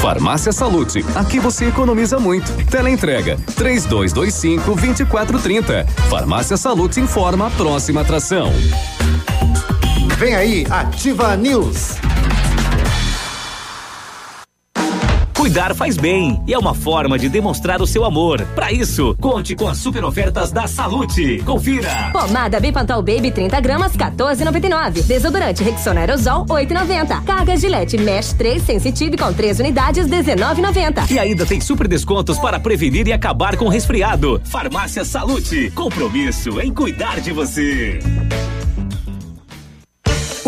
Farmácia Salute, aqui você economiza muito. Teleentrega 3225 2430. Farmácia Salute informa a próxima atração. Vem aí, Ativa News. Cuidar faz bem e é uma forma de demonstrar o seu amor. Para isso, conte com as super ofertas da Salute. Confira. Pomada Bipantal Baby 30 gramas 14,99. Desodorante Rexona Aerosol 8,90. Carga Gillette Mesh 3 Sensitive com 3 unidades 19,90. E ainda tem super descontos para prevenir e acabar com resfriado. Farmácia Salute. Compromisso em cuidar de você.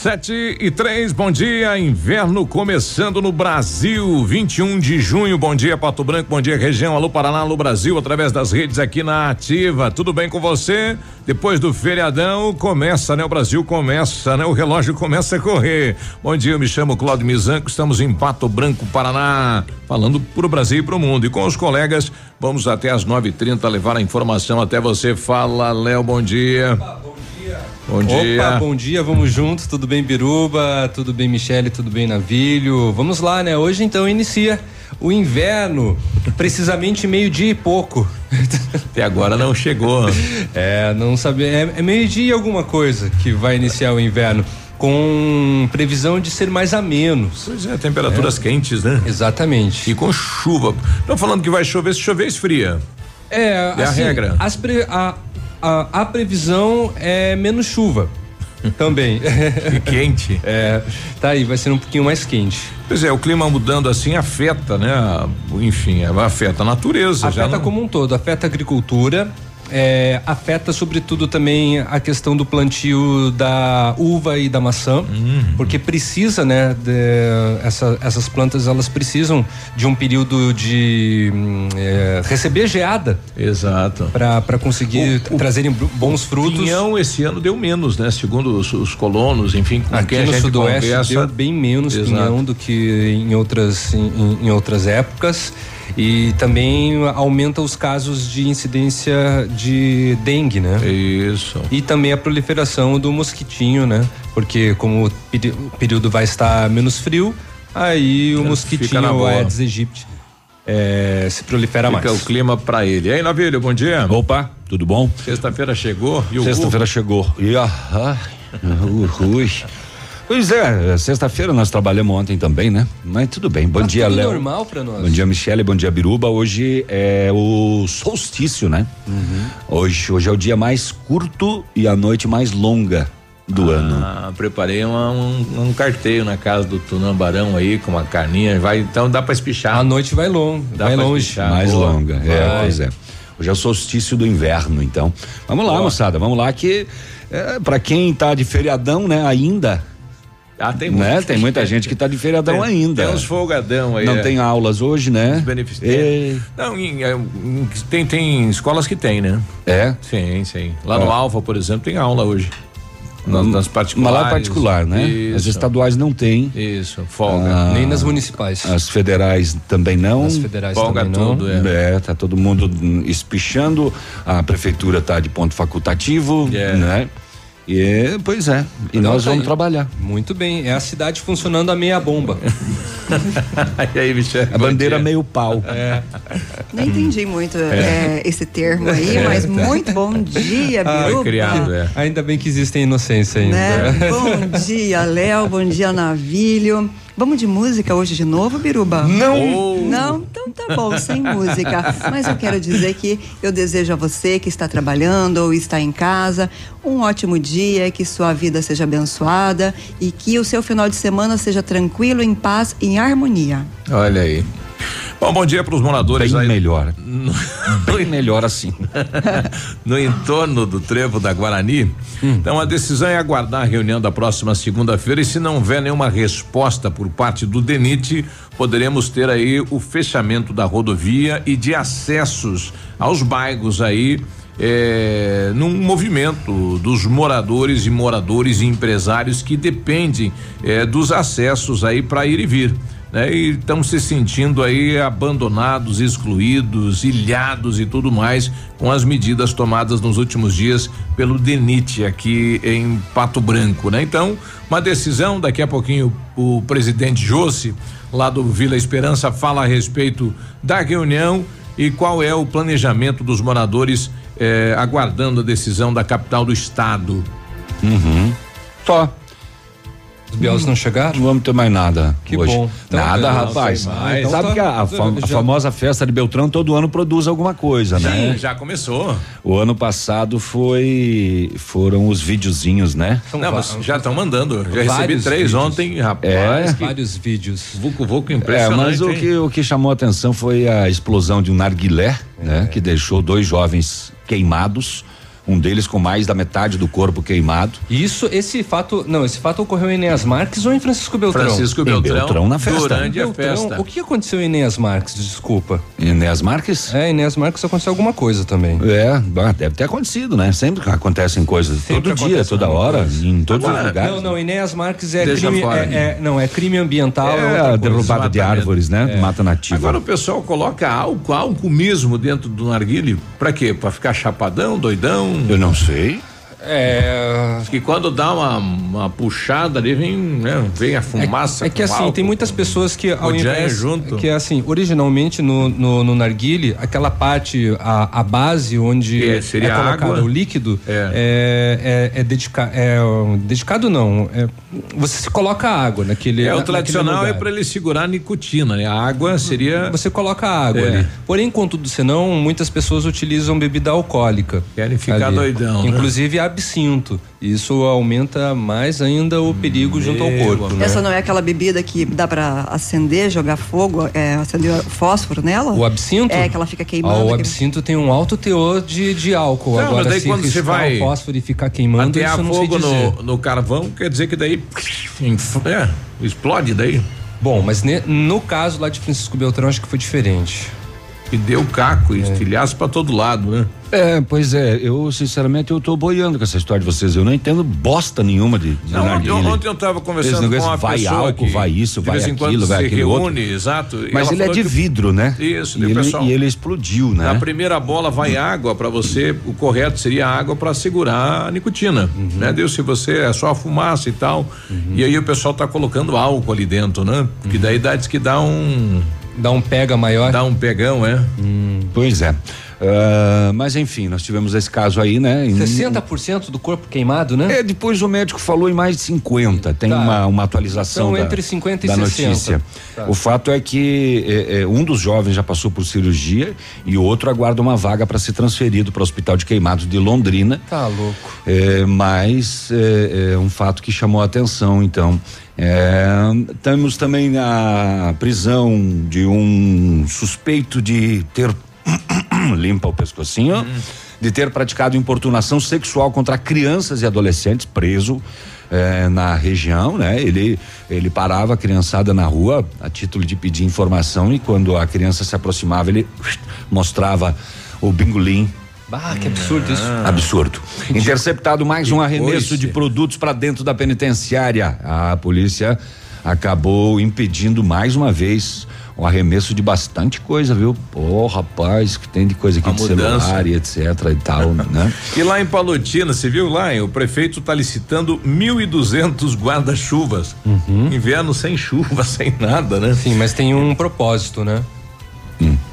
7 e 3, bom dia. Inverno começando no Brasil, 21 de junho. Bom dia, Pato Branco, bom dia, região. Alô, Paraná, alô, Brasil, através das redes aqui na Ativa. Tudo bem com você? Depois do feriadão, começa, né? O Brasil começa, né? O relógio começa a correr. Bom dia, eu me chamo Claudio Mizanco, estamos em Pato Branco, Paraná, falando pro Brasil e pro mundo. E com os colegas, vamos até às 9h30 levar a informação até você. Fala, Léo, bom dia. Tá bom dia. Opa, bom dia, vamos juntos, tudo bem Biruba, tudo bem Michele, tudo bem Navilho, vamos lá né, hoje então inicia o inverno, precisamente meio dia e pouco. Até agora não chegou. é, não sabe, é, é meio dia e alguma coisa que vai iniciar o inverno. Com previsão de ser mais ameno. Pois é, temperaturas É. quentes, né? Exatamente. E com chuva. Não falando que vai chover, se chover esfria. É, É a assim, regra. as pre- a, a, a previsão é menos chuva. Também. E quente. É, tá aí, vai ser um pouquinho mais quente. Pois é, o clima mudando assim afeta, né? Enfim, afeta a natureza. já Afeta não- como um todo, afeta a agricultura, é, afeta sobretudo também a questão do plantio da uva e da maçã, Uhum. porque precisa, né, de- essa- essas plantas elas precisam de um período de hum, é, receber geada. Exato. Para conseguir O- o- trazerem br- bons frutos. Pinhão esse ano deu menos, né? Segundo os, os colonos, enfim, com Aqui no sudoeste conversa. deu bem menos Exato. pinhão do que em outras em- em outras épocas e também aumenta os casos de incidência de dengue, né? Isso. E também a proliferação do mosquitinho, né? Porque como o o período vai estar menos frio, aí o Fica mosquitinho boa. Aedes aegypti é, se prolifera Fica mais. o clima pra ele. E aí, bom dia. Opa, tudo bom? Sexta-feira chegou o Sexta-feira chegou. E ah, ah, ui. Pois é, sexta-feira nós trabalhamos ontem também, né? Mas tudo bem. Bom Tá dia, Léo. normal pra nós. Bom dia, Michele. Bom dia, Biruba. Hoje é o solstício, né? Uhum. Hoje, hoje é o dia mais curto e a noite mais longa do ano. Ah, preparei uma- um, um carteio na casa do Tunambarão aí, com uma carninha. Vai, então dá pra espichar. A noite vai longe, Dá vai pra longe. espichar. mais boa. longa. É, pois é. Hoje é o solstício do inverno, então. Vamos lá, Boa. moçada. Vamos lá que é, para quem tá de feriadão, né, ainda. Ah, tem né? muita Tem muita gente que tá de feriadão Tem- ainda. Tem uns folgadão aí. Não é. tem aulas hoje, né? E- Não, em- é, em- tem, tem escolas que tem, né? É. Sim, sim. Lá no É. Alfa, por exemplo, tem aula hoje. Nas, nas Mas particulares. lá é particular, né? As Isso. estaduais não tem. Isso, folga. Ah, Nem nas municipais. As federais também não. As federais folga também não. tudo, é. É, tá todo mundo hum, espichando. A prefeitura tá de ponto facultativo, É. né? E pois é. E Não, nós tá vamos aí. trabalhar. Muito bem, é a cidade funcionando a meia bomba. e aí, Michel? A bandeira meio pau. É. Nem entendi muito é, esse termo aí, mas muito bom dia, Ah, Biruba. criado, é. Ainda bem que existem inocência ainda. Né? Bom dia, Léo. Bom dia, Navilho. Vamos de música hoje de novo, Biruba? Não! Não? Então tá bom, sem música. Mas eu quero dizer que eu desejo a você que está trabalhando ou está em casa um ótimo dia, que sua vida seja abençoada e que o seu final de semana seja tranquilo, em paz e em harmonia. Olha aí. Bom, bom dia para os moradores Bem aí. melhor. Bem melhor assim. no entorno do trevo da Guarani. Hum. Então a decisão é aguardar a reunião da próxima segunda-feira e se não houver nenhuma resposta por parte do DENIT, poderemos ter aí o fechamento da rodovia e de acessos aos bairros aí é, num movimento dos moradores e moradores e empresários que dependem é, dos acessos aí para ir e vir. Né, e estão se sentindo aí abandonados, excluídos, ilhados e tudo mais com as medidas tomadas nos últimos dias pelo DENIT aqui em Pato Branco, né? Então, uma decisão, daqui a pouquinho o presidente Jossi, lá do Vila Esperança, fala a respeito da reunião e qual é o planejamento dos moradores eh, aguardando a decisão da capital do estado. Uhum. Só. Os Biels não chegaram? Não vamos ter mais nada. Que hoje. bom. Então, nada, não, rapaz. Então Sabe tá- que a, a fam- a já- famosa festa de Beltrão todo ano produz alguma coisa, né? Sim, já começou. O ano passado foi foram os videozinhos, né? Não, mas já estão mandando. Já recebi três vídeos. ontem, rapaz. É. que Vários vídeos. Vucu Vucu É, impressionante. mas o hein? que, o que chamou a atenção foi a explosão de um narguilé, né? Que deixou dois jovens queimados, um deles com mais da metade do corpo queimado. Isso, esse fato, não, esse fato ocorreu em Enéas Marques ou em Francisco Beltrão? Francisco Em Beltrão, Beltrão, na festa. durante a Beltrão, festa. O que aconteceu em Enéas Marques? Desculpa. Inés Marques? É, em Enéas Marques aconteceu alguma coisa também. É, deve ter acontecido, né? Sempre acontecem coisas, Sempre todo dia, toda hora, coisa. em todos os Agora, lugares. Não, não, Enéas Marques é crime, fora. é, é- não, é crime ambiental. É, coisa. derrubada de árvores, né? Mata nativa. Agora o pessoal coloca álcool, álcool mesmo dentro do narguile. Pra quê? Pra ficar chapadão, doidão? Eu não sei. É, Que quando dá uma, uma puxada ali, vem, né, vem a fumaça. É que com assim, álcool, tem muitas pessoas que ao invés junto. que é assim, originalmente no, no, no narguile, aquela parte, a, a base onde É, seria colocado água. o líquido É. é, é, é, dedica, é dedicado não, é, você se coloca água naquele É, o na- tradicional é para ele segurar a nicotina, né? A água seria. Você coloca água É. ali. Porém, contudo, senão, muitas pessoas utilizam bebida alcoólica. Querem ficar ali. doidão, né? Absinto. Isso aumenta mais ainda o perigo junto ao corpo. Né? Essa não é aquela bebida que dá pra acender, jogar fogo, é, acender fósforo nela? O absinto? É, que ela fica Ah, queimando. o aquele- absinto tem um alto teor de, de álcool. Não, mas Agora, daí se quando você vai o fósforo e ficar queimando, Atear isso não fogo dizer. no, no carvão, quer dizer que daí. É, explode daí. Bom, mas ne- no caso lá de Francisco Beltrão, acho que foi diferente. E deu caco, e estilhaço pra todo lado, né? É, pois é, eu sinceramente eu tô boiando com essa história de vocês. Eu não entendo bosta nenhuma de, de Não, ontem, ontem eu tava conversando com uma vai pessoa álcool, que vai isso, vai aquilo, vai aquele reúne, outro. exato. Mas ele é de que vidro, né? Isso, e ele, pessoal- e ele explodiu, né? Na primeira bola vai água para você, o correto seria água para segurar a nicotina, Uhum. né? Deus, se você é só a fumaça e tal, e aí o pessoal tá colocando álcool ali dentro, né? Que Uhum. daí dá, diz que dá um, Dá um pega maior. dá um pegão, é? Pois é. Ah, mas enfim, nós tivemos esse caso aí, né? Em- 60% do corpo queimado, né? É, depois o médico falou em mais de 50. Tem Tá. uma, uma atualização São da, entre 50 e da 60. notícia. Tá. O fato é que é, é, um dos jovens já passou por cirurgia e o outro aguarda uma vaga para ser transferido para o Hospital de Queimados de Londrina. Tá louco. É, mas é, é um fato que chamou a atenção, então. É, temos também a prisão de um suspeito de ter limpa o pescocinho, de ter praticado importunação sexual contra crianças e adolescentes, preso eh, na região, né? Ele ele parava a criançada na rua a título de pedir informação e quando a criança se aproximava ele mostrava o bingolim Ah, que absurdo isso. Absurdo. Interceptado mais um arremesso de produtos para dentro da penitenciária. A polícia acabou impedindo mais uma vez o arremesso de bastante coisa, viu? Pô, rapaz, que tem de coisa aqui A de mudança. celular e etc e tal, né? E lá em Palotina, você viu lá, hein? o prefeito tá licitando 1.200 guarda-chuvas. Uhum. Inverno sem chuva, sem nada, né? Sim, mas tem um propósito, né?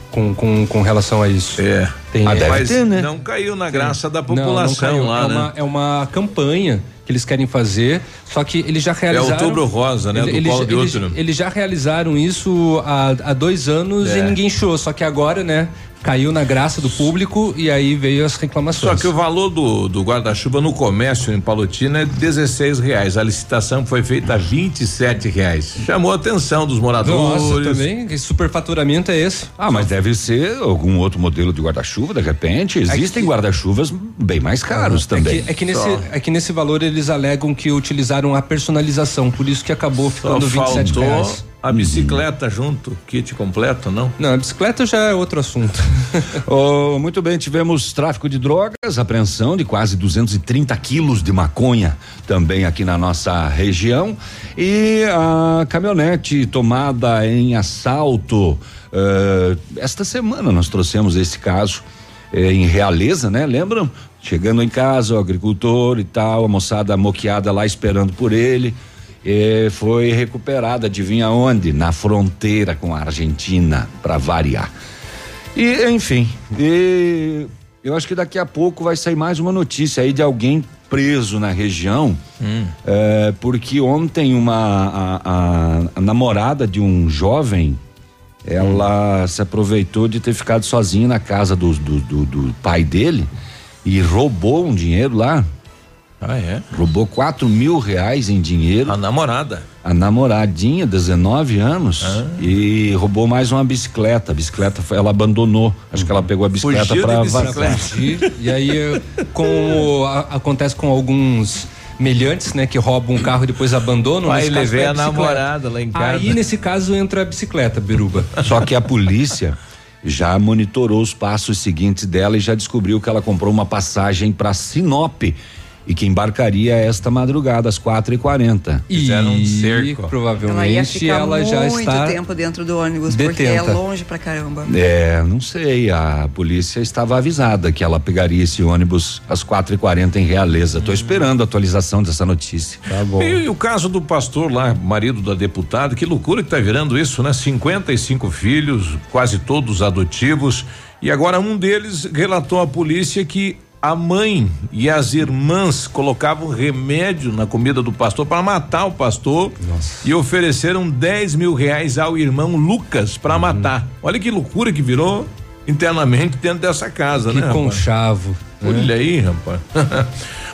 Com, com, com relação a isso. É. Tem, Ah, deve Mas ter, né? não caiu na graça da Não, não população caiu. lá, é né? Uma, é uma campanha que eles querem fazer, só que eles já realizaram. É Outubro Rosa, né? Do eles, Paulo de eles, Útero. eles já realizaram isso há, há dois anos É. e ninguém show. Só que agora, né? Caiu na graça do público e aí veio as reclamações. Só que o valor do, do guarda-chuva no comércio em Palotina é 16 reais. A licitação foi feita a 27 reais. Chamou a atenção dos moradores. Nossa, também? Que superfaturamento é esse? Ah, mas deve ser algum outro modelo de guarda-chuva, de repente. Existem que- guarda-chuvas bem mais caros É também. que, é, que nesse, Só. é que nesse valor eles alegam que utilizaram a personalização, por isso que acabou Só ficando 27 faltou reais. A bicicleta junto, kit completo, não? Não, a bicicleta já é outro assunto. Oh, muito bem, tivemos tráfico de drogas, apreensão de quase 230 quilos de maconha também aqui na nossa região e a caminhonete tomada em assalto. eh, esta semana nós trouxemos esse caso eh, em Realeza, né? Lembram? Chegando em casa, o agricultor e tal, a moçada moqueada lá esperando por ele. foi recuperada, adivinha onde? Na fronteira com a Argentina, para variar. E, enfim, e eu acho que daqui a pouco vai sair mais uma notícia aí de alguém preso na região, é, porque ontem uma a, a- a namorada de um jovem, ela se aproveitou de ter ficado sozinha na casa do, do, do- do pai dele e roubou um dinheiro lá. Ah, é? Roubou quatro mil reais em dinheiro. A namorada. A namoradinha, 19 anos, e roubou mais uma bicicleta. A bicicleta foi- ela abandonou. Acho que ela pegou a bicicleta para. Fugir, e aí, como a- acontece com alguns melhantes, né, que roubam um carro e depois abandonam. Levei foi a bicicleta. namorada lá em casa. Aí, nesse caso, entra a bicicleta, Biruba. Só que a polícia já monitorou os passos seguintes dela e já descobriu que ela comprou uma passagem para Sinop e que embarcaria esta madrugada às quatro e quarenta. Fizeram um e cerco. Ela ia provavelmente ficar ela, já muito está tempo dentro do ônibus, porque é detenta. longe pra caramba. É, não sei, a polícia estava avisada que ela pegaria esse ônibus às quatro e quarenta em Realeza. Tô esperando a atualização dessa notícia. Tá bom. E, e o caso do pastor lá, marido da deputada, que loucura que tá virando isso, né? 55 filhos, quase todos adotivos. E agora um deles relatou à polícia que a mãe e as irmãs colocavam remédio na comida do pastor para matar o pastor e ofereceram 10 mil reais ao irmão Lucas Uhum. para matar. Olha que loucura que virou internamente dentro dessa casa, Que né? rapaz? conchavo. né? Olha aí, rapaz.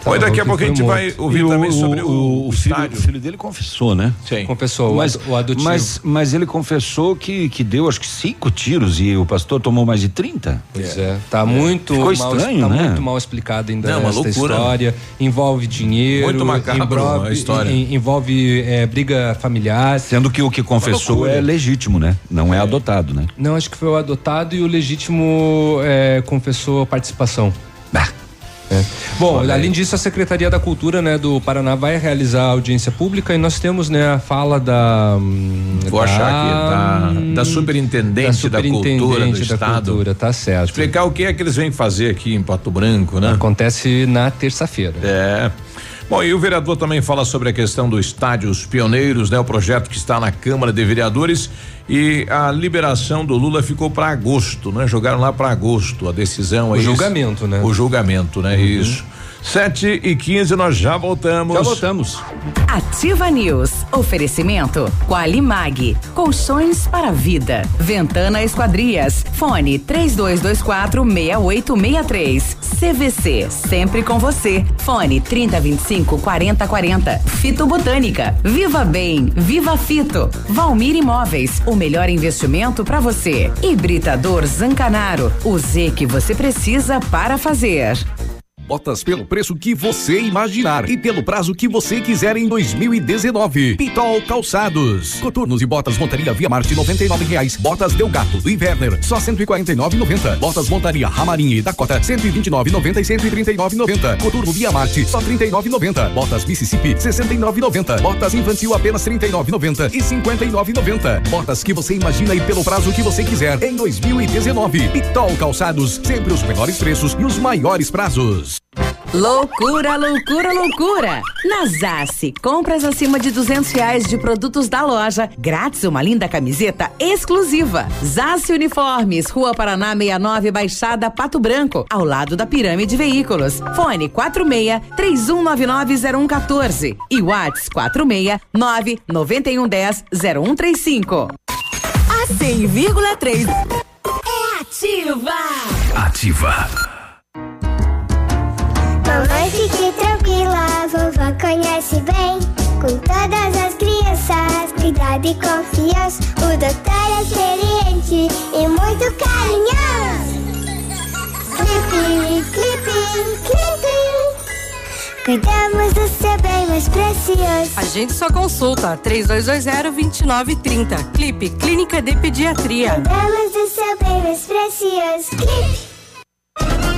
Olha, daqui a pouco a gente vai morto. ouvir E também sobre o, o, filho, estádio. o filho dele confessou, né? Sim. Confessou, mas, o, ad- o adotivo. mas, mas ele confessou que, que deu acho que cinco tiros e o pastor tomou mais de 30. Pois é, tá muito Ficou mal, estranho, tá né? muito mal explicado ainda Não, uma esta loucura, história. Envolve dinheiro, Muito macabro envolve, a história. en- envolve é, briga familiar. Sendo que o que confessou é legítimo, né? Não é, adotado, né? Não, acho que foi o adotado e o legítimo é, confessou participação. Bah, É. Bom, Olha aí. além disso, a Secretaria da Cultura, né, do Paraná vai realizar audiência pública e nós temos, né, a fala da hum, Vou achar da, aqui, da, da superintendente da, superintendente cultura do da estado. cultura, tá certo. Explicar o que é que eles vêm fazer aqui em Pato Branco, né? Acontece na terça-feira. É. Bom, e o vereador também fala sobre a questão do estádio Os Pioneiros, né? O projeto que está na Câmara de Vereadores e a liberação do Lula ficou para agosto, né? Jogaram lá para agosto a decisão. O é isso? julgamento, né? O julgamento, né? Isso. Sete e quinze, nós já voltamos. já voltamos. Ativa News. Oferecimento Qualimag. Colchões para a vida. Ventana Esquadrias. Fone 3224 6863. CVC. Sempre com você. Fone 3025 4040. Fito Botânica. Viva Bem. Viva Fito. Valmir Imóveis. O melhor investimento para você. Hibridador Zancanaro. O Z que você precisa para fazer. Botas pelo preço que você imaginar e pelo prazo que você quiser em 2019. Pitol Calçados. Coturnos e botas montaria Via Marte, R$ reais. Botas Del Gato do Inverner, só 149,90. Botas montaria Ramarinha e Dakota, 129,90 e 139,90. Coturno Via Marte, só 39,90. Botas Mississippi, 69,90. Botas infantil apenas 39,90 e 59,90. Botas que você imagina e pelo prazo que você quiser em 2019. Pitol Calçados, sempre os menores preços e os maiores prazos. Loucura, loucura, loucura! Na Zace, compras acima de duzentos reais de produtos da loja, grátis uma linda camiseta exclusiva. Zace Uniformes, Rua Paraná 69, Baixada Pato Branco, ao lado da Pirâmide Veículos. Fone 46 31990114 e Whats 46 99110 0135. A 100,3 é ativa. Ativa. Mamãe, fique tranquila, vovó conhece bem. Com todas as crianças, cuidado e confiança. O doutor é experiente e muito carinhoso. Clipe, clipe, clipe. Cuidamos do seu bem mais precioso. Agende sua consulta 3220-2930. Clipe Clínica de Pediatria. Cuidamos do seu bem mais precioso. Clipe.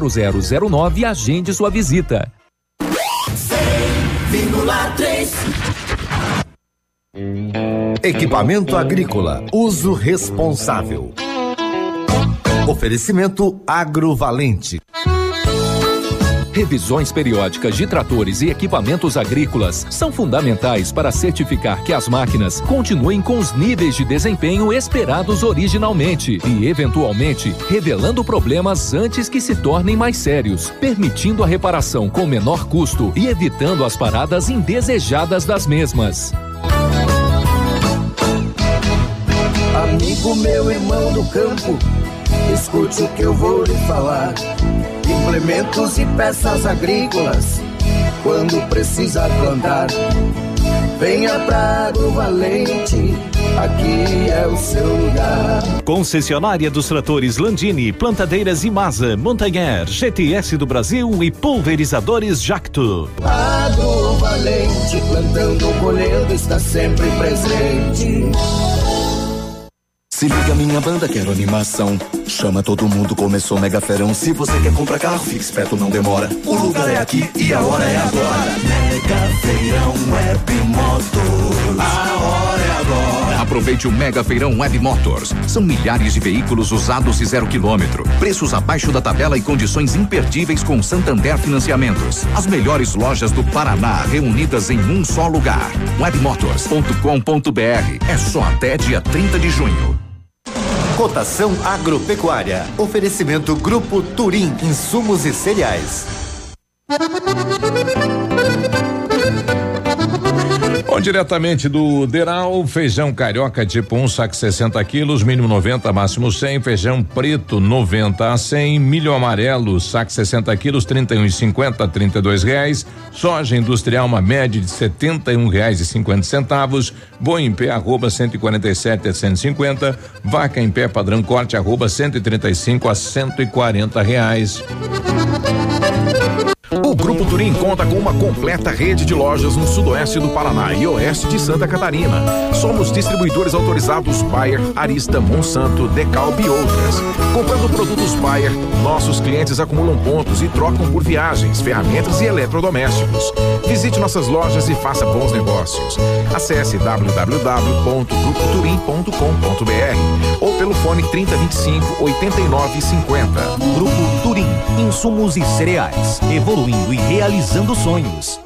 0009 e agende sua visita. 100,3 Equipamento agrícola, uso responsável. Oferecimento agrovalente. Revisões periódicas de tratores e equipamentos agrícolas são fundamentais para certificar que as máquinas continuem com os níveis de desempenho esperados originalmente e, eventualmente, revelando problemas antes que se tornem mais sérios, permitindo a reparação com menor custo e evitando as paradas indesejadas das mesmas. Amigo meu irmão do campo, escute o que eu vou lhe falar. Implementos e peças agrícolas, quando precisa plantar. Venha pra Agrovalente, aqui é o seu lugar. Concessionária dos tratores Landini, plantadeiras Imasa, Montanher, GTS do Brasil e pulverizadores Jacto. Agrovalente, plantando, colhendo, está sempre presente. Se liga minha banda, quero animação. Chama todo mundo, começou mega ferão. Se você quer comprar carro, fique esperto, não demora. O lugar é aqui e a hora é agora. Mega Feirão Web Motors. A hora é agora. Aproveite o Mega Feirão Web Motors. São milhares de veículos usados e zero quilômetro. Preços abaixo da tabela e condições imperdíveis com Santander Financiamentos. As melhores lojas do Paraná reunidas em um só lugar. Webmotors.com.br. É só até dia 30 de junho. Cotação agropecuária. Oferecimento Grupo Turim, insumos e cereais. Bom, diretamente do Deral, feijão carioca tipo 1, um, saco 60 quilos, mínimo 90, máximo 100. Feijão preto 90 a 100. Milho amarelo, saco 60 quilos, 31 e 50, 32 reais. Soja industrial, uma média de 71 reais e 50 centavos. Boi em pé, arroba 147 a 150. Vaca em pé, padrão corte, arroba 135 a 140 reais. O Grupo Turim conta com uma completa rede de lojas no sudoeste do Paraná e oeste de Santa Catarina. Somos distribuidores autorizados Bayer, Arista, Monsanto, Decalb e outras. Comprando produtos Bayer, nossos clientes acumulam pontos e trocam por viagens, ferramentas e eletrodomésticos. Visite nossas lojas e faça bons negócios. Acesse www.grupoturim.com.br ou pelo fone 3025 8950. Grupo Insumos e cereais, evoluindo e realizando sonhos.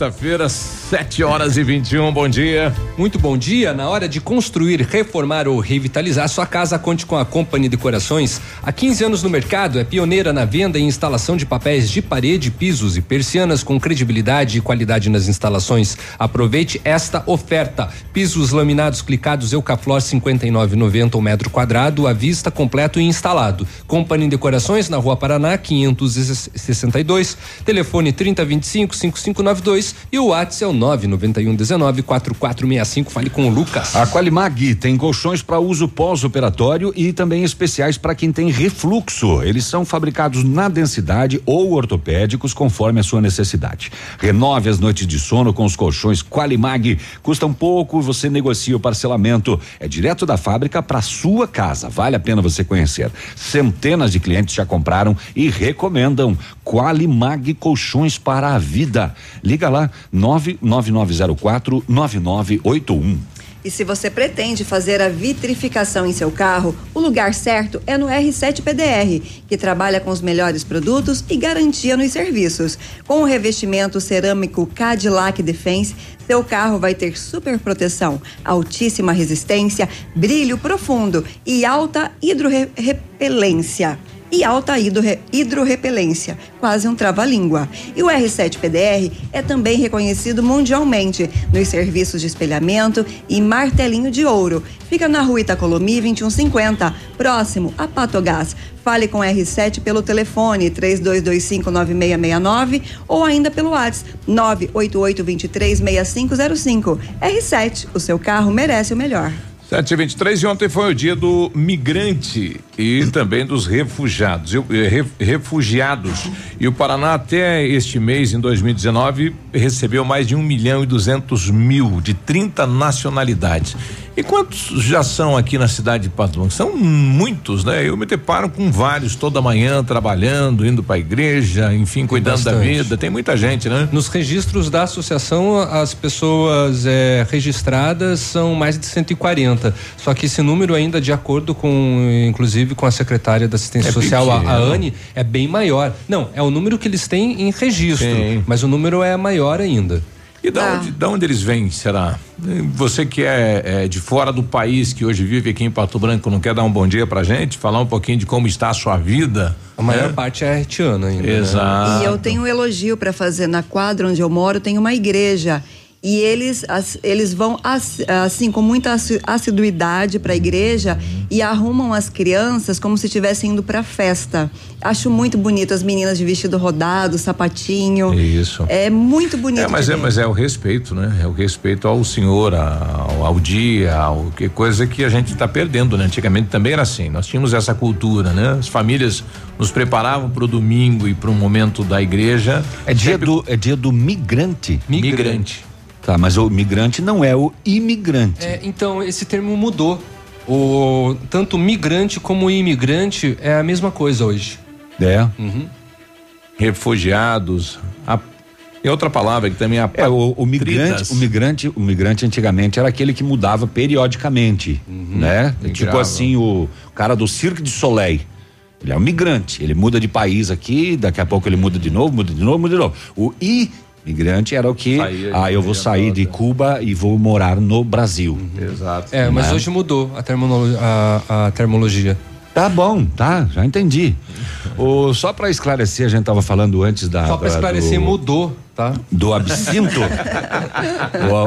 Sexta-feira, 7 horas e 21. Bom dia. Muito bom dia. Na hora de construir, reformar ou revitalizar sua casa, conte com a Company Decorações. Há 15 anos no mercado, é pioneira na venda e instalação de papéis de parede, pisos e persianas com credibilidade e qualidade nas instalações. Aproveite esta oferta: pisos laminados clicados Eucaflor 59,90 o metro quadrado, à vista completo e instalado. Company Decorações na Rua Paraná 562, telefone 3025 5592 e o WhatsApp é o 99119 4465. Fale com o Lucas. A Qualimag tem colchões para uso pós-operatório e também especiais para quem tem refluxo. Eles são fabricados na densidade ou ortopédicos conforme a sua necessidade. Renove as noites de sono com os colchões Qualimag. Custam pouco, você negocia o parcelamento. É direto da fábrica para sua casa. Vale a pena você conhecer. Centenas de clientes já compraram e recomendam Qualimag Colchões para a Vida. Liga lá 99904 9981. E se você pretende fazer a vitrificação em seu carro, o lugar certo é no R7 PDR, que trabalha com os melhores produtos e garantia nos serviços. Com o revestimento cerâmico Cadillac Defense, seu carro vai ter super proteção, altíssima resistência, brilho profundo e alta hidrorrepelência e alta hidro- hidrorrepelência, quase um trava-língua. E o R7 PDR é também reconhecido mundialmente nos serviços de espelhamento e martelinho de ouro. Fica na rua Itacolomi 2150, próximo a Patogás. Fale com o R7 pelo telefone 32259669 ou ainda pelo WhatsApp 988236505. R7, o seu carro merece o melhor. 723 e ontem foi o dia do migrante e também dos refugiados. Eh, re- refugiados. E o Paraná, até este mês, em 2019, recebeu mais de um milhão e duzentos mil de 30 nacionalidades. E quantos já são aqui na cidade de Branco? São muitos, né? Eu me deparo com vários toda manhã, trabalhando, indo para a igreja, enfim, cuidando da bastante. vida. Tem muita gente, né? Nos registros da associação, as pessoas eh, registradas são mais de 140. Só que esse número ainda, de acordo com, inclusive, com a secretária da assistência É social, a. Anne, é bem maior. Não, é o número que eles têm em registro, mas o número é maior ainda. E da, onde, da onde eles vêm, será? Você que é, é de fora do país, que hoje vive aqui em Pato Branco, não quer dar um bom dia pra gente? Falar um pouquinho de como está a sua vida? A maior né? parte é haitiana ainda. né? Exato. E eu tenho um elogio para fazer na quadra onde eu moro, tem uma igreja. E eles, as- eles vão ass- assim com muita assi- assiduidade para a igreja e arrumam as crianças como se estivessem indo para festa. Acho muito bonito as meninas de vestido rodado, sapatinho. Isso. É muito bonito. É, mas é, ver. mas é o respeito, né? É o respeito ao senhor, ao, ao dia, ao que coisa que a gente está perdendo, né? Antigamente também era assim. Nós tínhamos essa cultura, né? As famílias nos preparavam para o domingo e para o momento da igreja. É dia do é dia do migrante. Migrante. Tá, mas o migrante não é o imigrante. É, então, esse termo mudou. O, tanto migrante como imigrante é a mesma coisa hoje. É. Uhum. Refugiados. A, e outra palavra que também é É, o, o migrante, o migrante, o migrante antigamente era aquele que mudava periodicamente, né? Tipo Migrava. assim, o cara do Cirque du Soleil. Ele é um migrante, ele muda de país aqui, daqui a pouco ele muda de novo, muda de novo, muda de novo. O imigrante era o que, Saía ah, eu vou sair de Cuba e vou morar no Brasil. Exato. É, mas Né? hoje mudou a, termonolo- a- a termologia. Tá bom, tá, já entendi. o, só para esclarecer, a gente tava falando antes da. Só pra da- esclarecer, do- mudou, tá? do absinto.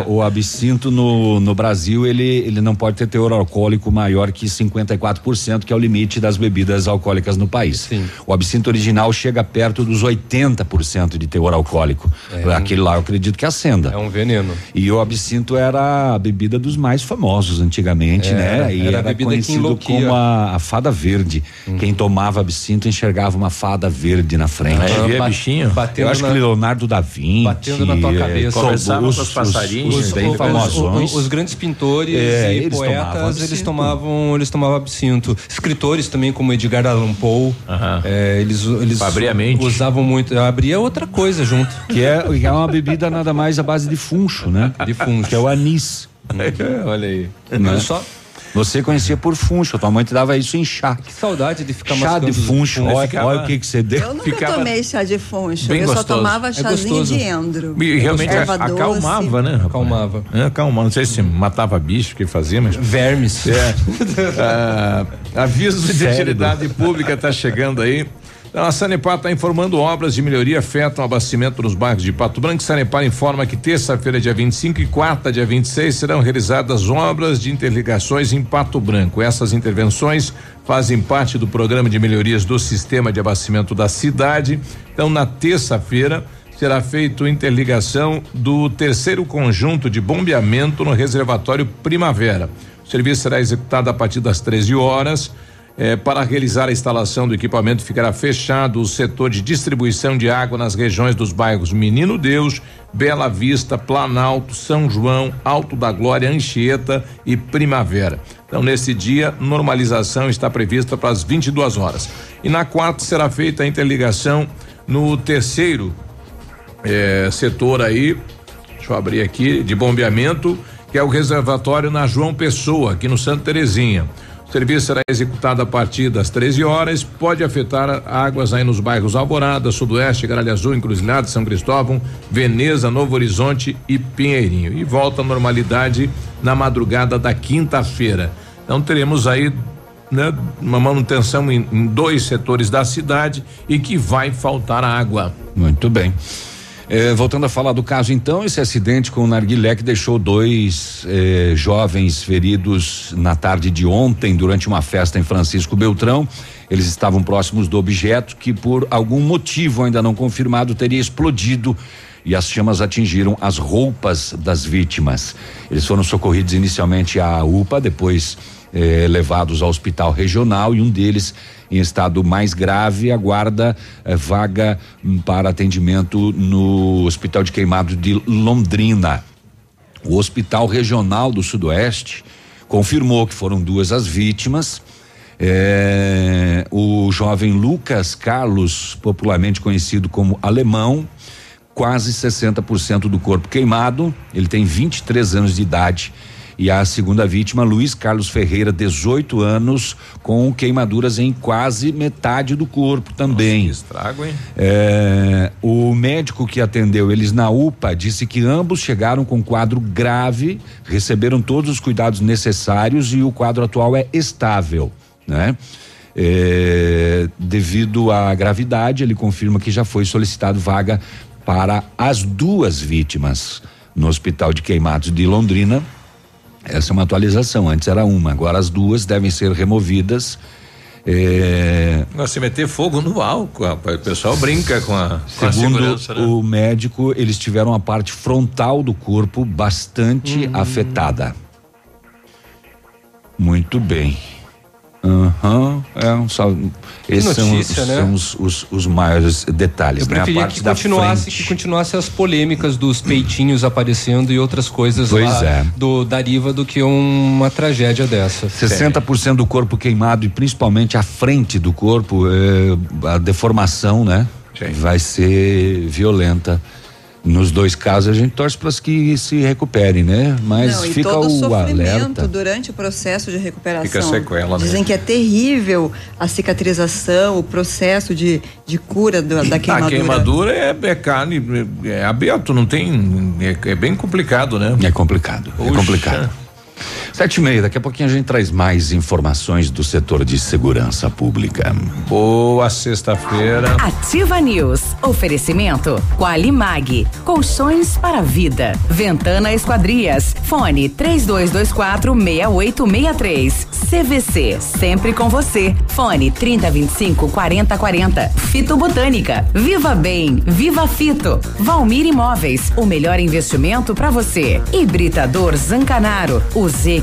o, o absinto no, no Brasil, ele, ele não pode ter teor alcoólico maior que 54%, que é o limite das bebidas alcoólicas no país. O absinto original chega perto dos 80% de teor alcoólico. É. Aquele lá eu acredito que acenda. É um veneno. E o absinto era a bebida dos mais famosos antigamente, É, né? E era era, a bebida conhecido como a, a fada verde. Quem tomava absinto enxergava uma fada verde na frente. Ah, via bichinho? batendo Eu acho na- que Leonardo da Vinci. Batendo na tua eh, cabeça. Conversava os- com os os- passarinhos, Os, os- famosões. os- os grandes pintores É, e eles tomavam poetas, eles absinto. tomavam, eles tomavam absinto. Escritores também, como Edgar Allan Poe, é, eles, eles usavam muito. Abria outra coisa junto. Que é, que é uma bebida nada mais à base de funcho, né? De funcho. Que é o anis. Olha aí. né? Só Você conhecia por funcho, tua mãe te dava isso em chá. que saudade de ficar Chá de funcho, funcho. olha, ficava- olha o que que você deu. Eu nunca ficava tomei chá de funcho. bem eu só gostoso. tomava É chazinho gostoso. de endro. E realmente Erva a- doce. acalmava, né? rapaz? Acalmava. É, acalmava. Não sei se matava bicho que fazia, mas. Vermes. É. Ah, aviso de utilidade pública está chegando aí. A Sanepar está informando obras de melhoria afetam o abastecimento nos bairros de Pato Branco. Sanepar informa que terça-feira, dia 25 e quarta, dia 26, serão realizadas obras de interligações em Pato Branco. Essas intervenções fazem parte do programa de melhorias do sistema de abastecimento da cidade. Então, na terça-feira, será feito interligação do terceiro conjunto de bombeamento no reservatório Primavera. O serviço será executado a partir das 13 horas. Eh, para realizar a instalação do equipamento, ficará fechado o setor de distribuição de água nas regiões dos bairros Menino Deus, Bela Vista, Planalto, São João, Alto da Glória, Anchieta e Primavera. Então, nesse dia, normalização está prevista para as 22 horas. E na quarta será feita a interligação no terceiro eh, setor aí, deixa eu abrir aqui, de bombeamento, que é o reservatório na João Pessoa, aqui no Santa Terezinha. O serviço será executado a partir das 13 horas, pode afetar águas aí nos bairros Alvorada, Sudoeste, Gralha Azul, Encruzilhada, São Cristóvão, Veneza, Novo Horizonte e Pinheirinho. E volta à normalidade na madrugada da quinta-feira. Então teremos aí né, uma manutenção em, em dois setores da cidade e que vai faltar água. Muito bem. Eh, voltando a falar do caso, então, esse acidente com o narguilé que deixou dois eh, jovens feridos na tarde de ontem durante uma festa em Francisco Beltrão. Eles estavam próximos do objeto que, por algum motivo ainda não confirmado, teria explodido e as chamas atingiram as roupas das vítimas. Eles foram socorridos inicialmente à UPA, depois eh, levados ao hospital regional e um deles em estado mais grave aguarda eh, vaga hum, para atendimento no Hospital de Queimado de Londrina. O Hospital Regional do Sudoeste confirmou que foram duas as vítimas. Eh, o jovem Lucas Carlos, popularmente conhecido como Alemão, quase 60% do corpo queimado. Ele tem 23 anos de idade. E a segunda vítima, Luiz Carlos Ferreira, 18 anos, com queimaduras em quase metade do corpo também. Nossa, estrago, hein? É, o médico que atendeu eles na UPA disse que ambos chegaram com quadro grave, receberam todos os cuidados necessários e o quadro atual é estável, né? É, devido à gravidade, ele confirma que já foi solicitado vaga para as duas vítimas no Hospital de Queimados de Londrina. Essa é uma atualização. Antes era uma, agora as duas devem ser removidas. É, Se meter fogo no álcool, rapaz, o pessoal brinca com a, com a segundo segurança, né? o médico, eles tiveram a parte frontal do corpo bastante Hum. afetada. Muito bem. Aham, é um. Esses notícia, são, né? são os, os, os maiores detalhes, Eu né? Preferia parte que da continuasse, frente. que continuasse as polêmicas dos peitinhos aparecendo e outras coisas Pois lá é. do Dariva do que uma tragédia dessa. 60% do corpo queimado e principalmente a frente do corpo, eh, a deformação, né? Vai ser violenta. Nos dois casos a gente torce para que se recuperem, né? Mas Não, e fica todo o sofrimento alerta. durante o processo de recuperação. Fica sequela, né? Dizem que é terrível a cicatrização, o processo de, de cura do- da A queimadura. queimadura é, é carne, é, é aberto, não tem. É, é bem complicado, né? É complicado, é complicado. Sete e meia, daqui a pouquinho a gente traz mais informações do setor de segurança pública. Boa sexta-feira. Ativa News. Oferecimento Qualimag. Colchões para a vida. Ventana Esquadrias. Fone 3224 6863. CVC. Sempre com você. Fone 3025 4040. Fito Botânica. Viva Bem. Viva Fito. Valmir Imóveis. O melhor investimento para você. Hibridador Zancanaro. O Z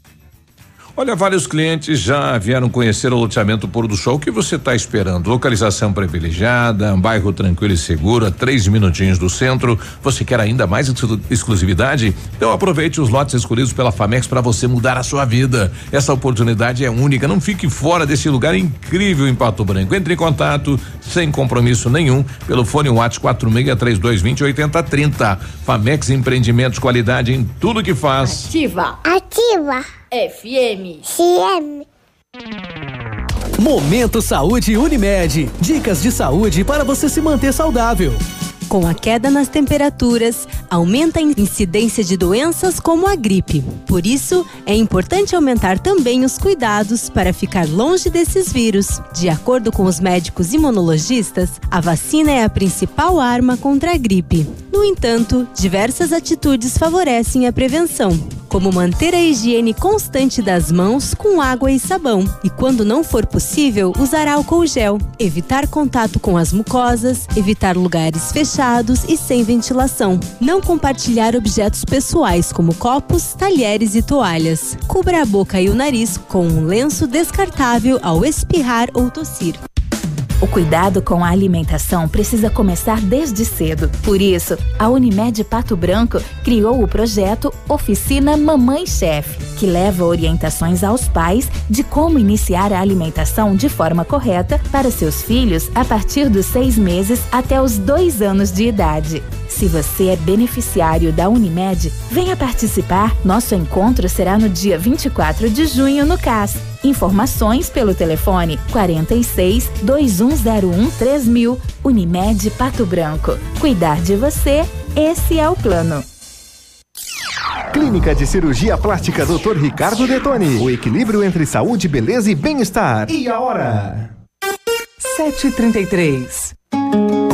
Olha, vários clientes já vieram conhecer o loteamento Pôr do Sol. O que você está esperando? Localização privilegiada, um bairro tranquilo e seguro, a três minutinhos do centro. Você quer ainda mais exclu- exclusividade? Então aproveite os lotes escolhidos pela Famex para você mudar a sua vida. Essa oportunidade é única. Não fique fora desse lugar incrível em Pato Branco. Entre em contato sem compromisso nenhum pelo fone WhatsApp 463220 8030. Famex Empreendimentos, qualidade em tudo que faz. Ativa. Ativa. FM. CM. Momento Saúde Unimed. Dicas de saúde para você se manter saudável. Com a queda nas temperaturas, aumenta a incidência de doenças como a gripe. Por isso, é importante aumentar também os cuidados para ficar longe desses vírus. De acordo com os médicos imunologistas, a vacina é a principal arma contra a gripe. No entanto, diversas atitudes favorecem a prevenção, como manter a higiene constante das mãos com água e sabão, e quando não for possível, usar álcool gel, evitar contato com as mucosas, evitar lugares fechados e sem ventilação, não compartilhar objetos pessoais como copos, talheres e toalhas. Cubra a boca e o nariz com um lenço descartável ao espirrar ou tossir. O cuidado com a alimentação precisa começar desde cedo. Por isso, a Unimed Pato Branco criou o projeto Oficina Mamãe Chef, que leva orientações aos pais de como iniciar a alimentação de forma correta para seus filhos a partir dos seis meses até os dois anos de idade. Se você é beneficiário da Unimed, venha participar. Nosso encontro será no dia 24 de junho no CAS. Informações pelo telefone 46 2101 3000. Unimed Pato Branco. Cuidar de você, esse é o plano. Clínica de Cirurgia Plástica Dr. Ricardo Detoni. O equilíbrio entre saúde, beleza e bem-estar. E a hora? 733.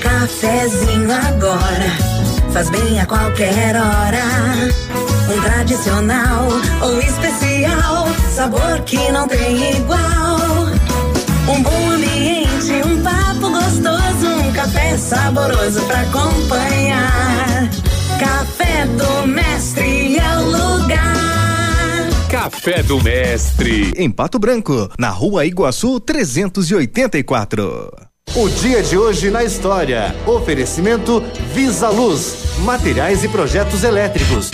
Cafezinho agora? Faz bem a qualquer hora. Um tradicional ou especial, sabor que não tem igual. Um bom ambiente, um papo gostoso, um café saboroso pra acompanhar. Café do Mestre é o lugar. Café do Mestre. Em Pato Branco, na rua Iguaçu 384. O dia de hoje na história. Oferecimento Visa Luz, materiais e projetos elétricos.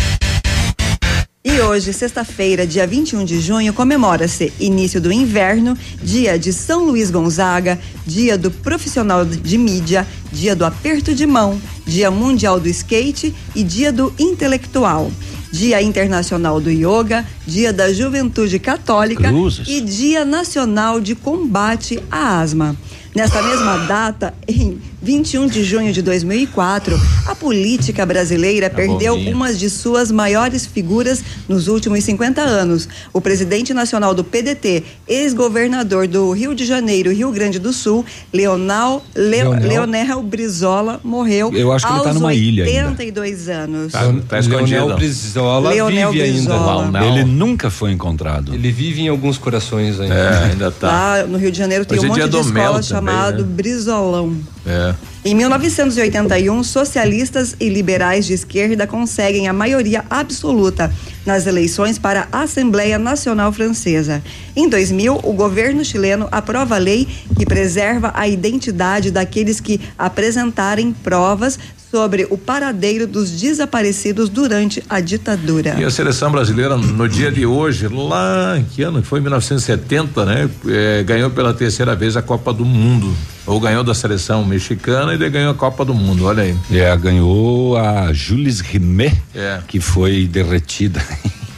E hoje, sexta-feira, dia 21 de junho, comemora-se início do inverno, dia de São Luís Gonzaga, dia do profissional de mídia, dia do aperto de mão, dia mundial do skate e dia do intelectual. Dia Internacional do Yoga, Dia da Juventude Católica Cruzes. e Dia Nacional de Combate à Asma. Nesta mesma data, em 21 de junho de 2004, a política brasileira perdeu bovinha. uma de suas maiores figuras nos últimos 50 anos. O presidente nacional do PDT, ex-governador do Rio de Janeiro e Rio Grande do Sul, Leonal, Le- Leonel? Leonel Brizola, morreu Eu acho que ele aos tá numa ilha ainda. 82 anos. Tá, tá Leonel Brizola Leonel vive Brizola. ainda. Ele nunca foi encontrado. Ele vive em alguns corações ainda. É, ainda tá. Lá no Rio de Janeiro tem Hoje um é monte dia de escola também, chamado né? Brizolão. É. Em 1981, socialistas e liberais de esquerda conseguem a maioria absoluta nas eleições para a Assembleia Nacional Francesa. Em 2000, o governo chileno aprova a lei que preserva a identidade daqueles que apresentarem provas sobre o paradeiro dos desaparecidos durante a ditadura. E a seleção brasileira, no dia de hoje, lá em que ano? Foi em 1970, né? É, ganhou pela terceira vez a Copa do Mundo. Ou ganhou da seleção mexicana ele ganhou a Copa do Mundo, olha aí. É, ganhou a Jules Rimet, É. que foi derretida.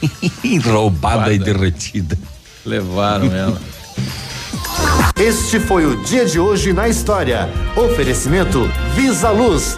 Roubada e derretida. Levaram ela. Este foi o dia de hoje na história. Oferecimento Visa Luz.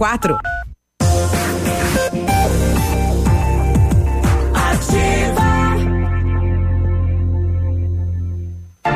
quatro.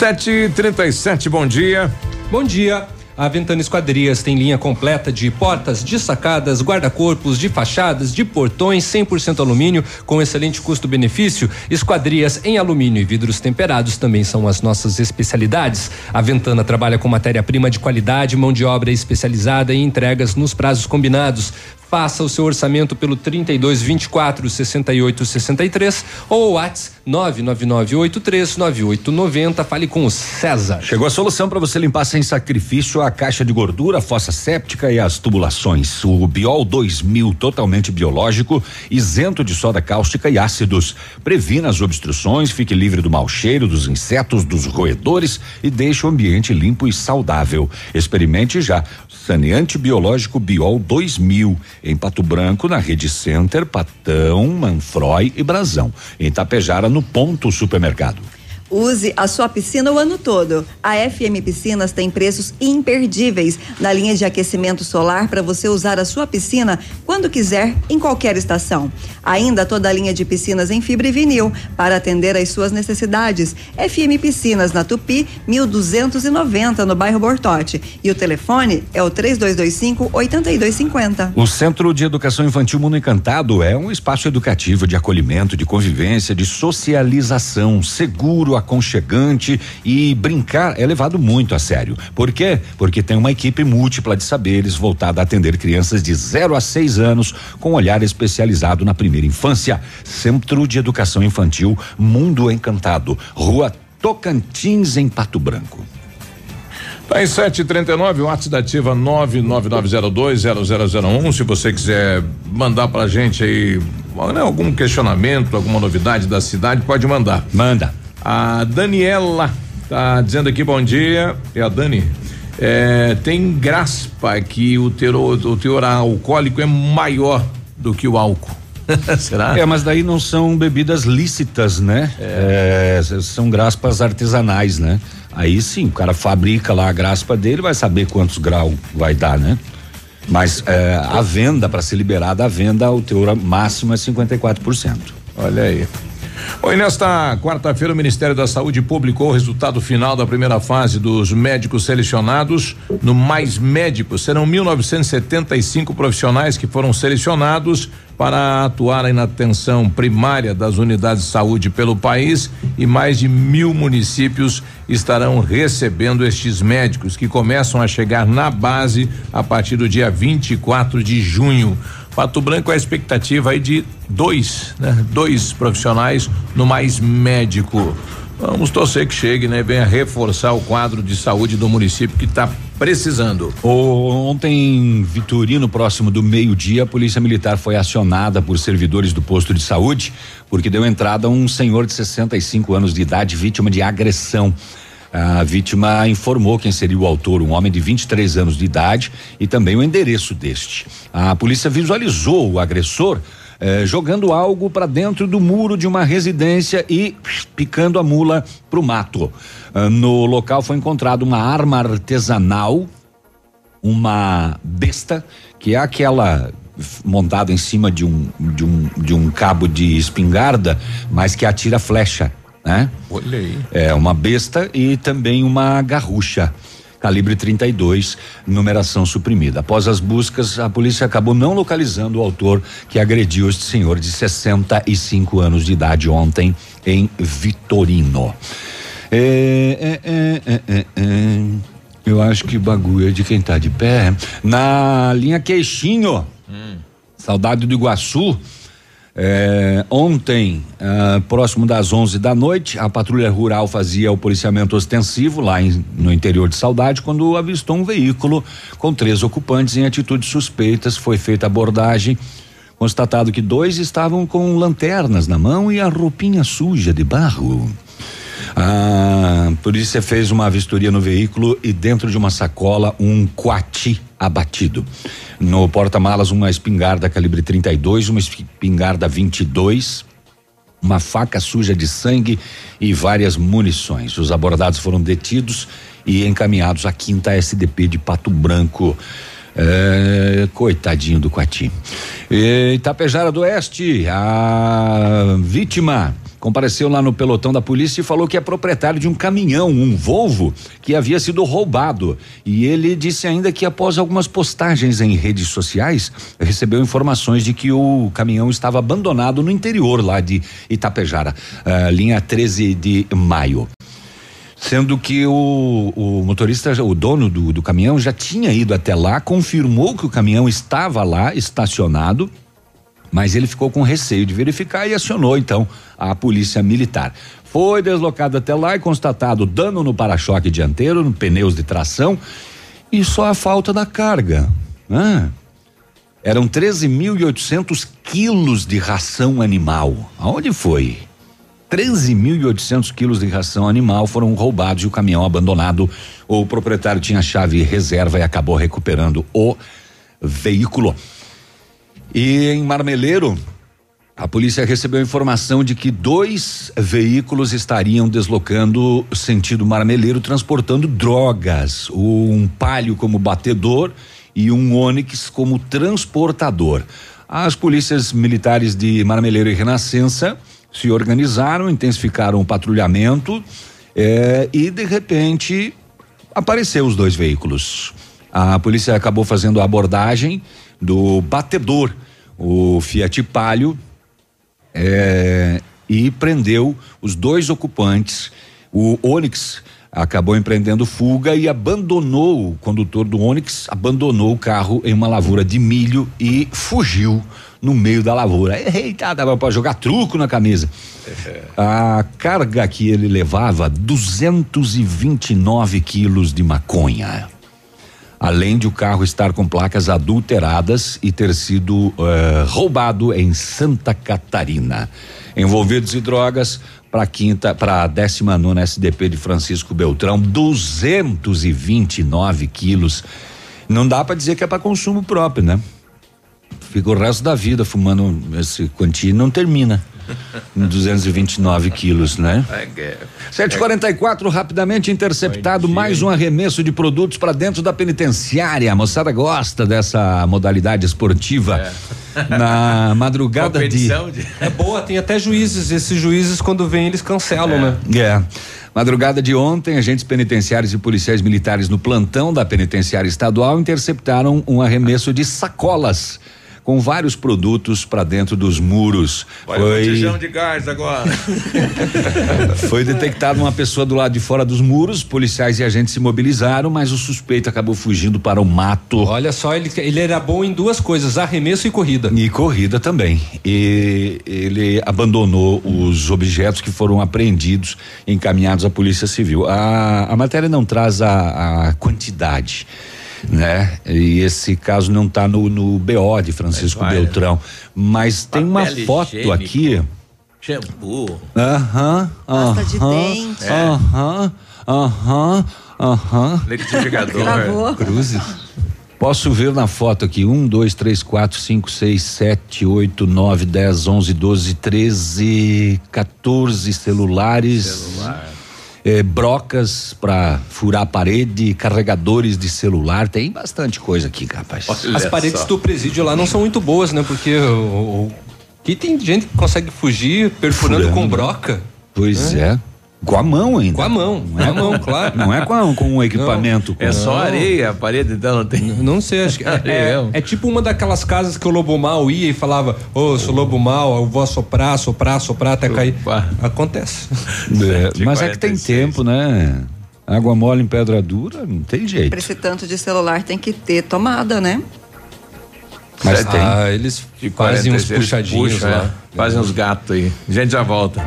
Sete e trinta e sete, bom dia. Bom dia. A Ventana Esquadrias tem linha completa de portas, de sacadas, guarda-corpos, de fachadas, de portões 100% alumínio com excelente custo-benefício. Esquadrias em alumínio e vidros temperados também são as nossas especialidades. A Ventana trabalha com matéria-prima de qualidade, mão de obra especializada e entregas nos prazos combinados. Faça o seu orçamento pelo 32 24 68 63 ou o WhatsApp 99983 9890. Fale com o César. Chegou a solução para você limpar sem sacrifício a caixa de gordura, a fossa séptica e as tubulações. O Biol 2000 totalmente biológico, isento de soda cáustica e ácidos. Previna as obstruções, fique livre do mau cheiro, dos insetos, dos roedores e deixe o ambiente limpo e saudável. Experimente já. Saneante biológico Biol 2000 em Pato Branco, na Rede Center, Patão, Manfroy e Brasão. Em Tapejara, no Ponto Supermercado. Use a sua piscina o ano todo. A FM Piscinas tem preços imperdíveis na linha de aquecimento solar para você usar a sua piscina quando quiser, em qualquer estação. Ainda toda a linha de piscinas em fibra e vinil para atender às suas necessidades. FM Piscinas na Tupi, 1290 no bairro Bortote. E o telefone é o 3225 8250. O Centro de Educação Infantil Mundo Encantado é um espaço educativo de acolhimento, de convivência, de socialização, seguro, aconchegante e brincar é levado muito a sério. Por quê? Porque tem uma equipe múltipla de saberes voltada a atender crianças de 0 a 6 anos com olhar especializado na primeira infância. Centro de Educação Infantil Mundo Encantado, Rua Tocantins, em Pato Branco. Tá em 739, o WhatsApp da Ativa 999020001. Se você quiser mandar pra gente aí né, algum questionamento, alguma novidade da cidade, pode mandar. Manda. A Daniela tá dizendo aqui bom dia. É a Dani. É, tem graspa que o teor, o teor alcoólico é maior do que o álcool. Será? É, mas daí não são bebidas lícitas, né? É, são graspas artesanais, né? Aí sim, o cara fabrica lá a graspa dele, vai saber quantos graus vai dar, né? Mas é, a venda, para ser liberada a venda, o teor máximo é 54%. Olha aí. Oi, nesta quarta-feira o Ministério da Saúde publicou o resultado final da primeira fase dos médicos selecionados. No Mais Médicos, serão 1.975 profissionais que foram selecionados para atuarem na atenção primária das unidades de saúde pelo país e mais de mil municípios estarão recebendo estes médicos que começam a chegar na base a partir do dia 24 de junho. Pato Branco a expectativa aí de dois, né? Dois profissionais no mais médico. Vamos torcer que chegue, né? Venha reforçar o quadro de saúde do município que está precisando. Ontem, Vitorino, próximo do meio-dia, a Polícia Militar foi acionada por servidores do posto de saúde porque deu entrada a um senhor de 65 anos de idade vítima de agressão. A vítima informou quem seria o autor, um homem de 23 anos de idade, e também o endereço deste. A polícia visualizou o agressor eh, jogando algo para dentro do muro de uma residência e picando a mula pro mato. Ah, no local foi encontrado uma arma artesanal, uma besta, que é aquela montada em cima de um, de um de um cabo de espingarda, mas que atira flecha, né? Olha aí. É uma besta e também uma garrucha. Calibre 32, numeração suprimida. Após as buscas, a polícia acabou não localizando o autor que agrediu este senhor de 65 anos de idade ontem em Vitorino. É, é, é, é, é, é. Eu acho que bagulho é de quem tá de pé. Na linha Queixinho, saudade do Iguaçu. É, ontem, ah, próximo das 11 da noite, a patrulha rural fazia o policiamento ostensivo lá em- no interior de Saudade quando avistou um veículo com três ocupantes em atitudes suspeitas. Foi feita abordagem, constatado que dois estavam com lanternas na mão e a roupinha suja de barro. A polícia fez uma vistoria no veículo e dentro de uma sacola um coati abatido. No porta-malas uma espingarda calibre 32, uma espingarda 22, uma faca suja de sangue e várias munições. Os abordados foram detidos e encaminhados à quinta SDP de Pato Branco. É, coitadinho do Coati. Itapejara do Oeste, a vítima compareceu lá no pelotão da polícia e falou que é proprietário de um caminhão, um Volvo, que havia sido roubado. E ele disse ainda que após algumas postagens em redes sociais, recebeu informações de que o caminhão estava abandonado no interior lá de Itapejara, uh, linha 13 de maio. Sendo que o, o motorista, o dono do, do caminhão, já tinha ido até lá, confirmou que o caminhão estava lá estacionado mas ele ficou com receio de verificar e acionou então a polícia militar. Foi deslocado até lá e constatado dano no para-choque dianteiro, no pneus de tração e só a falta da carga. Ah, eram 13.800 quilos de ração animal. Aonde foi? 13.800 quilos de ração animal foram roubados e o caminhão abandonado. O proprietário tinha chave reserva e acabou recuperando o veículo. E em Marmeleiro, a polícia recebeu informação de que dois veículos estariam deslocando sentido Marmeleiro, transportando drogas. Um palio como batedor e um Onix como transportador. As polícias militares de Marmeleiro e Renascença se organizaram, intensificaram o patrulhamento eh, e de repente apareceu os dois veículos. A polícia acabou fazendo a abordagem do batedor, o Fiat Palio, é, e prendeu os dois ocupantes. O Onix acabou empreendendo fuga e abandonou o condutor do Onix, abandonou o carro em uma lavoura de milho e fugiu no meio da lavoura. Eita, dava para jogar truco na camisa. A carga que ele levava 229 quilos de maconha além de o carro estar com placas adulteradas e ter sido uh, roubado em Santa Catarina. Envolvidos em drogas, para quinta, para a décima nona SDP de Francisco Beltrão, 229 quilos. Não dá para dizer que é para consumo próprio, né? Fica o resto da vida fumando esse quantia e não termina. 229 quilos, né? 744, rapidamente interceptado mais um arremesso de produtos para dentro da penitenciária. A moçada gosta dessa modalidade esportiva. É. Na madrugada de... de. É boa, tem até juízes. Esses juízes, quando vêm, eles cancelam, é. né? É. Madrugada de ontem, agentes penitenciários e policiais militares no plantão da penitenciária estadual interceptaram um arremesso de sacolas com vários produtos para dentro dos muros. Olha Foi... botijão de gás agora. Foi detectada uma pessoa do lado de fora dos muros, policiais e agentes se mobilizaram, mas o suspeito acabou fugindo para o mato. Olha só, ele, ele era bom em duas coisas, arremesso e corrida. E corrida também. E ele abandonou os objetos que foram apreendidos, encaminhados à Polícia Civil. A, a matéria não traz a, a quantidade né? E esse caso não está no, no BO de Francisco Beltrão, mas tem uma foto higiênico. aqui. Shampoo. Aham. Pasta de dente. Aham. Aham. Aham. Liquidificador. Cruzes. Posso ver na foto aqui, um, dois, três, quatro, cinco, seis, sete, oito, nove, dez, onze, doze, treze, 14 celulares. Celular eh, brocas para furar a parede, carregadores de celular, tem bastante coisa aqui, rapaz. Olha As paredes só. do presídio lá não são muito boas, né? Porque o, o que tem gente que consegue fugir perfurando Furando. com broca. Pois é. é. Com a mão ainda. Com a mão, não é com a mão, claro. Não é com, a, com um equipamento. Não, é só areia, a parede dela não tem. Não, não sei, acho que é, é, é, tipo uma daquelas casas que o lobo mal ia e falava: Ô, oh, sou lobo mal, eu vou soprar, soprar, soprar até cair. Acontece. É, mas é que tem tempo, né? Água mole em pedra dura, não tem jeito. Pra esse tanto de celular tem que ter tomada, né? Mas tem. Ah, eles De Fazem uns 46, eles puxadinhos puxam, lá. é. Fazem uns gatos aí. A gente já volta.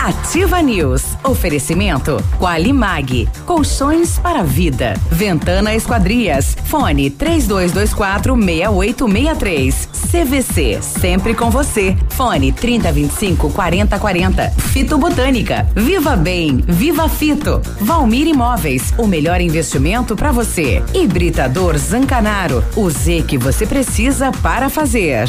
Ativa News. Oferecimento Qualimag. Colchões para vida. Ventana Esquadrias. Fone 3224 6863. CVC. Sempre com você. Fone 3025 4040. Fito Botânica. Viva Bem. Viva Fito. Valmir Imóveis. O melhor investimento para você. Hibridador Zancanaro. O Z que você precisa para fazer.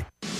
Limited.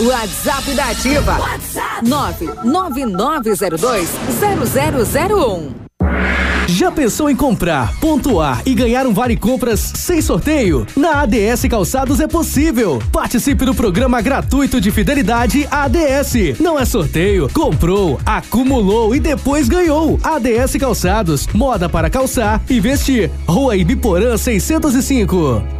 WhatsApp da Ativa. WhatsApp 999020001. Já pensou em comprar, pontuar e ganhar um vale compras sem sorteio? Na ADS Calçados é possível. Participe do programa gratuito de fidelidade ADS. Não é sorteio, comprou, acumulou e depois ganhou. ADS Calçados, moda para calçar e vestir. Rua Ibiporã 605.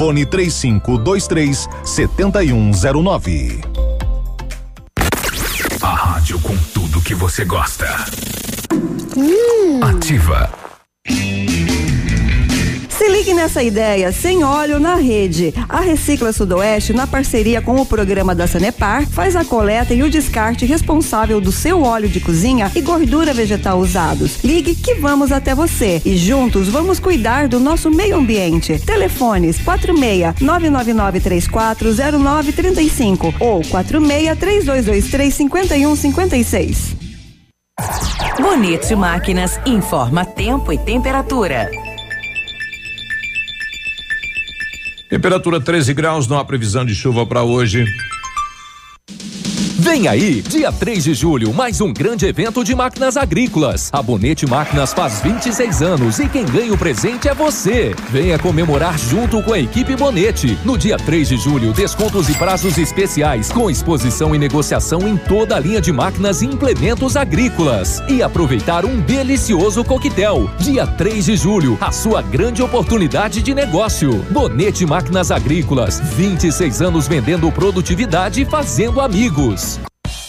Fone 3523 7109. A rádio com tudo que você gosta. Hum. Ativa. Ligue nessa ideia, sem óleo na rede. A Recicla Sudoeste, na parceria com o programa da Sanepar, faz a coleta e o descarte responsável do seu óleo de cozinha e gordura vegetal usados. Ligue que vamos até você e juntos vamos cuidar do nosso meio ambiente. Telefones 46 999 340935 ou 46 3223 5156. Bonito Máquinas informa tempo e temperatura. Temperatura 13 graus, não há previsão de chuva para hoje. Vem aí, dia 3 de julho, mais um grande evento de máquinas agrícolas. A Bonete Máquinas faz 26 anos e quem ganha o presente é você. Venha comemorar junto com a equipe Bonete. No dia 3 de julho, descontos e prazos especiais, com exposição e negociação em toda a linha de máquinas e implementos agrícolas. E aproveitar um delicioso coquetel. Dia 3 de julho, a sua grande oportunidade de negócio. Bonete Máquinas Agrícolas, 26 anos vendendo produtividade e fazendo amigos.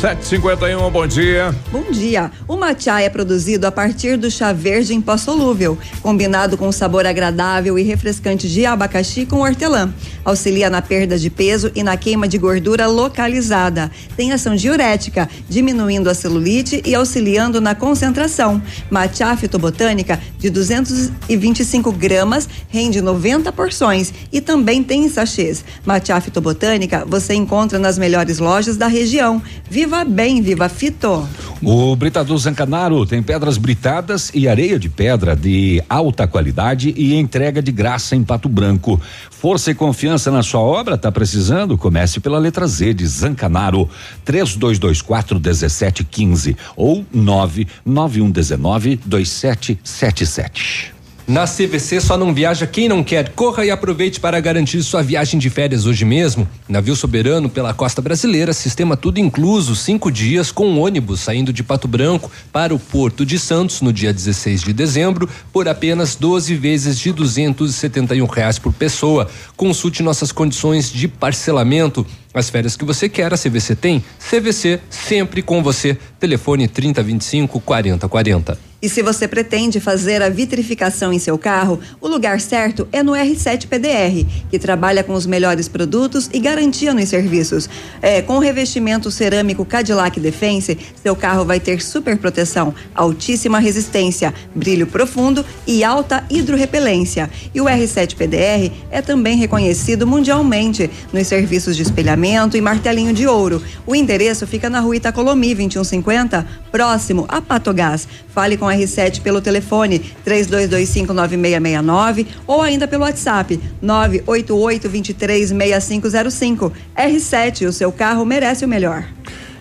751, bom dia. Bom dia. O matcha é produzido a partir do chá verde em pó solúvel, combinado com sabor agradável e refrescante de abacaxi com hortelã. auxilia na perda de peso e na queima de gordura localizada. Tem ação diurética, diminuindo a celulite e auxiliando na concentração. Matcha fitobotânica de 225 gramas rende 90 porções e também tem em sachês. Matcha fitobotânica você encontra nas melhores lojas da região. Viva bem, viva fito! O Britador Zancanaro tem pedras britadas e areia de pedra de alta qualidade e entrega de graça em Pato Branco. Força e confiança na sua obra, tá precisando? Comece pela letra Z de Zancanaro, 3224 1715 ou 99119 2777. Na CVC só não viaja quem não quer. Corra e aproveite para garantir sua viagem de férias hoje mesmo. Navio soberano pela costa brasileira, sistema tudo incluso, cinco dias com ônibus saindo de Pato Branco para o Porto de Santos no dia 16 de dezembro por apenas 12 vezes de 271 reais por pessoa. Consulte nossas condições de parcelamento. As férias que você quer, a CVC tem. CVC sempre com você. Telefone 3025 4040. E se você pretende fazer a vitrificação em seu carro, o lugar certo é no R7 PDR, que trabalha com os melhores produtos e garantia nos serviços. É, com o revestimento cerâmico Cadillac Defense, seu carro vai ter super proteção, altíssima resistência, brilho profundo e alta hidrorrepelência. E o R7 PDR é também reconhecido mundialmente nos serviços de espelhamento e martelinho de ouro. O endereço fica na rua Itacolomi 2150, próximo a Patogás. Fale com a R7 pelo telefone 32259669 ou ainda pelo WhatsApp 988236505. R7, o seu carro merece o melhor.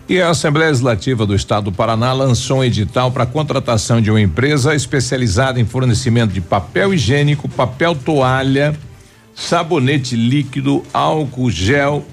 E a Assembleia Legislativa do Estado do Paraná lançou um edital para contratação de uma empresa especializada em fornecimento de papel higiênico, papel toalha, sabonete líquido, álcool gel,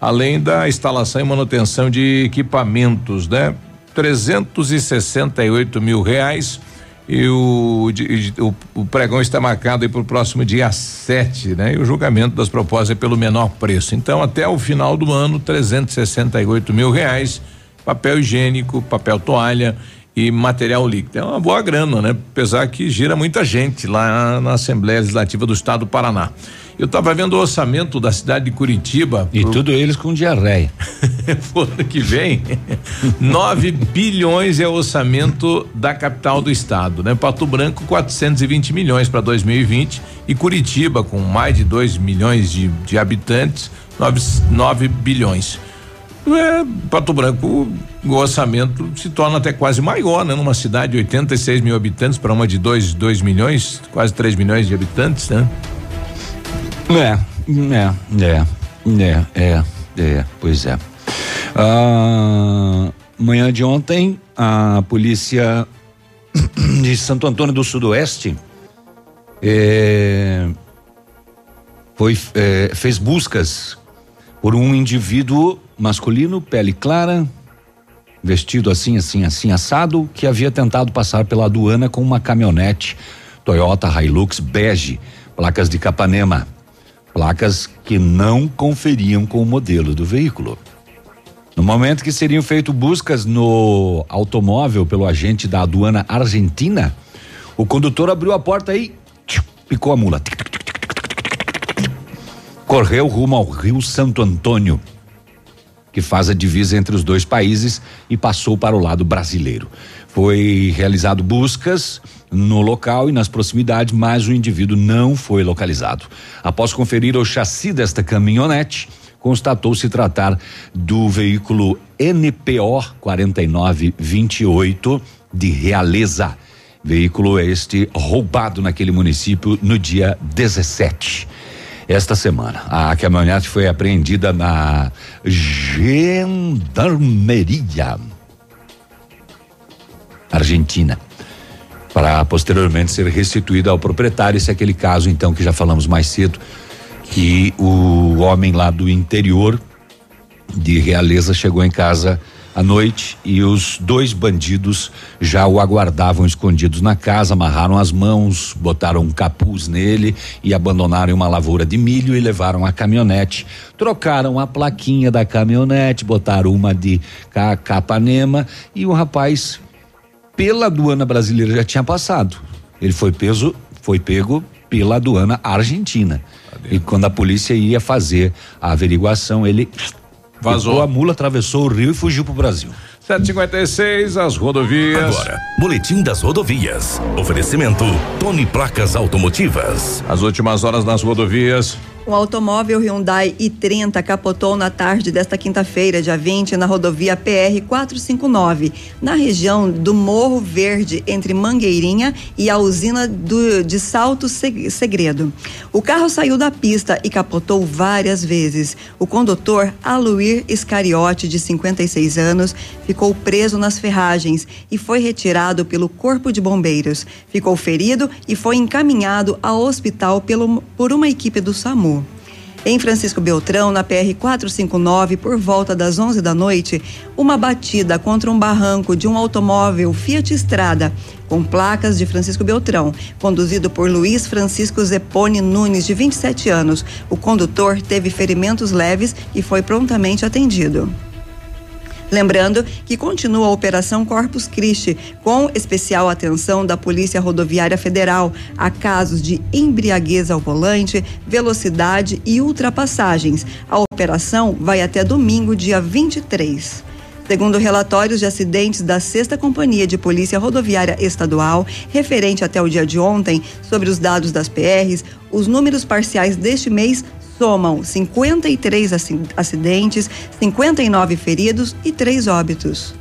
além da instalação e manutenção de equipamentos, né? 368 mil reais e o, o, o, pregão está marcado para o próximo dia 7, né? E o julgamento das propostas é pelo menor preço. Então, até o final do ano, 368 mil reais, papel higiênico, papel toalha e material líquido. É uma boa grana, né? Apesar que gira muita gente lá na Assembleia Legislativa do Estado do Paraná. Eu estava vendo o orçamento da cidade de Curitiba. E pro... tudo eles com diarreia. ano que vem, 9 bilhões é o orçamento da capital do estado, né? Pato Branco, 420 milhões para 2020 e Curitiba, com mais de 2 milhões de, de habitantes, 9, 9 bilhões. É, Pato Branco, o orçamento se torna até quase maior, né? Numa cidade de 86 mil habitantes para uma de 2 dois, milhões, quase 3 milhões de habitantes, né? É, é, é, é, é, é, pois é. Ah, manhã de ontem, a polícia de Santo Antônio do Sudoeste é, foi, é, fez buscas por um indivíduo masculino, pele clara, vestido assim, assim, assim, assado, que havia tentado passar pela aduana com uma caminhonete Toyota Hilux bege, placas de Capanema placas que não conferiam com o modelo do veículo. No momento que seriam feitas buscas no automóvel pelo agente da aduana argentina, o condutor abriu a porta e picou a mula. Correu rumo ao Rio Santo Antônio, que faz a divisa entre os dois países, e passou para o lado brasileiro. Foi realizado buscas no local e nas proximidades, mas o indivíduo não foi localizado. Após conferir o chassi desta caminhonete, constatou se tratar do veículo NPO 4928 de Realeza. Veículo este roubado naquele município no dia 17 esta semana. A caminhonete foi apreendida na Gendarmeria Argentina para posteriormente ser restituída ao proprietário. Esse é aquele caso, então, que já falamos mais cedo, que o homem lá do interior de Realeza chegou em casa à noite e os dois bandidos já o aguardavam escondidos na casa, amarraram as mãos, botaram um capuz nele e abandonaram uma lavoura de milho e levaram a caminhonete. Trocaram a plaquinha da caminhonete, botaram uma de Capanema e o rapaz pela aduana brasileira já tinha passado. Ele foi peso, foi pego pela aduana argentina. E quando a polícia ia fazer a averiguação, ele Vazou. a mula, atravessou o rio e fugiu pro Brasil. 756, as rodovias. Agora, Boletim das Rodovias. Oferecimento Tony Placas Automotivas. As últimas horas nas rodovias. Um automóvel Hyundai i30 capotou na tarde desta quinta-feira, dia 20, na rodovia PR 459, na região do Morro Verde, entre Mangueirinha e a usina do, de Salto Se- Segredo. O carro saiu da pista e capotou várias vezes. O condutor, Aluir Iscariote, de 56 anos, ficou preso nas ferragens e foi retirado pelo Corpo de Bombeiros. Ficou ferido e foi encaminhado ao hospital pelo, por uma equipe do SAMU. Em Francisco Beltrão, na PR 459, por volta das 11 da noite, uma batida contra um barranco de um automóvel Fiat Estrada com placas de Francisco Beltrão, conduzido por Luiz Francisco Zepone Nunes, de 27 anos. O condutor teve ferimentos leves e foi prontamente atendido. Lembrando que continua a Operação Corpus Christi, com especial atenção da Polícia Rodoviária Federal a casos de embriaguez ao volante, velocidade e ultrapassagens. A operação vai até domingo, dia 23. Segundo relatórios de acidentes da Sexta Companhia de Polícia Rodoviária Estadual, referente até o dia de ontem, sobre os dados das PRs, os números parciais deste mês somam 53 aci- acidentes, 59 feridos e 3 óbitos.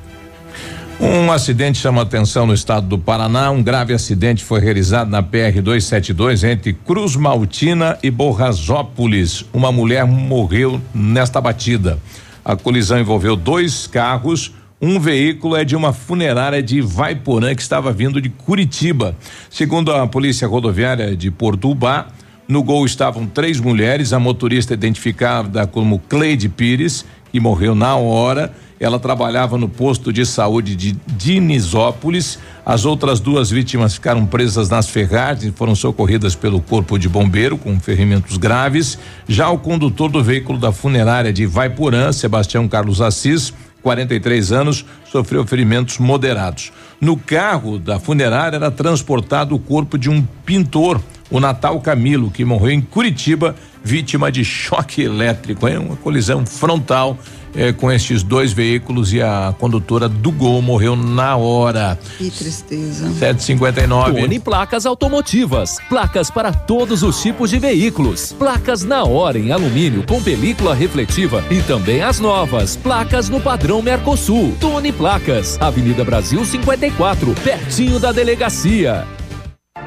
Um acidente chama atenção no estado do Paraná. Um grave acidente foi realizado na PR 272 entre Cruz Maltina e Borrazópolis. Uma mulher morreu nesta batida. A colisão envolveu dois carros. Um veículo é de uma funerária de Vaiporã que estava vindo de Curitiba. Segundo a Polícia Rodoviária de Portubá, no gol estavam três mulheres, a motorista identificada como Cleide Pires, que morreu na hora. Ela trabalhava no posto de saúde de Dinisópolis. As outras duas vítimas ficaram presas nas ferragens e foram socorridas pelo corpo de bombeiro com ferimentos graves. Já o condutor do veículo da funerária de Vaiporã, Sebastião Carlos Assis, 43 anos, sofreu ferimentos moderados. No carro da funerária era transportado o corpo de um pintor, o Natal Camilo, que morreu em Curitiba, vítima de choque elétrico. É uma colisão frontal eh, com estes dois veículos e a condutora do gol morreu na hora. Que tristeza. 759. Tony Placas Automotivas. Placas para todos os tipos de veículos. Placas na hora em alumínio com película refletiva e também as novas. Placas no padrão Mercosul. Tony Placas. Avenida Brasil 54, pertinho da delegacia.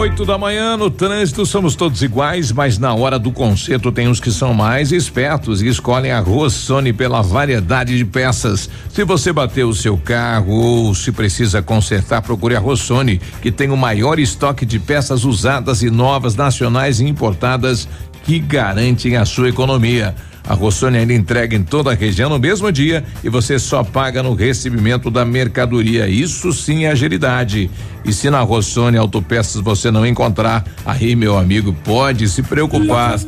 Oito da manhã no trânsito somos todos iguais, mas na hora do conserto tem os que são mais espertos e escolhem a Rossoni pela variedade de peças. Se você bateu o seu carro ou se precisa consertar, procure a Rossoni, que tem o maior estoque de peças usadas e novas, nacionais e importadas que garantem a sua economia. A Rossoni ainda entrega em toda a região no mesmo dia e você só paga no recebimento da mercadoria. Isso sim é agilidade. E se na Rossoni Autopeças você não encontrar, aí, meu amigo, pode se preocupar.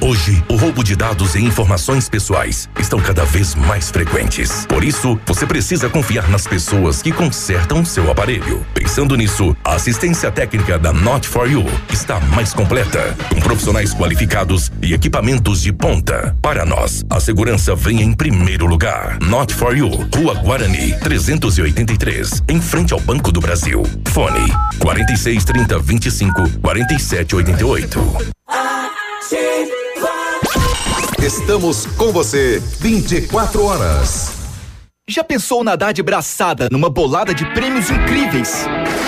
Hoje, o roubo de dados e informações pessoais estão cada vez mais frequentes. Por isso, você precisa confiar nas pessoas que consertam seu aparelho. Pensando nisso, a assistência técnica da Not for You está mais completa, com profissionais qualificados e equipamentos de ponta. Para nós, a segurança vem em primeiro lugar. Not for You, Rua Guarani, 383, em frente ao Banco do Brasil. Fone 46 30 25 47 88. Estamos com você 24 horas. Já pensou nadar de braçada numa bolada de prêmios incríveis?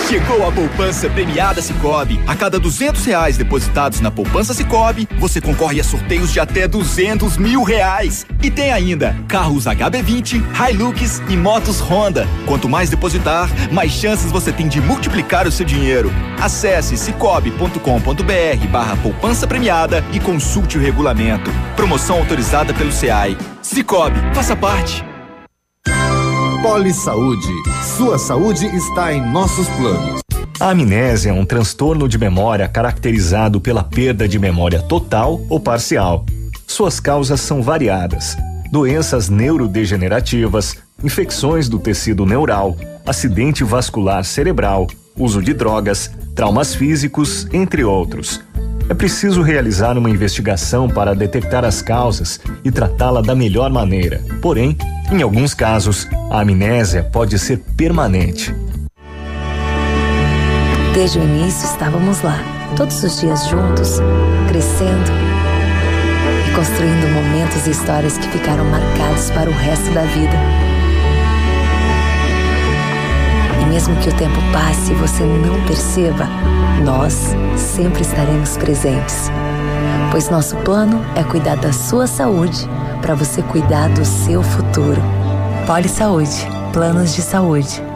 Chegou a poupança premiada Cicobi. A cada duzentos reais depositados na poupança Cicobi, você concorre a sorteios de até duzentos mil reais. E tem ainda carros HB20, Hilux e motos Honda. Quanto mais depositar, mais chances você tem de multiplicar o seu dinheiro. Acesse cicobi.com.br barra poupança premiada e consulte o regulamento. Promoção autorizada pelo SEAI. Cicobi, faça parte. Poli Saúde. Sua saúde está em nossos planos. A amnésia é um transtorno de memória caracterizado pela perda de memória total ou parcial. Suas causas são variadas: doenças neurodegenerativas, infecções do tecido neural, acidente vascular cerebral, uso de drogas, traumas físicos, entre outros. É preciso realizar uma investigação para detectar as causas e tratá-la da melhor maneira. Porém, em alguns casos, a amnésia pode ser permanente. Desde o início estávamos lá, todos os dias juntos, crescendo e construindo momentos e histórias que ficaram marcados para o resto da vida. Mesmo que o tempo passe e você não perceba, nós sempre estaremos presentes. Pois nosso plano é cuidar da sua saúde para você cuidar do seu futuro. Poli Saúde, planos de saúde.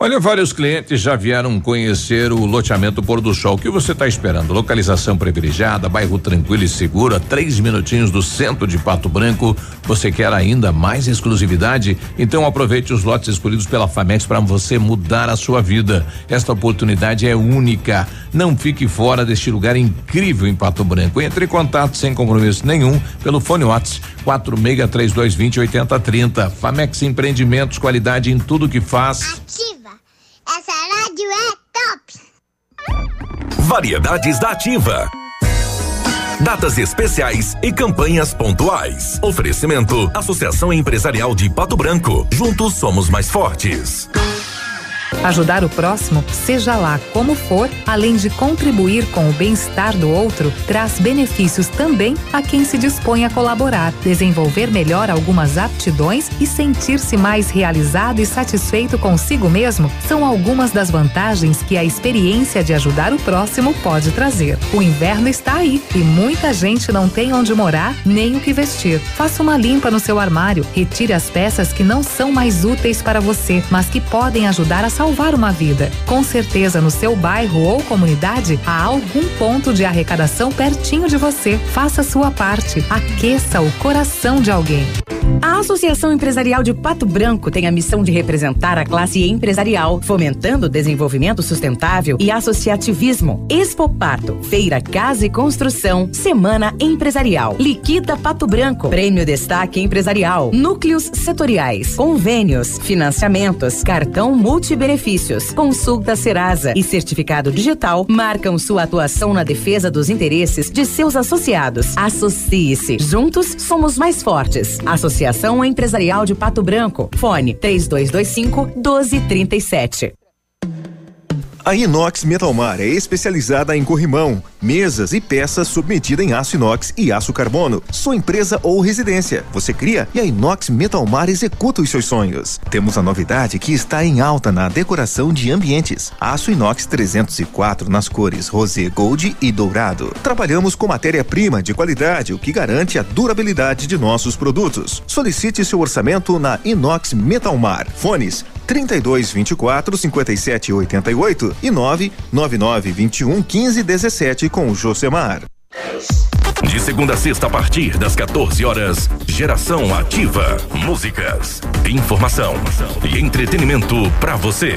Olha, vários clientes já vieram conhecer o loteamento Pôr do Sol. O que você está esperando? Localização privilegiada, bairro tranquilo e seguro, a três minutinhos do centro de Pato Branco. Você quer ainda mais exclusividade? Então aproveite os lotes escolhidos pela Famex para você mudar a sua vida. Esta oportunidade é única. Não fique fora deste lugar incrível em Pato Branco. Entre em contato sem compromisso nenhum pelo fone WhatsApp 463220 8030. Famex Empreendimentos, qualidade em tudo que faz. Ativa. Essa rádio é top. Variedades da Ativa. Datas especiais e campanhas pontuais. Oferecimento: Associação Empresarial de Pato Branco. Juntos somos mais fortes. Ajudar o próximo, seja lá como for, além de contribuir com o bem-estar do outro, traz benefícios também a quem se dispõe a colaborar, desenvolver melhor algumas aptidões e sentir-se mais realizado e satisfeito consigo mesmo são algumas das vantagens que a experiência de ajudar o próximo pode trazer. O inverno está aí e muita gente não tem onde morar nem o que vestir. Faça uma limpa no seu armário, retire as peças que não são mais úteis para você, mas que podem ajudar a salvar uma vida. Com certeza no seu bairro ou comunidade há algum ponto de arrecadação pertinho de você. Faça sua parte. Aqueça o coração de alguém. A Associação Empresarial de Pato Branco tem a missão de representar a classe empresarial, fomentando o desenvolvimento sustentável e associativismo. Expo Pato, Feira Casa e Construção, Semana Empresarial. Liquida Pato Branco, Prêmio Destaque Empresarial, Núcleos Setoriais, Convênios, Financiamentos, Cartão Multibenefícios, Consulta Serasa e Certificado Digital marcam sua atuação na defesa dos interesses de seus associados. Associe-se. Juntos somos mais fortes. Associação Empresarial de Pato Branco. Fone 3225 1237. A Inox Metalmar é especializada em corrimão, mesas e peças submetida em aço inox e aço carbono. Sua empresa ou residência, você cria e a Inox Metalmar executa os seus sonhos. Temos a novidade que está em alta na decoração de ambientes. Aço inox 304 nas cores rosé, gold e dourado. Trabalhamos com matéria-prima de qualidade, o que garante a durabilidade de nossos produtos. Solicite seu orçamento na Inox Metalmar. Fones 32 24 57 88 e 999 21 15 17 com o Josemar. De segunda a sexta, a partir das 14 horas, Geração Ativa. Músicas, informação e entretenimento para você.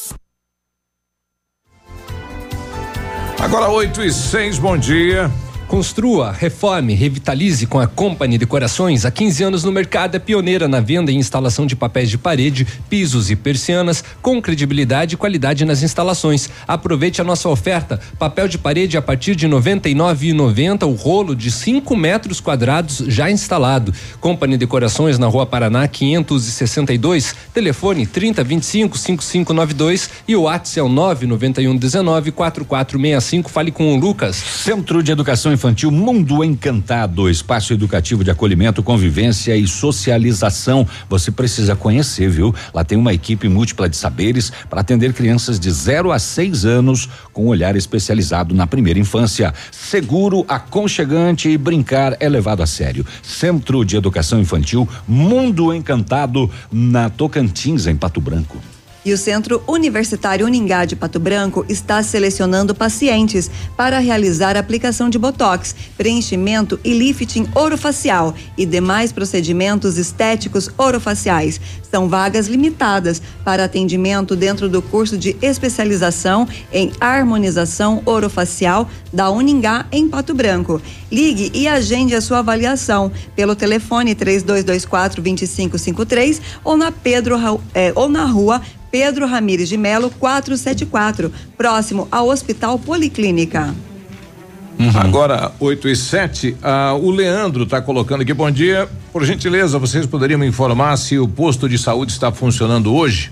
Agora 8 e 6, bom dia. Construa, reforme, revitalize com a Company Decorações. Há 15 anos no mercado, é pioneira na venda e instalação de papéis de parede, pisos e persianas, com credibilidade e qualidade nas instalações. Aproveite a nossa oferta: papel de parede a partir de R$ 99,90, o rolo de 5 metros quadrados já instalado. Company Decorações na Rua Paraná 562, telefone 3025 5592 e o WhatsApp é o 991 19 4465. Fale com o Lucas. Centro de Educação Infantil Mundo Encantado, espaço educativo de acolhimento, convivência e socialização. Você precisa conhecer, viu? Lá tem uma equipe múltipla de saberes para atender crianças de 0 a 6 anos com olhar especializado na primeira infância. Seguro, aconchegante e brincar é levado a sério. Centro de Educação Infantil Mundo Encantado na Tocantins, em Pato Branco. E o Centro Universitário Uningá de Pato Branco está selecionando pacientes para realizar aplicação de botox, preenchimento e lifting orofacial e demais procedimentos estéticos orofaciais. São vagas limitadas para atendimento dentro do curso de especialização em harmonização orofacial da Uningá em Pato Branco. Ligue e agende a sua avaliação pelo telefone 3224 2553 ou na Pedro eh, ou na rua Pedro Ramires de Melo, 474, próximo ao Hospital Policlínica. Uhum. Agora, 8 e 7, ah, o Leandro está colocando aqui. Bom dia. Por gentileza, vocês poderiam me informar se o posto de saúde está funcionando hoje?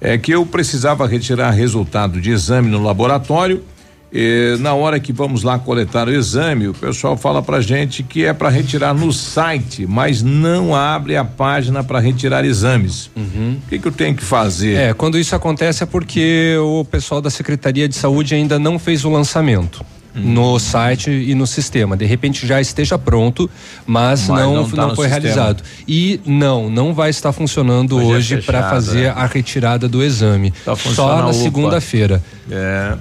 É que eu precisava retirar resultado de exame no laboratório e, na hora que vamos lá coletar o exame, o pessoal fala pra gente que é para retirar no site, mas não abre a página para retirar exames. Uhum. O que, que eu tenho que fazer? É, quando isso acontece é porque o pessoal da Secretaria de Saúde ainda não fez o lançamento no site e no sistema. De repente já esteja pronto, mas, Mas não não tá não foi sistema. realizado. E não, não vai estar funcionando Hoje é hoje para fechado, fazer é. a retirada do exame. Só funciona Só na segunda-feira. É.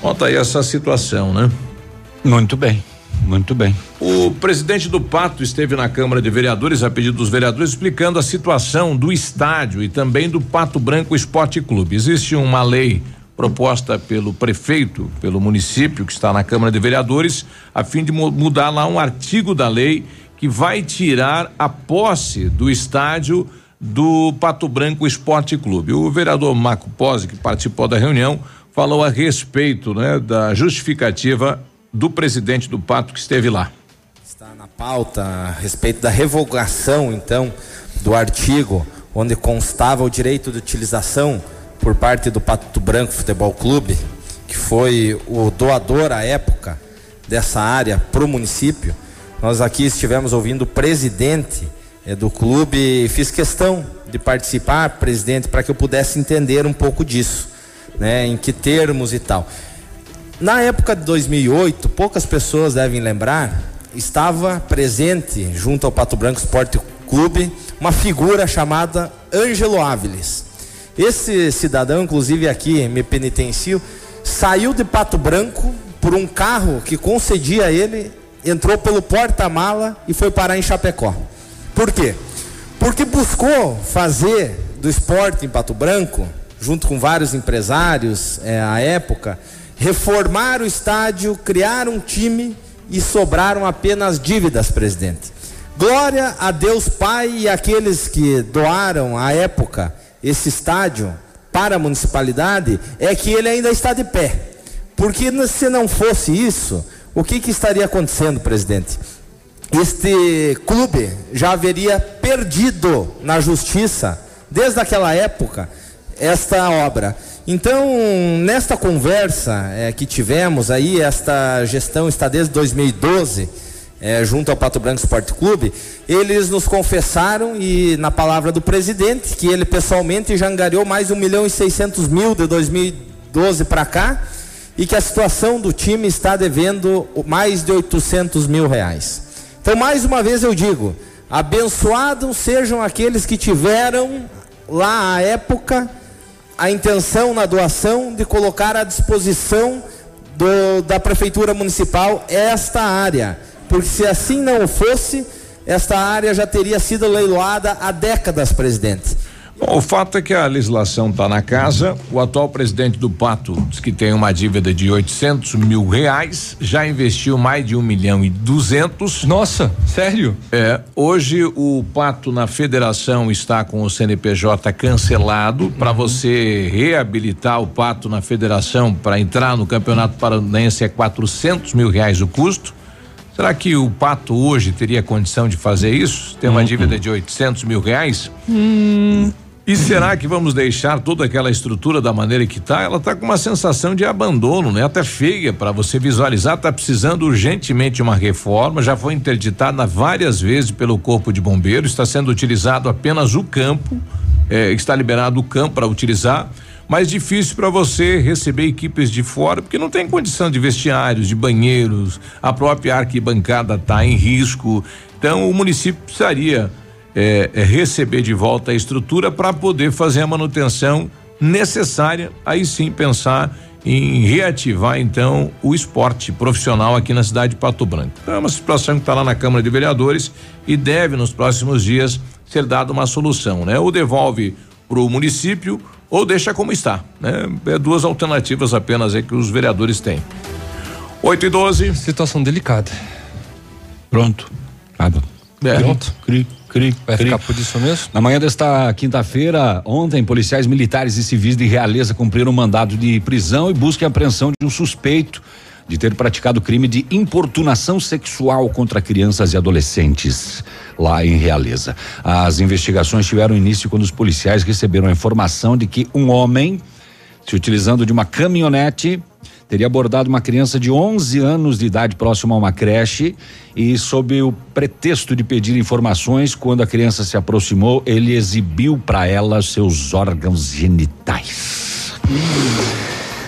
Conta aí essa situação, né? Muito bem, muito bem. O presidente do Pato esteve na Câmara de Vereadores, a pedido dos vereadores, explicando a situação do estádio e também do Pato Branco Esporte Clube. Existe uma lei proposta pelo prefeito, pelo município que está na Câmara de Vereadores, a fim de mu- mudar lá um artigo da lei que vai tirar a posse do estádio do Pato Branco Esporte Clube. O vereador Marco Pose, que participou da reunião, falou a respeito, né, da justificativa do presidente do Pato que esteve lá. na pauta a respeito da revogação, então, do artigo onde constava o direito de utilização por parte do Pato Branco Futebol Clube, que foi o doador à época dessa área para o município. Nós aqui estivemos ouvindo o presidente eh, do clube e fiz questão de participar, presidente, para que eu pudesse entender um pouco disso, né, em que termos e tal. Na época de 2008, poucas pessoas devem lembrar, estava presente junto ao Pato Branco Esporte Clube uma figura chamada Ângelo Áviles. Esse cidadão, inclusive aqui me penitencio, saiu de Pato Branco por um carro que concedia a ele, entrou pelo porta-mala e foi parar em Chapecó. Por quê? Porque buscou fazer do esporte em Pato Branco, junto com vários empresários eh, à época, reformar o estádio, criar um time e sobraram apenas dívidas, presidente. Glória a Deus Pai e aqueles que doaram à época esse estádio para a municipalidade, é que ele ainda está de pé. Porque se não fosse isso, o que, que estaria acontecendo, presidente? Este clube já haveria perdido na justiça, desde aquela época, esta obra. Então, nesta conversa eh, que tivemos aí, esta gestão está desde 2012, eh, junto ao Pato Branco Esporte Clube, eles nos confessaram, e na palavra do presidente, que ele pessoalmente já angariou mais de 1 milhão e 600 mil de 2012 para cá, e que a situação do time está devendo mais de 800 mil reais. Então, mais uma vez eu digo: abençoados sejam aqueles que tiveram lá à época a intenção na doação de colocar à disposição do- da Prefeitura Municipal esta área. Porque se assim não fosse, esta área já teria sido leiloada há décadas, presidente. Bom, o fato é que a legislação está na casa. O atual presidente do Pato diz que tem uma dívida de 800 mil reais, já investiu mais de um milhão e duzentos. Nossa, sério? É. Hoje o Pato na federação está com o CNPJ cancelado. Para você reabilitar o Pato na federação para entrar no Campeonato Paranaense é 400 mil reais o custo. Será que o Pato hoje teria condição de fazer isso? Tem uma dívida de 800 mil reais? E será que vamos deixar toda aquela estrutura da maneira que está? Ela está com uma sensação de abandono, né? Até feia para você visualizar. Está precisando urgentemente de uma reforma. Já foi interditada várias vezes pelo Corpo de Bombeiros. Está sendo utilizado apenas o campo. eh, está liberado o campo para utilizar. Mas difícil para você receber equipes de fora, porque não tem condição de vestiários, de banheiros. A própria arquibancada está em risco. Então o município precisaria é, é receber de volta a estrutura para poder fazer a manutenção necessária, aí sim pensar em reativar então o esporte profissional aqui na cidade de Pato Branco. Então é uma situação que está lá na Câmara de Vereadores e deve nos próximos dias ser dada uma solução, né? Ou devolve para o município ou deixa como está, né? É duas alternativas apenas aí que os vereadores têm. 8 e 12. Situação delicada. Pronto. Nada. É. Pronto. Cri, cri, Vai cri. ficar por isso mesmo? Na manhã desta quinta-feira, ontem, policiais militares e civis de Realeza cumpriram um mandado de prisão e busca e apreensão de um suspeito de ter praticado crime de importunação sexual contra crianças e adolescentes lá em Realeza. As investigações tiveram início quando os policiais receberam a informação de que um homem, se utilizando de uma caminhonete, teria abordado uma criança de 11 anos de idade próxima a uma creche e, sob o pretexto de pedir informações, quando a criança se aproximou, ele exibiu para ela seus órgãos genitais.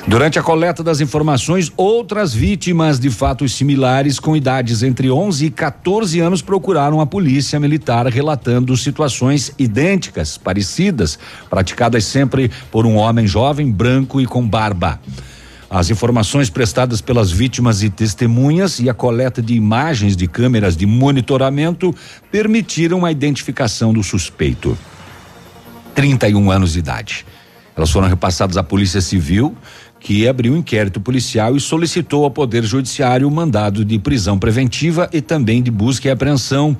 Durante a coleta das informações, outras vítimas de fatos similares com idades entre 11 e 14 anos procuraram a polícia militar relatando situações idênticas, parecidas, praticadas sempre por um homem jovem, branco e com barba. As informações prestadas pelas vítimas e testemunhas e a coleta de imagens de câmeras de monitoramento permitiram a identificação do suspeito. 31 anos de idade. Elas foram repassadas à Polícia Civil, que abriu inquérito policial e solicitou ao Poder Judiciário o mandado de prisão preventiva e também de busca e apreensão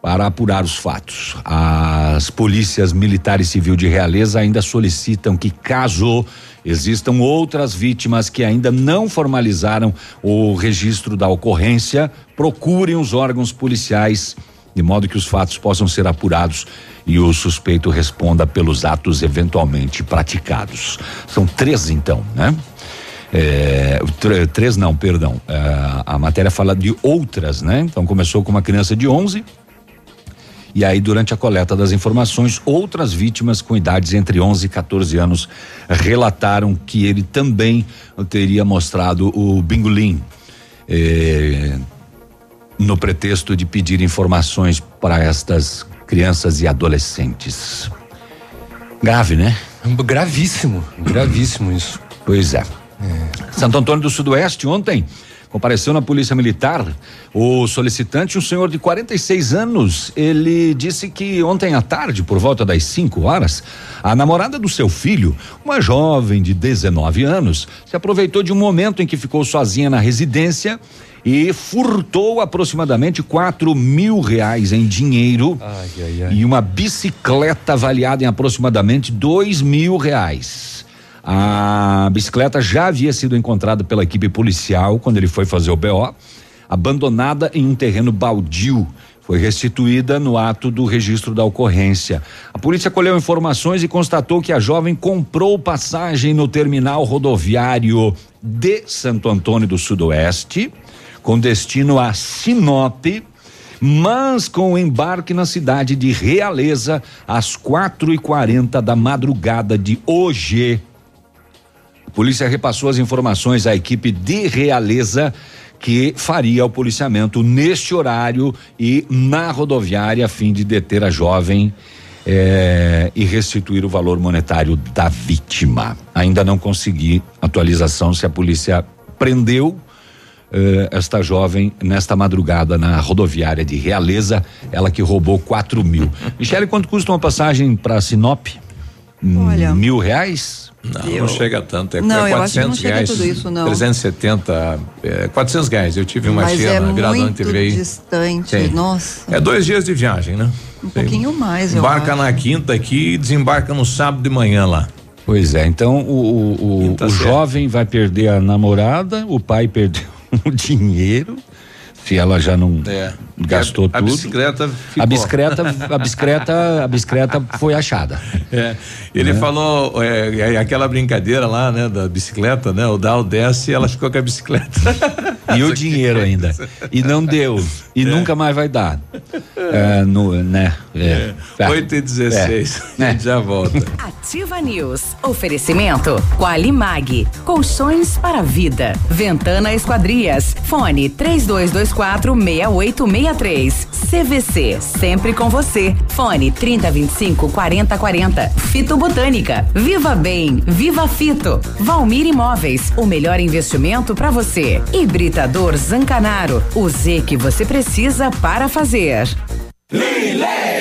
para apurar os fatos. As polícias militar e civil de Realeza ainda solicitam que, caso existam outras vítimas que ainda não formalizaram o registro da ocorrência, procurem os órgãos policiais de modo que os fatos possam ser apurados e o suspeito responda pelos atos eventualmente praticados. São três, então, né? É, tr- três não, perdão. É, a matéria fala de outras, né? Então começou com uma criança de 11 e aí durante a coleta das informações, outras vítimas com idades entre 11 e 14 anos relataram que ele também teria mostrado o bingolim. É, no pretexto de pedir informações para estas crianças e adolescentes. Grave, né? Gravíssimo, gravíssimo isso. Pois é. Santo Antônio do Sudoeste ontem compareceu na Polícia Militar o solicitante, um senhor de 46 anos. Ele disse que ontem à tarde, por volta das 5 horas, a namorada do seu filho, uma jovem de 19 anos, se aproveitou de um momento em que ficou sozinha na residência e furtou aproximadamente 4 mil reais em dinheiro e uma bicicleta avaliada em aproximadamente dois mil reais. A bicicleta já havia sido encontrada pela equipe policial quando ele foi fazer o BO, abandonada em um terreno baldio. Foi restituída no ato do registro da ocorrência. A polícia colheu informações e constatou que a jovem comprou passagem no terminal rodoviário de Santo Antônio do Sudoeste, com destino a Sinop, mas com embarque na cidade de Realeza às quatro e quarenta da madrugada de hoje. A polícia repassou as informações à equipe de Realeza que faria o policiamento neste horário e na rodoviária a fim de deter a jovem eh, e restituir o valor monetário da vítima. Ainda não consegui atualização se a polícia prendeu eh, esta jovem nesta madrugada na rodoviária de Realeza, ela que roubou 4 mil. Michele, quanto custa uma passagem para Sinop? Olha. Mil reais? Não, Eu- não chega tanto. É Não, é eu acho que não 400 chega reais. tudo isso, não. 370, é, 400 reais. Eu tive uma Mas tia é na Grada muito TVI. distante, Sim. nossa. É dois dias de viagem, né? Um pouquinho mais, eu Embarca acho. na quinta aqui e desembarca no sábado de manhã lá. Pois é, então o, o, o- o jovem vai perder a namorada, o pai perdeu o dinheiro, se ela já não É. gastou a, tudo. A bicicleta ficou. A bicicleta, a bicicleta, a bicicleta foi achada. É, ele Né? falou é, é, aquela brincadeira lá, né, da bicicleta, né? O Dal desce e ela ficou com a bicicleta. E o dinheiro ainda. E não deu. E nunca mais vai dar. É, no, né? É. É. 8 e 16 É. A gente já volta. Ativa News. Oferecimento Qualimag. Colchões para vida. Ventana Esquadrias. Fone 3224 6863. CVC. Sempre com você. Fone 3025 4040. Fito Botânica. Viva Bem. Viva Fito. Valmir Imóveis. O melhor investimento para você. Hibridador Zancanaro. O Z que você precisa para fazer. É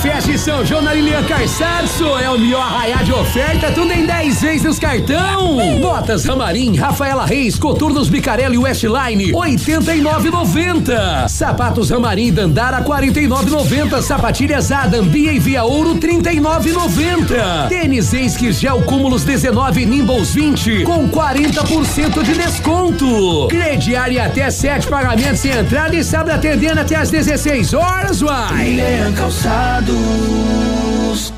Festa em São João na Lilian Carçarço. É o melhor arraiar de oferta, tudo em 10 vezes nos cartão. Botas Ramarim, Rafaela Reis, Coturnos Bicarelli Westline, 89,90. Sapatos Ramarim Dandara, 49,90. Sapatilhas Adam, Bia e Via Ouro, 39,90. Tênis Esquis Gel Cúmulos 19, Nimbles 20, com 40% de desconto. Crediário até sete pagamentos sem entrada e sábado atendendo até às 16 horas, uai. Jesus.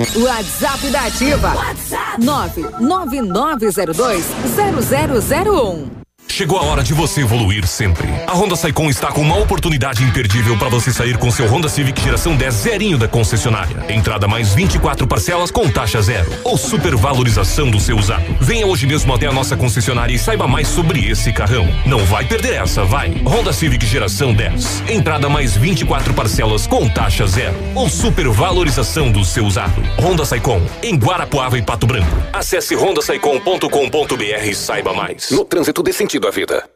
WhatsApp da Ativa. WhatsApp 999020001. Chegou a hora de você evoluir sempre. A Honda Saicon está com uma oportunidade imperdível para você sair com seu Honda Civic geração 10 zerinho da concessionária. Entrada mais 24 parcelas com taxa zero ou supervalorização do seu usado. Venha hoje mesmo até a nossa concessionária e saiba mais sobre esse carrão. Não vai perder essa, vai. Honda Civic geração 10. Entrada mais 24 parcelas com taxa zero ou supervalorização do seu usado. Honda Saicon em Guarapuava e Pato Branco. Acesse hondasaicon.com.br e saiba mais. No trânsito dê sentido à vida.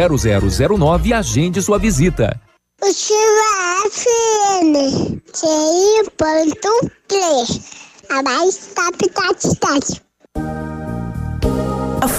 0009 e agende sua visita. Ativa FM, TI.3, a mais top da cidade. A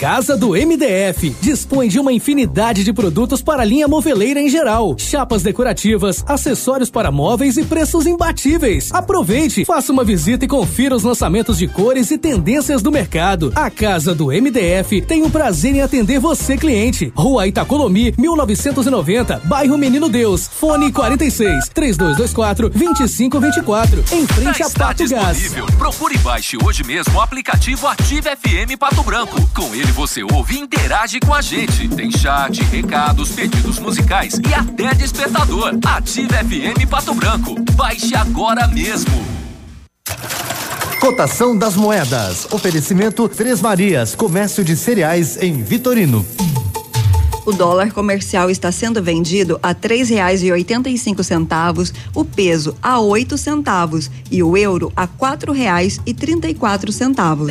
Casa do MDF dispõe de uma infinidade de produtos para a linha moveleira em geral, chapas decorativas, acessórios para móveis e preços imbatíveis. Aproveite, faça uma visita e confira os lançamentos de cores e tendências do mercado. A Casa do MDF tem o prazer em atender você, cliente. Rua Itacolomi, 1990, bairro Menino Deus. Fone 46 3224 2524. Em frente Já a Pato Gás. Procure e baixe hoje mesmo o aplicativo Ative FM Pato Branco. Com ele você ouve e interage com a gente. Tem chat, recados, pedidos musicais e até despertador. Ative FM Pato Branco. Baixe agora mesmo. Cotação das moedas. Oferecimento Três Marias, comércio de cereais em Vitorino. O dólar comercial está sendo vendido a três reais e oitenta e cinco centavos, o peso a oito centavos e o euro a quatro reais e trinta e quatro centavos.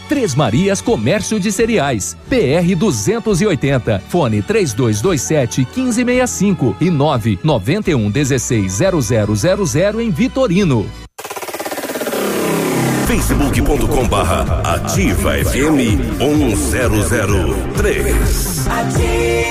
Três Marias Comércio de Cereais. PR 280. Fone 3227 1565 e 991 16 0000 em Vitorino. facebook.com barra ativa FM 1003. Ativa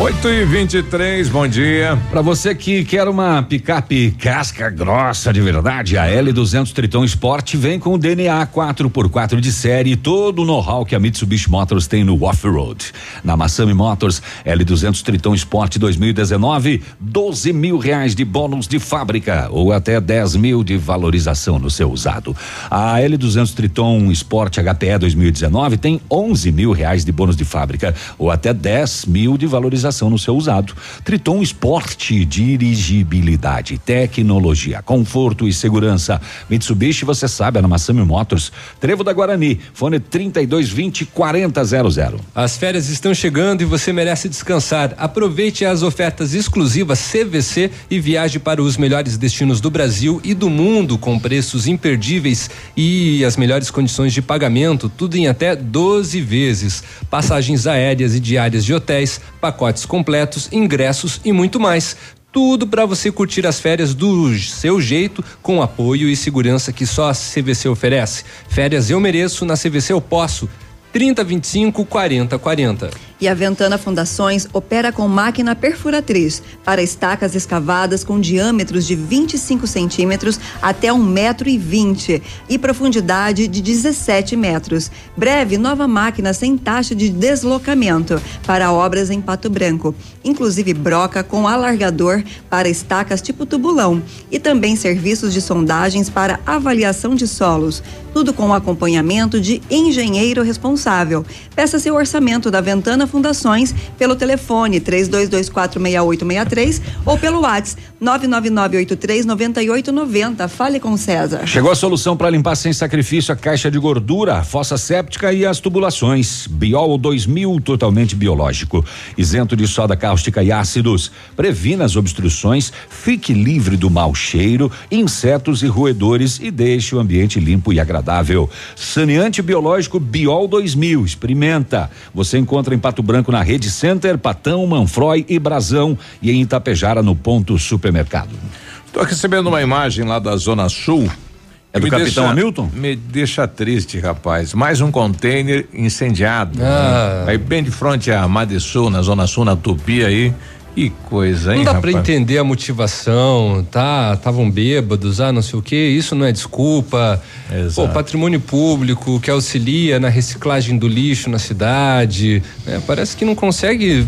8 e 23 bom dia. Para você que quer uma picape casca grossa de verdade, a L200 Triton Sport vem com o DNA 4x4 de série e todo o know-how que a Mitsubishi Motors tem no off-road. Na Massami Motors, L200 Triton Sport 2019, 12 mil reais de bônus de fábrica ou até 10 mil de valorização no seu usado. A L200 Triton Sport HPE 2019 tem 11 mil reais de bônus de fábrica ou até 10 mil de valorização no seu usado. Triton Sport, dirigibilidade, tecnologia, conforto e segurança. Mitsubishi, você sabe, é na Massami Motors. Trevo da Guarani, fone 3220 4000. As férias estão chegando e você merece descansar. Aproveite as ofertas exclusivas CVC e viaje para os melhores destinos do Brasil e do mundo com preços imperdíveis e as melhores condições de pagamento, tudo em até 12 vezes. Passagens aéreas e diárias de hotéis, pacotes completos, ingressos e muito mais. Tudo para você curtir as férias do seu jeito, com apoio e segurança que só a CVC oferece. Férias eu mereço, na CVC eu posso. 3025 4040. E a Ventana Fundações opera com máquina perfuratriz para estacas escavadas com diâmetros de 25 centímetros até um metro e vinte e profundidade de 17 metros. Breve, nova máquina sem taxa de deslocamento para obras em Pato Branco, inclusive broca com alargador para estacas tipo tubulão e também serviços de sondagens para avaliação de solos. Tudo com acompanhamento de engenheiro responsável. Peça seu orçamento da Ventana Fundações pelo telefone 32246863 ou pelo WhatsApp 999839890. Fale com César. Chegou a solução para limpar sem sacrifício a caixa de gordura, a fossa séptica e as tubulações. Biol 2000, totalmente biológico. Isento de soda cáustica e ácidos. Previna as obstruções, fique livre do mau cheiro, insetos e roedores e deixe o ambiente limpo e agradável. Saneante biológico Biol 2000. Experimenta. Você encontra em Pato Branco na Rede Center, Patão, Manfroy e Brasão e em Itapejara no ponto supermercado. Estou recebendo uma imagem lá da Zona Sul. É do Me Capitão deixa- Hamilton? Me deixa triste, rapaz. Mais um container incendiado. Ah. né? Aí bem de frente à Madesul, na Zona Sul, na Tupi aí. Que coisa, hein? Não dá rapaz? pra entender a motivação, tá? Estavam bêbados, ah, não sei o quê. Isso não é desculpa. Exato. Pô, patrimônio público que auxilia na reciclagem do lixo na cidade. né? Parece que não consegue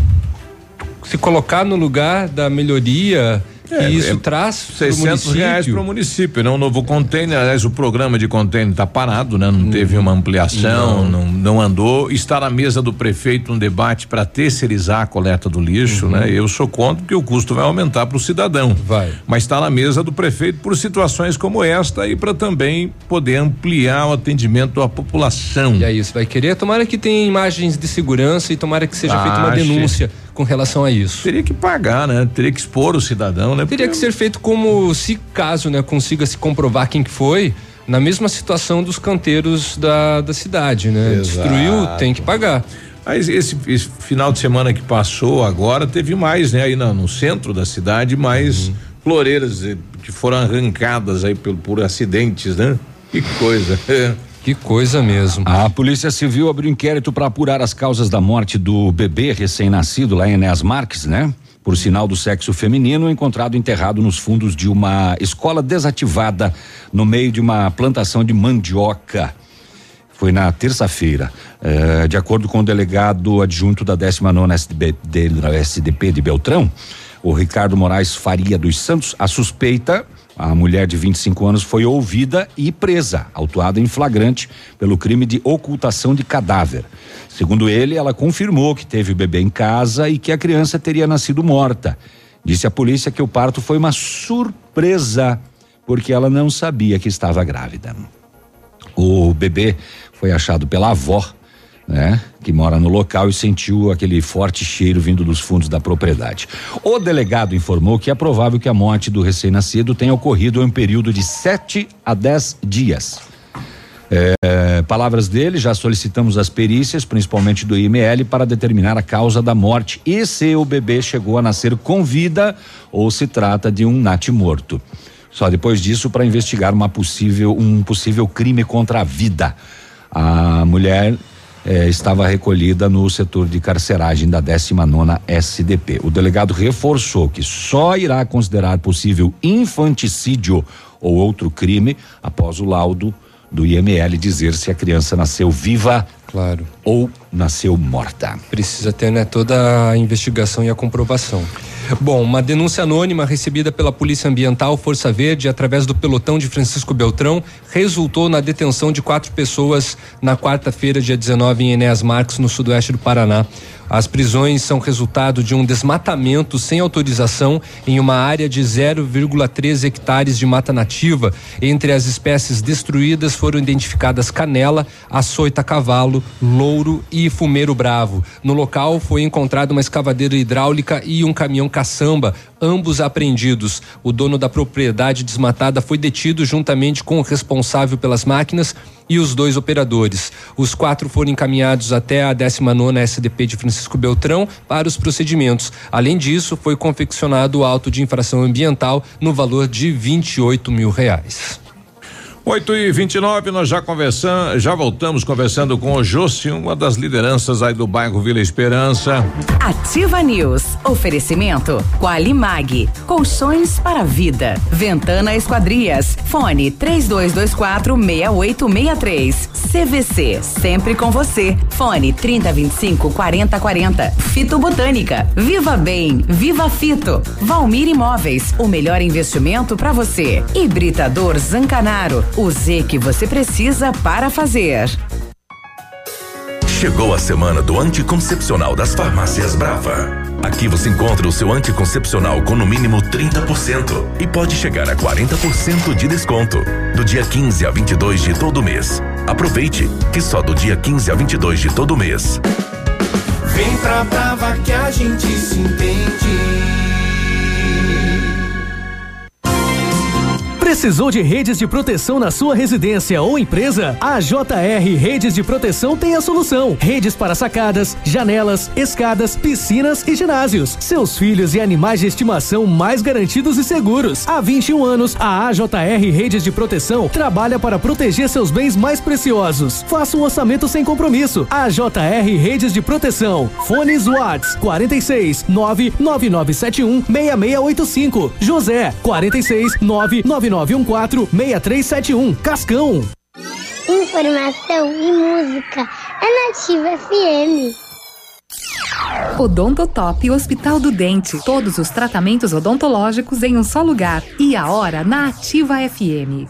se colocar no lugar da melhoria É, que isso é traz pro 600 município. reais para o município, né? Um novo container, aliás, o programa de container está parado, né? Não teve uma ampliação, não. Não, andou. Está na mesa do prefeito um debate para terceirizar a coleta do lixo, Uhum. né? Eu sou contra porque o custo vai aumentar para o cidadão. Vai. Mas está na mesa do prefeito por situações como esta e para também poder ampliar o atendimento à população. E é isso, vai querer. Tomara que tenha imagens de segurança e tomara que seja feita uma denúncia com relação a isso. Teria que pagar, né? Teria que expor o cidadão, né? Teria que ser feito como se caso, né, consiga se comprovar quem que foi, na mesma situação dos canteiros da, da cidade, né? Exato. Destruiu, tem que pagar. Mas esse, esse final de semana que passou agora teve mais, né? Aí no, no centro da cidade, mais Uhum. floreiras eh, que foram arrancadas aí por, por acidentes, né? Que coisa. Que coisa mesmo. A Polícia Civil abriu inquérito para apurar as causas da morte do bebê recém-nascido lá em Enéas Marques, né? Por sinal do sexo feminino, encontrado enterrado nos fundos de uma escola desativada no meio de uma plantação de mandioca. Foi na terça-feira. Eh, de acordo com o delegado adjunto da 19 SDB, SDP de Beltrão, o Ricardo Moraes Faria dos Santos, a suspeita, a mulher de 25 anos, foi ouvida e presa, autuada em flagrante pelo crime de ocultação de cadáver. Segundo ele, ela confirmou que teve o bebê em casa e que a criança teria nascido morta. Disse a polícia que o parto foi uma surpresa, porque ela não sabia que estava grávida. O bebê foi achado pela avó, né? Que mora no local e sentiu aquele forte cheiro vindo dos fundos da propriedade. O delegado informou que é provável que a morte do recém-nascido tenha ocorrido em um período de 7 a 10 dias. É, palavras dele, já solicitamos as perícias, principalmente do IML, para determinar a causa da morte e se o bebê chegou a nascer com vida ou se trata de um natimorto. Só depois disso para investigar uma possível, um possível crime contra a vida. A mulher eh, estava recolhida no setor de carceragem da 19 SDP. O delegado reforçou que só irá considerar possível infanticídio ou outro crime após o laudo do IML dizer se a criança nasceu viva claro. ou nasceu morta. Precisa ter né, toda a investigação e a comprovação. Bom, uma denúncia anônima recebida pela Polícia Ambiental Força Verde através do pelotão de Francisco Beltrão resultou na detenção de quatro pessoas na quarta-feira, dia 19, em Enéas Marques, no sudoeste do Paraná. As prisões são resultado de um desmatamento sem autorização em uma área de 0,3 hectares de mata nativa. Entre as espécies destruídas foram identificadas canela, açoita louro e fumeiro bravo. No local foi encontrada uma escavadeira hidráulica e um caminhão caçamba, ambos apreendidos. O dono da propriedade desmatada foi detido juntamente com o responsável pelas máquinas e os dois operadores. Os quatro foram encaminhados até a 19 SDP de Francisco Beltrão para os procedimentos. Além disso, foi confeccionado o auto de infração ambiental no valor de 28 mil reais. 8 e 29 nós já conversamos, já voltamos conversando com o Jossi, uma das lideranças aí do bairro Vila Esperança. Ativa News. Oferecimento Qualimag. Colchões para vida. Ventana Esquadrias. Fone 3224 6863. CVC. Sempre com você. Fone 3025 4040. Fito Botânica. Viva Bem. Viva Fito. Valmir Imóveis. O melhor investimento para você. Hibridador Zancanaro. O Z que você precisa para fazer. Chegou a semana do anticoncepcional das farmácias Brava. Aqui você encontra o seu anticoncepcional com no mínimo 30% e pode chegar a 40% de desconto do dia 15 a 22 de todo mês. Aproveite que só do dia 15 a 22 de todo mês. Vem pra Brava que a gente se entende. Precisou de redes de proteção na sua residência ou empresa? A JR Redes de Proteção tem a solução. Redes para sacadas, janelas, escadas, piscinas e ginásios. Seus filhos e animais de estimação mais garantidos e seguros. Há 21 anos, a AJR Redes de Proteção trabalha para proteger seus bens mais preciosos. Faça um orçamento sem compromisso. AJR Redes de Proteção. Fones Watts 46 99971 6685. José 46 99914 6371. Cascão. Informação e música é Nativa FM. Odontotop Hospital do Dente. Todos os tratamentos odontológicos em um só lugar. E a hora na Ativa FM.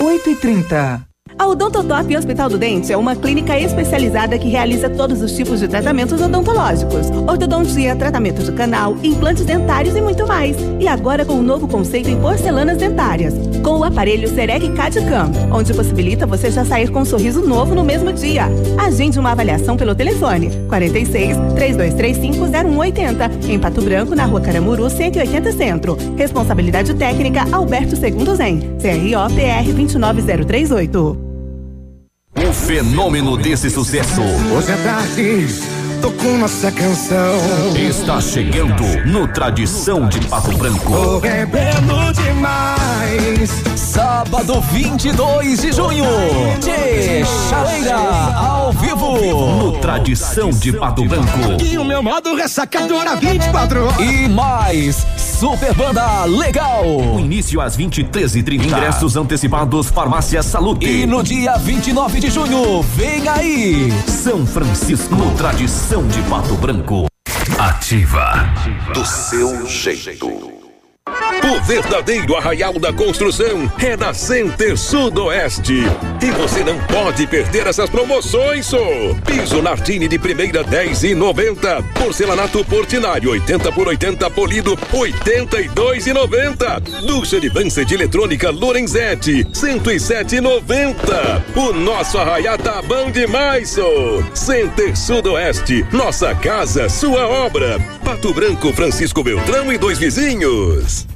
8 e 30 a Odontotop Hospital do Dente é uma clínica especializada que realiza todos os tipos de tratamentos odontológicos. Ortodontia, tratamento de canal, implantes dentários e muito mais. E agora com um novo conceito em porcelanas dentárias. Com o aparelho Sereg CAD-CAM, onde possibilita você já sair com um sorriso novo no mesmo dia. Agende uma avaliação pelo telefone 46 3235 0180 em Pato Branco, na Rua Caramuru, 180 Centro. Responsabilidade técnica Alberto Segundo Zen. CRO PR 29038. O fenômeno desse sucesso. Hoje é tarde, tocou nossa canção. Está chegando no Tradição de Pato Branco. Tô bebendo demais. Sábado 22 de junho. De Chaleira, ao vivo. No Tradição de Pato Branco. E o meu modo ressacadora 24 horas. E mais. Super Banda Legal. O início às 23h30. Ingressos antecipados Farmácia Salute. E no dia 29 de junho, vem aí. São Francisco, no Tradição de Pato Branco. Ativa. Do seu jeito. O verdadeiro arraial da construção é na Center Sudoeste. E você não pode perder essas promoções, só. Piso Nartini de primeira 10 e 90. Porcelanato Portinari 80 por 80 polido 82 e 90. Ducha de Vance de eletrônica Lorenzetti 107 e 90. O nosso arraial tá bom demais, só. Center Sudoeste, nossa casa, sua obra. Pato Branco, Francisco Beltrão e dois vizinhos.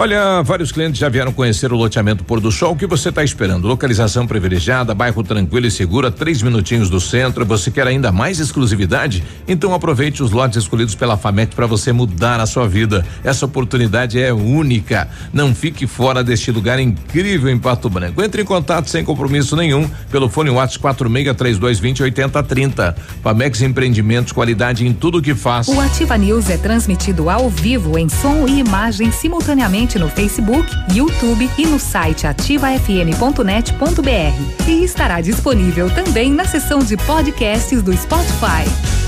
Olha, vários clientes já vieram conhecer o loteamento Pôr do Sol. O que você está esperando? Localização privilegiada, bairro tranquilo e seguro, três minutinhos do centro. Você quer ainda mais exclusividade? Então aproveite os lotes escolhidos pela FAMEC para você mudar a sua vida. Essa oportunidade é única. Não fique fora deste lugar incrível em Pato Branco. Entre em contato sem compromisso nenhum pelo fone WhatsApp 463220 8030. FAMEX Empreendimentos, qualidade em tudo que faz. O Ativa News é transmitido ao vivo em som e imagem simultaneamente no Facebook, YouTube e no site ativafm.net.br. E estará disponível também na seção de podcasts do Spotify.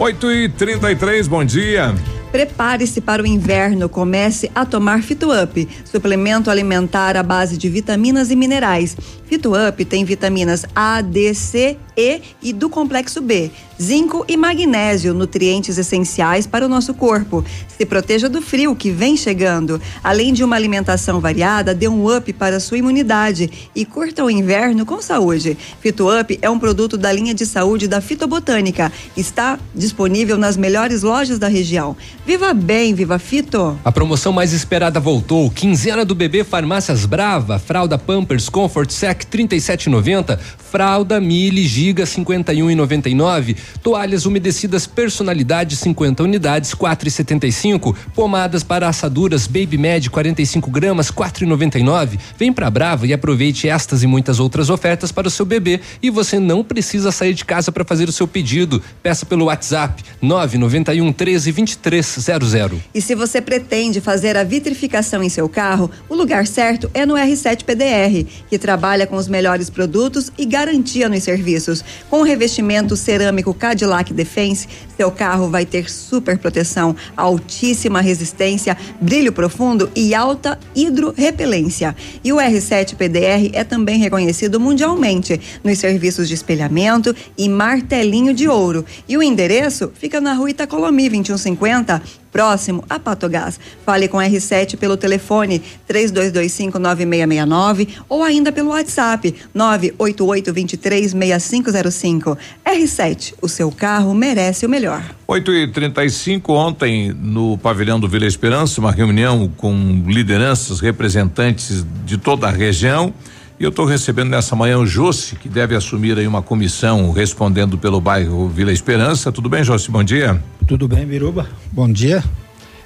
8 e 33 bom dia. Prepare-se para o inverno, comece a tomar Fitup, suplemento alimentar à base de vitaminas e minerais. Fitup tem vitaminas A, D, C, E e do complexo B, zinco e magnésio, nutrientes essenciais para o nosso corpo. Se proteja do frio que vem chegando. Além de uma alimentação variada, dê um up para a sua imunidade e curta o inverno com saúde. Fitup é um produto da linha de saúde da Fitobotânica. Está disponível nas melhores lojas da região. Viva bem, viva Fito! A promoção mais esperada voltou. Quinzena do bebê Farmácias Brava, fralda Pampers Comfort Sec 37,90, fralda Mili Giga 51,99, toalhas umedecidas personalidade 50 unidades 4,75, pomadas para assaduras Baby Med 45 gramas 4,99. Vem pra Brava e aproveite estas e muitas outras ofertas para o seu bebê e você não precisa sair de casa para fazer o seu pedido. Peça pelo WhatsApp 991 13 23 3222 E se você pretende fazer a vitrificação em seu carro, o lugar certo é no R7 PDR, que trabalha com os melhores produtos e garantia nos serviços. Com o revestimento cerâmico Cadillac Defense, seu carro vai ter super proteção, altíssima resistência, brilho profundo e alta hidrorrepelência. E o R7 PDR é também reconhecido mundialmente nos serviços de espelhamento e martelinho de ouro. E o endereço fica na rua Itacolomi 2150, próximo a Patogás. Fale com R7 pelo telefone 32259669 ou ainda pelo WhatsApp 988236505. R7, o seu carro merece o melhor. 8 e 35 ontem no pavilhão do Vila Esperança, uma reunião com lideranças, representantes de toda a região. E eu estou recebendo nessa manhã o Jossi, que deve assumir aí uma comissão respondendo pelo bairro Vila Esperança. Tudo bem, Jossi? Bom dia. Tudo bem, Biruba? Bom dia.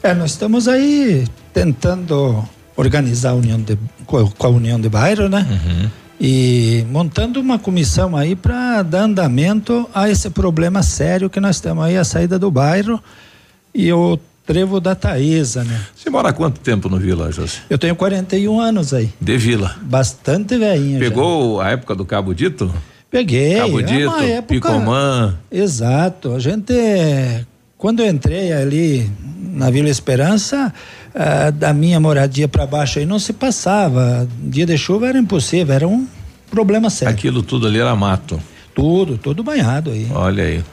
É, nós estamos aí tentando organizar a união de, com a união de bairro, né? Uhum. E montando uma comissão aí para dar andamento a esse problema sério que nós temos aí, a saída do bairro e o trevo da Taísa, né? Você mora há quanto tempo no Vila, José? Eu tenho 41 anos aí. De Vila. Bastante velhinho. Pegou já. a época do Cabo Dito? Peguei. Cabo Dito, é época... Picomã. Exato. A gente, quando eu entrei ali na Vila Esperança, da minha moradia para baixo aí não se passava. Dia de chuva era impossível, era um problema sério. Aquilo tudo ali era mato. Tudo, tudo banhado aí. Olha aí.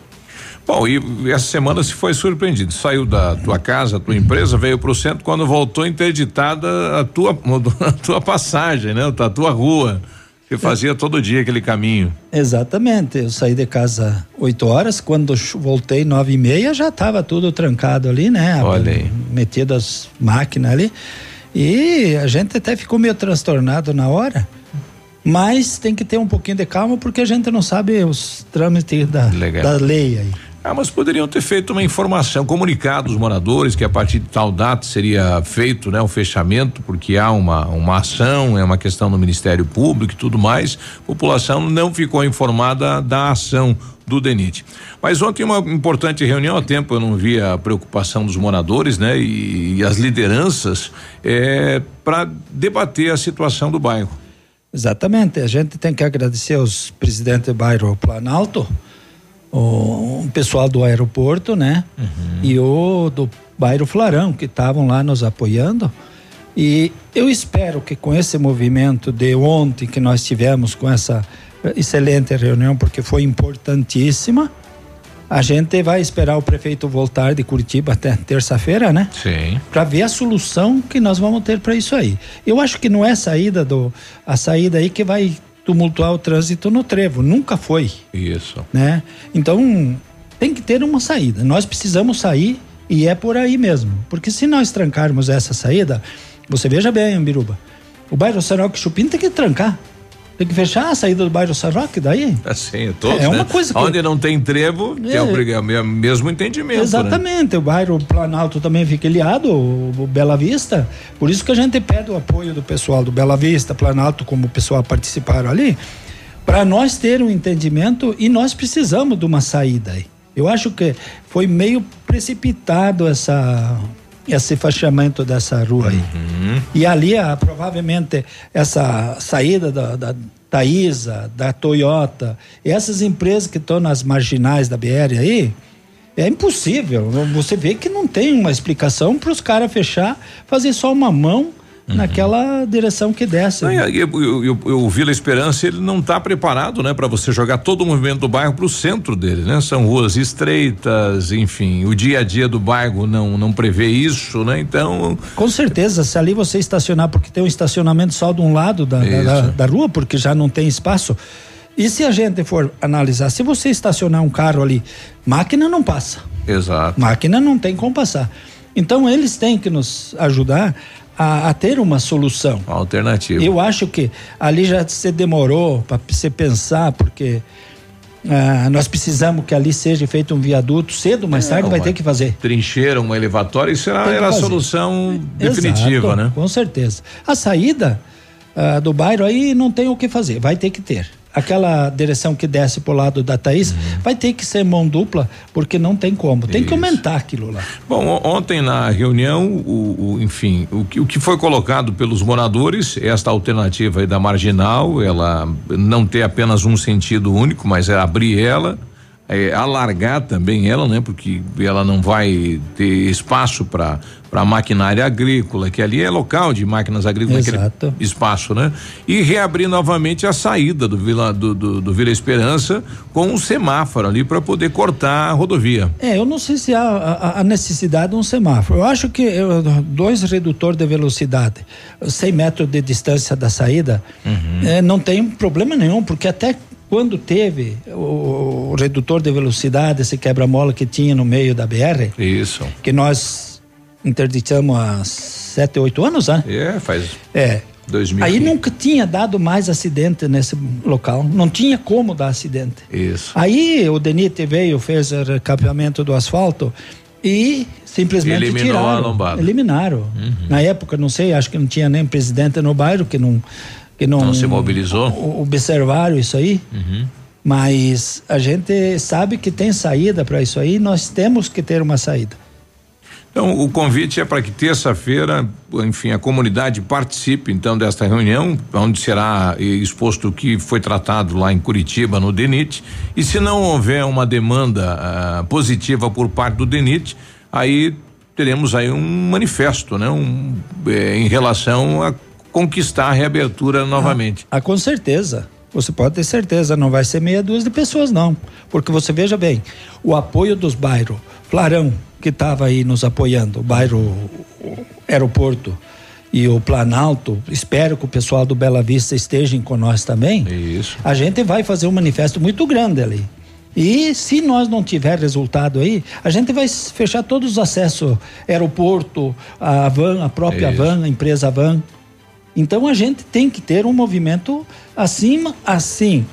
Bom, e essa semana se foi surpreendido. Saiu da tua casa, tua empresa, veio para o centro, quando voltou interditada a tua, a tua passagem, né? A tua rua. Você fazia todo dia aquele caminho. Exatamente. Eu saí de casa 8 horas, quando voltei nove e meia já estava tudo trancado ali, né? Olha aí. Metido as máquinas ali. E a gente até ficou meio transtornado na hora. Mas tem que ter um pouquinho de calma porque a gente não sabe os trâmites da, da lei aí. Ah, mas poderiam ter feito uma informação, comunicado os moradores que a partir de tal data seria feito, né, o fechamento, porque há uma uma ação, é uma questão do Ministério Público e tudo mais. A população não ficou informada da ação do DENIT. Mas ontem uma importante reunião a tempo eu não via a preocupação dos moradores, né, e, e as lideranças é, para debater a situação do bairro. Exatamente. A gente tem que agradecer aos presidentes do bairro Planalto o, pessoal do aeroporto, né? Uhum. E o do bairro Flarão, que estavam lá nos apoiando. E eu espero que com esse movimento de ontem que nós tivemos, com essa excelente reunião, porque foi importantíssima, a gente vai esperar o prefeito voltar de Curitiba até terça-feira, né? Sim. Para ver a solução que nós vamos ter para isso aí. Eu acho que não é a saída do a saída aí que vai tumultuar o trânsito no trevo, nunca foi. Isso. Né? Então, tem que ter uma saída. Nós precisamos sair e é por aí mesmo. Porque se nós trancarmos essa saída, você veja bem, Biruba, o bairro Saroque Chupim tem que trancar. Tem que fechar a saída do bairro Saroque daí. Assim, todos, É uma né? coisa que- Onde não tem trevo, é, É. o é mesmo entendimento. né? Exatamente, o bairro Planalto também fica ilhado, o, o Bela Vista. Por isso que a gente pede o apoio do pessoal do Bela Vista, Planalto, como o pessoal participaram ali, para nós ter um entendimento e nós precisamos de uma saída aí. Eu acho que foi meio precipitado essa esse fechamento dessa rua aí. Uhum. E ali, ah, provavelmente, essa saída da, da Taísa, da Toyota, e essas empresas que estão nas marginais da BR aí, é impossível. Você vê que não tem uma explicação para os caras fechar, fazer só uma mão naquela direção que desce. Não, e- e- o Vila Esperança ele não está preparado, né, para você jogar todo o movimento do bairro para o centro dele, né? São ruas estreitas, enfim, o dia a dia do bairro não não prevê isso, né? Então, Com certeza, se ali você estacionar, porque tem um estacionamento só de um lado da, da, da- da rua, porque já não tem espaço. E se a gente for analisar, se você estacionar um carro ali, máquina não passa. exato. Máquina não tem como passar. Então eles têm que nos ajudar a, a ter uma solução. Alternativa. Eu acho que ali já se demorou para você pensar, porque ah, nós precisamos que ali seja feito um viaduto cedo, mais tarde vai uma ter que fazer. Trincheira, uma elevatória, isso era, era a solução definitiva, Exato, né? Com certeza. A saída ah, do bairro aí não tem o que fazer, vai ter que ter. Aquela direção que desce pro lado da Thaís, vai ter que ser mão dupla, porque não tem como. Tem que aumentar aquilo lá. Bom, ontem na reunião, o, o- enfim, o que, o que foi colocado pelos moradores, esta alternativa aí da marginal, ela não ter apenas um sentido único, mas é abrir ela, é, alargar também ela, né? Porque ela não vai ter espaço para para maquinária agrícola, que ali é local de máquinas agrícolas, Exato. espaço, né? E reabrir novamente a saída do Vila do, do, do Vila Esperança com um semáforo ali para poder cortar a rodovia. É, eu não sei se há a, a necessidade de um semáforo. Eu acho que eh, dois redutores de velocidade, 100 metros de distância da saída, eh, não tem problema nenhum, porque até quando teve o, o redutor de velocidade, esse quebra-mola que tinha no meio da BR, Isso. que nós interditamos há sete, oito anos, né? É, faz É. 2000. Aí nunca tinha dado mais acidente nesse local, não tinha como dar acidente. Isso. Aí o DENIT veio, fez o recapeamento do asfalto e simplesmente Eliminou tiraram. a lombada. Uhum. Eliminaram. Na época, não sei, acho que não tinha nem presidente no bairro que não que não, Não se mobilizou? o- observaram isso aí. Uhum. Mas a gente sabe que tem saída para isso aí, nós temos que ter uma saída. Então, o convite é para que terça-feira, enfim, a comunidade participe então desta reunião, onde será eh, exposto o que foi tratado lá em Curitiba, no DENIT. E se não houver uma demanda ah, positiva por parte do DENIT, aí teremos aí um manifesto, né? Um, eh, em relação a conquistar a reabertura novamente. Ah, com certeza. Você pode ter certeza, não vai ser meia dúzia de pessoas, não. Porque você veja bem, o apoio dos bairros, Clarão, que estava aí nos apoiando, o bairro Aeroporto e o Planalto, espero que o pessoal do Bela Vista estejam com nós também. Isso. A gente vai fazer um manifesto muito grande ali. E se nós não tiver resultado aí, a gente vai fechar todos os acessos, aeroporto, a van, a própria Isso. van, a empresa van. Então a gente tem que ter um movimento acima, assim,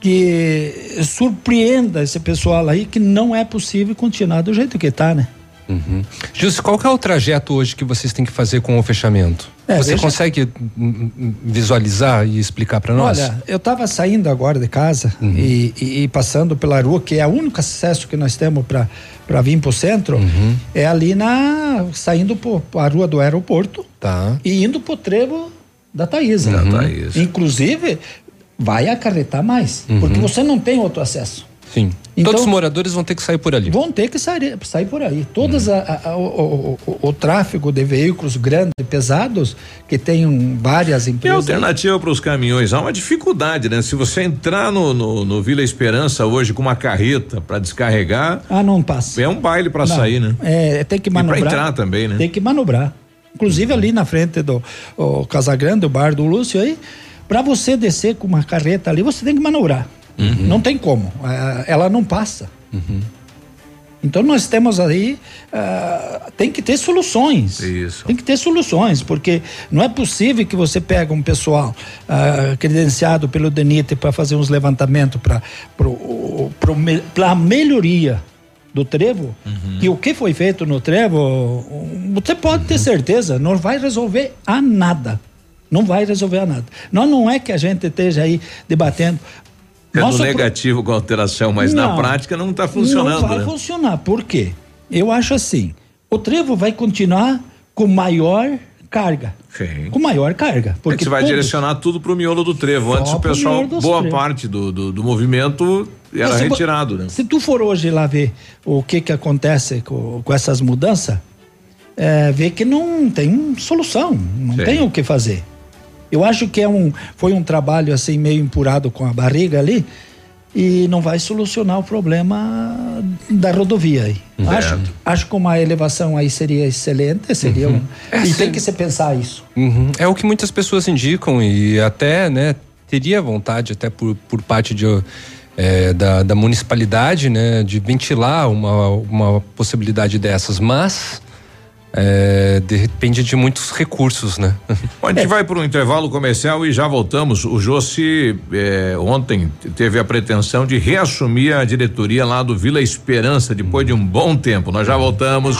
que surpreenda esse pessoal aí que não é possível continuar do jeito que está, né? Uhum. Justo, qual que é o trajeto hoje que vocês têm que fazer com o fechamento? É, Você veja- consegue hum, hum, visualizar e explicar para nós? Olha, eu estava saindo agora de casa Uhum. e, e- e passando pela rua, que é o único acesso que nós temos para vir para o centro, Uhum. é ali na. saindo para a rua do aeroporto Tá. e indo para o trevo da Taísa. Da Taísa. Inclusive, vai acarretar mais, Uhum. porque você não tem outro acesso. Sim. Então- Todos os moradores vão ter que sair por ali. Vão ter que sair, sair por aí. Todas a- a- o, o- o- tráfego de veículos grandes, pesados, que tem várias E empresas. alternativa para os caminhões? Há uma dificuldade, né? Se você entrar no, no, no Vila Esperança hoje com uma carreta para descarregar, Ah, não passa. é um baile para sair, né? É, tem que E pra manobrar. entrar também, né? Tem que manobrar. Inclusive ali na frente do Casagrande, o bar do Lúcio aí, para você descer com uma carreta ali, você tem que manobrar. Uhum. Não tem como. Ah, ela não passa. Então nós temos aí, ah, tem que ter soluções. Isso. Tem que ter soluções, porque não é possível que você pega um pessoal ah, credenciado pelo DENIT para fazer uns levantamentos para a melhoria do trevo, e o que foi feito no trevo, você pode ter certeza, não vai resolver a nada. Não vai resolver a nada. Nós não é que a gente esteja aí debatendo. Sendo Nosso pro- negativo com a alteração, mas na Não. prática não está funcionando, Não vai né? funcionar. Por quê? Eu acho assim: o trevo vai continuar com maior carga. Sim. Com maior carga. Porque Porque você vai todos- direcionar tudo pro miolo do trevo. Antes o pro pessoal, boa trevos. parte do, do, do movimento era Mas retirado, né? Se tu for hoje lá ver o que que acontece com, com essas mudanças, é, vê que não tem solução, não Sim. tem o que fazer. Eu acho que é um, foi um trabalho assim meio empurrado com a barriga ali e não vai solucionar o problema da rodovia aí. Uhum. Acho, Certo. acho que uma elevação aí seria excelente, seria um, É, e sim. tem que se pensar isso. Uhum. É o que muitas pessoas indicam e até, né, teria vontade até por, por parte de, é, da, da municipalidade, né, de ventilar uma, uma possibilidade dessas, mas é, depende de muitos recursos, né? Bom, a gente vai para um intervalo comercial e já voltamos. O Jossi é, ontem teve a pretensão de reassumir a diretoria lá do Vila Esperança depois de um bom tempo. Nós já voltamos.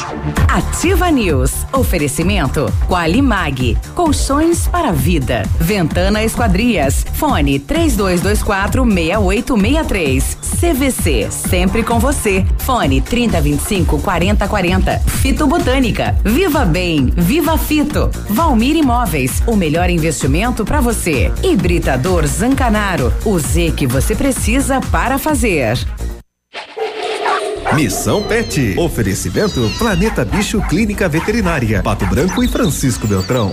Ativa News. Oferecimento Qualimag. Colchões para vida. Ventana Esquadrias. Fone 3224 6863. CVC. Sempre com você. Fone 3025 4040. Fito Botânica. Viva Bem. Viva Fito. Valmir Imóveis. O melhor investimento para você. Hibridador Zancanaro. O Z que você precisa para fazer. Missão Pet. Oferecimento Planeta Bicho Clínica Veterinária. Pato Branco e Francisco Beltrão.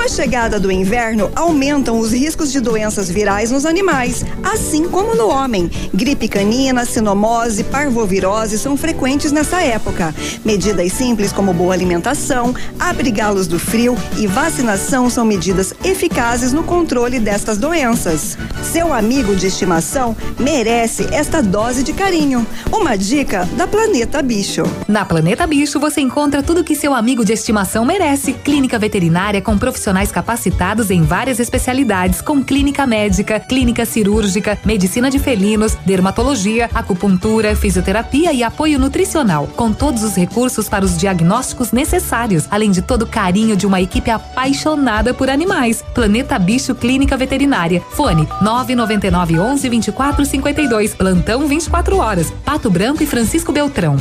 Com a chegada do inverno, aumentam os riscos de doenças virais nos animais, assim como no homem. Gripe canina, sinomose, parvovirose são frequentes nessa época. Medidas simples como boa alimentação, abrigá-los do frio e vacinação são medidas eficazes no controle destas doenças. Seu amigo de estimação merece esta dose de carinho. Uma dica da Planeta Bicho. Na Planeta Bicho você encontra tudo que seu amigo de estimação merece. Clínica veterinária com profissionais capacitados em várias especialidades, com clínica médica, clínica cirúrgica, medicina de felinos, dermatologia, acupuntura, fisioterapia e apoio nutricional, com todos os recursos para os diagnósticos necessários, além de todo o carinho de uma equipe apaixonada por animais. Planeta Bicho Clínica Veterinária. Fone 999 11 24 52. Plantão 24 horas. Pato Branco e Francisco Beltrão.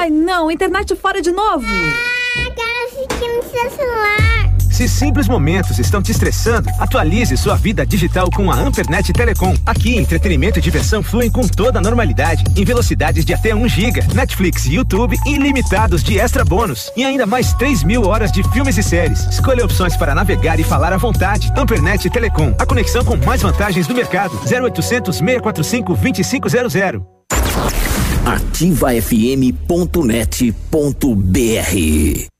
Ai, não, internet fora de novo. Ah, quero assistir no seu celular. Se simples momentos estão te estressando, atualize sua vida digital com a Ampernet Telecom. Aqui, entretenimento e diversão fluem com toda a normalidade, em velocidades de até 1 GB, Netflix e YouTube ilimitados de extra bônus e ainda mais 3 mil horas de filmes e séries. Escolha opções para navegar e falar à vontade. Ampernet Telecom, a conexão com mais vantagens do mercado. 0800 645 2500. ativafm.net.br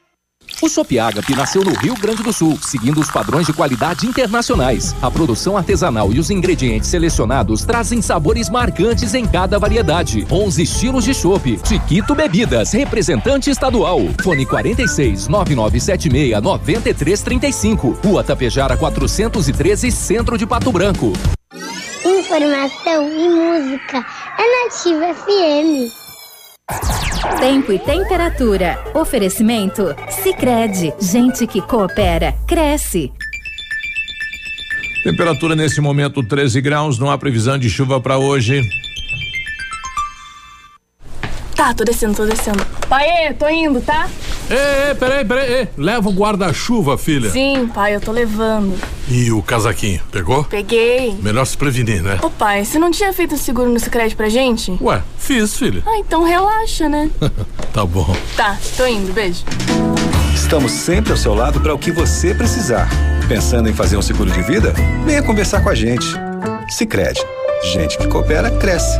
O Shop Agape nasceu no Rio Grande do Sul, seguindo os padrões de qualidade internacionais. A produção artesanal e os ingredientes selecionados trazem sabores marcantes em cada variedade. 11 estilos de chopp. Chiquito Bebidas, representante estadual. Fone 46 9976 9335. Rua Tapejara 413, Centro de Pato Branco. Informação e música é Nativa FM. Tempo e temperatura. Oferecimento? Sicredi Gente que coopera, cresce. Temperatura nesse momento 13 graus, não há previsão de chuva para hoje. Tá, tô descendo, tô descendo. Pai, tô indo, tá? Ei, peraí, peraí. Ei, leva o guarda-chuva, filha. Sim, pai, eu tô levando. E o casaquinho, pegou? Peguei. Melhor se prevenir, né? Ô pai, você não tinha feito o seguro no Sicredi pra gente? Ué, fiz, filha. Ah, então relaxa, né? tá bom. Tá, tô indo, beijo. Estamos sempre ao seu lado para o que você precisar. Pensando em fazer um seguro de vida? Venha conversar com a gente. Sicredi, gente que coopera cresce.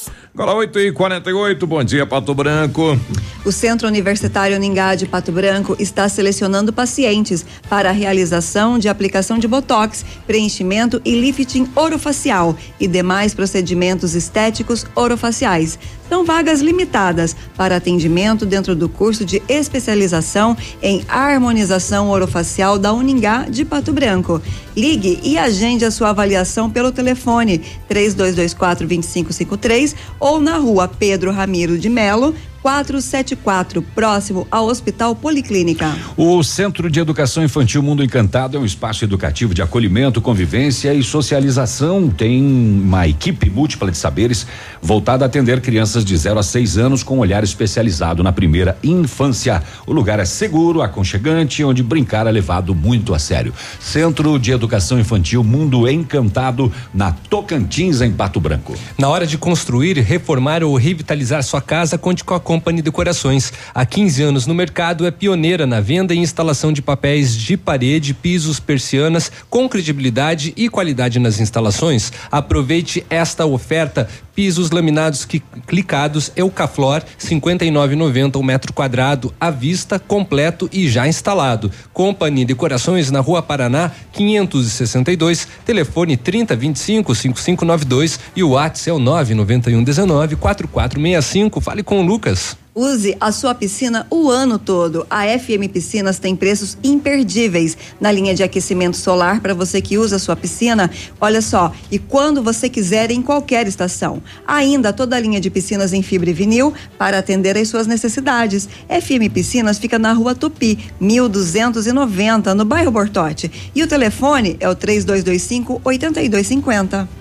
Agora 8 e 48 bom dia, Pato Branco. O Centro Universitário Ningá de Pato Branco está selecionando pacientes para a realização de aplicação de botox, preenchimento e lifting orofacial e demais procedimentos estéticos orofaciais. São vagas limitadas. para atendimento dentro do curso de especialização em harmonização orofacial da Uningá de Pato Branco. Ligue e agende a sua avaliação pelo telefone 3224 2553 ou na rua Pedro Ramiro de Melo, 474, próximo ao Hospital Policlínica. O Centro de Educação Infantil Mundo Encantado é um espaço educativo de acolhimento, convivência e socialização. Tem uma equipe múltipla de saberes voltada a atender crianças de 0 a 6 anos com um olhar especializado na primeira infância. O lugar é seguro, aconchegante, onde brincar é levado muito a sério. Centro de Educação Infantil Mundo Encantado, na Tocantins, em Pato Branco. Na hora de construir, reformar ou revitalizar sua casa, conte com a Company Decorações. Há 15 anos no mercado, é pioneira na venda e instalação de papéis de parede, pisos, persianas, com credibilidade e qualidade nas instalações. Aproveite esta oferta. Pisos laminados que, clicados Eucaflor 59,90 o metro quadrado à vista completo e já instalado. Companhia Decorações na Rua Paraná 562, telefone 3025 5592 e o WhatsApp é o 991 19 4465. Fale com o Lucas. Use a sua piscina o ano todo. A FM Piscinas tem preços imperdíveis na linha de aquecimento solar para você que usa a sua piscina. Olha só, e quando você quiser em qualquer estação. Ainda toda a linha de piscinas em fibra e vinil para atender às suas necessidades. FM Piscinas fica na Rua Tupi, 1290, no bairro Bortote. E o telefone é o 3225 8250.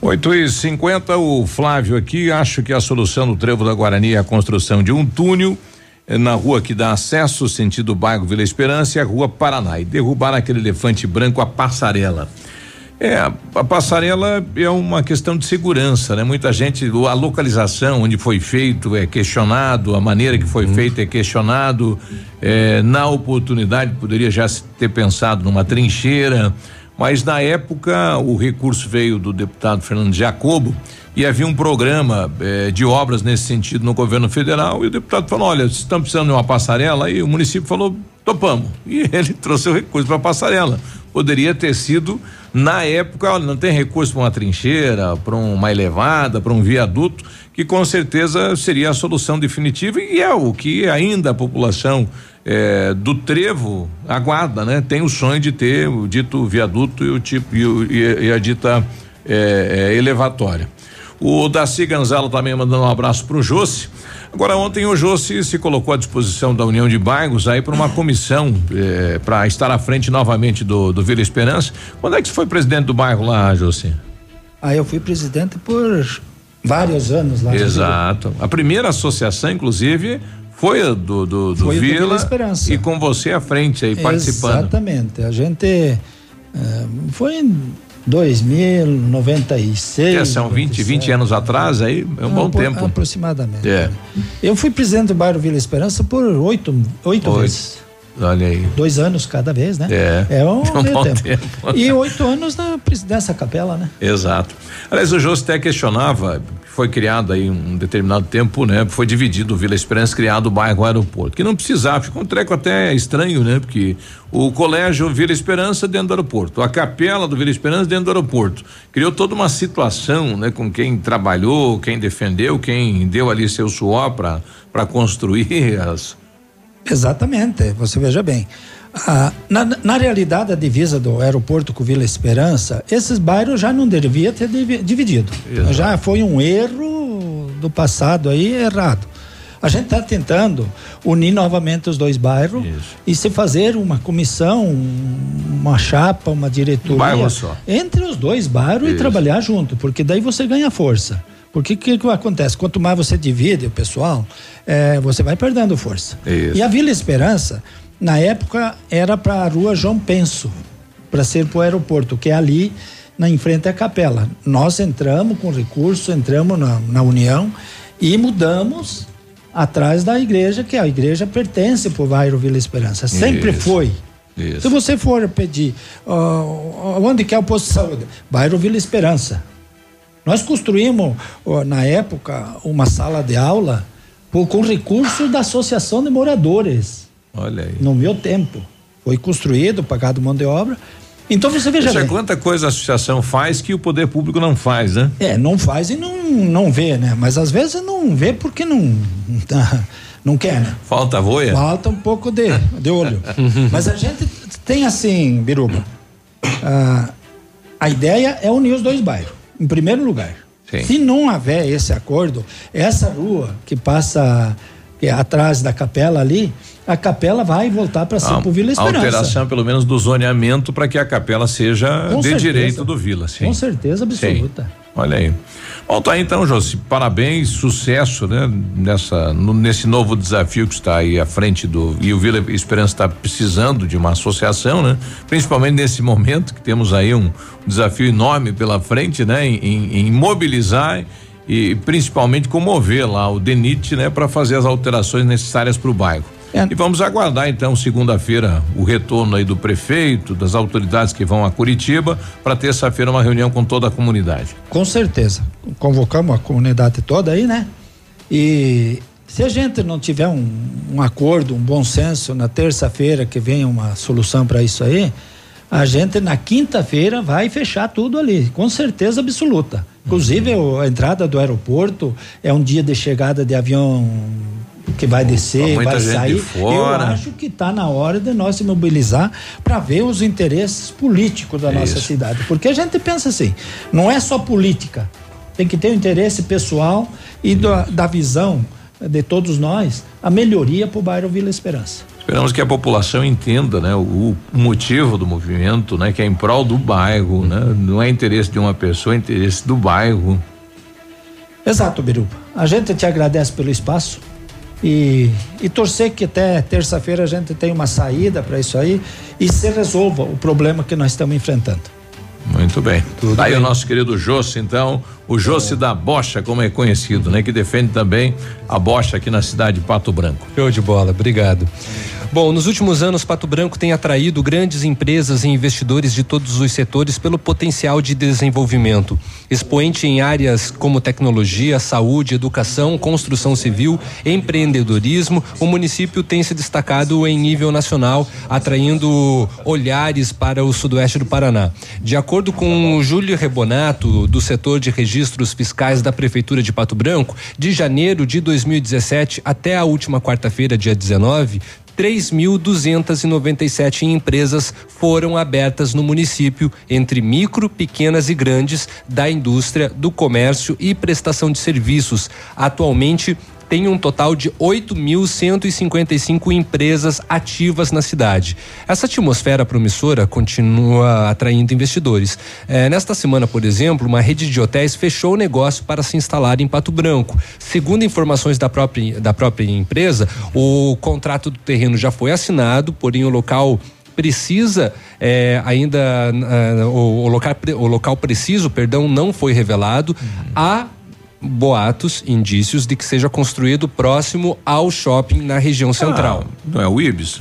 8 e 50 o Flávio aqui, acho que a solução do trevo da Guarani é a construção de um túnel eh, na rua que dá acesso, sentido bairro Vila Esperança e a rua Paraná, e derrubar aquele elefante branco, a passarela. É, a passarela é uma questão de segurança, né? Muita gente, a localização onde foi feito é questionado, a maneira que foi feito é questionado. É, na oportunidade, poderia já se ter pensado numa trincheira, mas na época o recurso veio do deputado Fernando Jacobo e havia um programa eh, de obras nesse sentido no governo federal e o deputado falou: olha, vocês estão precisando de uma passarela e o município falou: topamos. E ele trouxe o recurso para a passarela. Poderia ter sido, na época, olha, não tem recurso para uma trincheira, para uma elevada, para um viaduto, que com certeza seria a solução definitiva e é o que ainda a população é, do Trevo aguarda, né? Tem o sonho de ter o dito viaduto e o tipo e, o, e, a dita é, é, elevatória. O Daci Ganzalo também mandando um abraço para o Jossi. Agora ontem o Jossi se colocou à disposição da União de Bairros aí para uma comissão é, para estar à frente novamente do, do Vila Esperança. Quando é que você foi presidente do bairro lá, Jossi? Ah, eu fui presidente por vários anos lá. Exato. A primeira associação, inclusive, foi do, do, do Foi do Vila, Vila Esperança. e com você à frente aí participando. Exatamente. A gente eh, foi em 2096. Que são 20, 20 anos atrás aí, é um bom apro- tempo. Aproximadamente. É. Eu fui presidente do bairro Vila Esperança por oito, oito Oito. vezes. Olha aí. Dois anos cada vez, né? É. É um, É um bom tempo. tempo. E oito anos na presidência capela, né? Exato. Aliás, o Jô até questionava, foi criado aí um determinado tempo, né? Foi dividido o Vila Esperança, criado o bairro Aeroporto, que não precisava, ficou um treco até estranho, né? Porque o colégio Vila Esperança dentro do aeroporto, a capela do Vila Esperança dentro do aeroporto. Criou toda uma situação, né? Com quem trabalhou, quem defendeu, quem deu ali seu suor para construir as Exatamente, você veja bem. Ah, na, na realidade, a divisa do aeroporto com Vila Esperança, esses bairros já não devia ter divi- dividido. Exato. Já foi um erro do passado aí errado. A gente está tentando unir novamente os dois bairros e se fazer uma comissão, uma chapa, uma diretoria Um bairro só. entre os dois bairros e Isso. trabalhar junto, porque daí você ganha força. Porque o que, que acontece? Quanto mais você divide o pessoal, eh, você vai perdendo força. Isso. E a Vila Esperança, na época, era para a rua João Penso, para ser para o aeroporto, que é ali na em frente à capela. Nós entramos com recurso, entramos na, na União e mudamos atrás da igreja, que a igreja pertence para o bairro Vila Esperança. Sempre Isso. foi. Isso. Se você for pedir ó, onde que é o posto de saúde, bairro Vila Esperança. Nós construímos ó, na época uma sala de aula por- com recursos da Associação de Moradores Olha aí. no meu tempo. Foi construído, pagado mão de obra Então você veja Veja bem. quanta coisa a associação faz que o poder público não faz, né? É, não faz e não, não vê, né? Mas às vezes não vê porque não não quer, né? Falta voia? Falta um pouco de, de olho. Mas a gente tem assim, Biruba, ah, a ideia é unir os dois bairros, em primeiro lugar. Sim. Se não houver esse acordo, essa rua que passa que é atrás da capela ali, a capela vai voltar para ser pro Vila Esperança. alteração, pelo menos, do zoneamento para que a capela seja Com de certeza. direito do Vila, sim. Com certeza absoluta. Olha aí. Bom, tá aí então, Josi. Parabéns, sucesso, né? Nessa, no- nesse novo desafio que está aí à frente do. E o Vila Esperança está precisando de uma associação, né? Principalmente nesse momento que temos aí um desafio enorme pela frente, né? Em, em- em mobilizar e principalmente comover lá o DENIT, né? Para fazer as alterações necessárias para o bairro. E vamos aguardar então segunda-feira o retorno aí do prefeito, das autoridades que vão a Curitiba para terça-feira uma reunião com toda a comunidade. Com certeza. Convocamos a comunidade toda aí, né? E se a gente não tiver um, um acordo, um bom senso na terça-feira que venha uma solução para isso aí, a gente na quinta-feira vai fechar tudo ali, com certeza absoluta. Inclusive a entrada do aeroporto é um dia de chegada de avião que vai descer, vai sair. Eu acho que está na hora de nós se mobilizar para ver os interesses políticos da nossa Isso. cidade. Porque a gente pensa assim, não é só política, tem que ter o interesse pessoal e da, da visão de todos nós, a melhoria para o bairro Vila Esperança. Esperamos que a população entenda, né, o, o motivo do movimento, né, que é em prol do bairro, né, não é interesse de uma pessoa, é interesse do bairro. Exato, Biruba. A gente te agradece pelo espaço e, e torcer que até terça-feira a gente tenha uma saída para isso aí e se resolva o problema que nós estamos enfrentando. Muito bem. Tá aí o nosso querido Jossi, então, o Jossi da Bocha, como é conhecido, né, que defende também a Bocha aqui na cidade de Pato Branco. Show de bola, obrigado. Bom, nos últimos anos, Pato Branco tem atraído grandes empresas e investidores de todos os setores pelo potencial de desenvolvimento. Expoente em áreas como tecnologia, saúde, educação, construção civil, empreendedorismo, o município tem se destacado em nível nacional, atraindo olhares para o sudoeste do Paraná. De acordo com Júlio Rebonato, do setor de registros fiscais da Prefeitura de Pato Branco, de janeiro de 2017 até a última quarta-feira, dia 19, 3.297 empresas foram abertas no município, entre micro, pequenas e grandes, da indústria, do comércio e prestação de serviços. Atualmente, tem um total de 8.155 empresas ativas na cidade. Essa atmosfera promissora continua atraindo investidores. Eh, nesta semana, por exemplo, uma rede de hotéis fechou o negócio para se instalar em Pato Branco. Segundo informações da própria, da própria empresa, o contrato do terreno já foi assinado, porém o local precisa eh, ainda ah, o, o local, o local preciso, perdão, não foi revelado. Há boatos, indícios de que seja construído próximo ao shopping na região central. Não é o Ibis?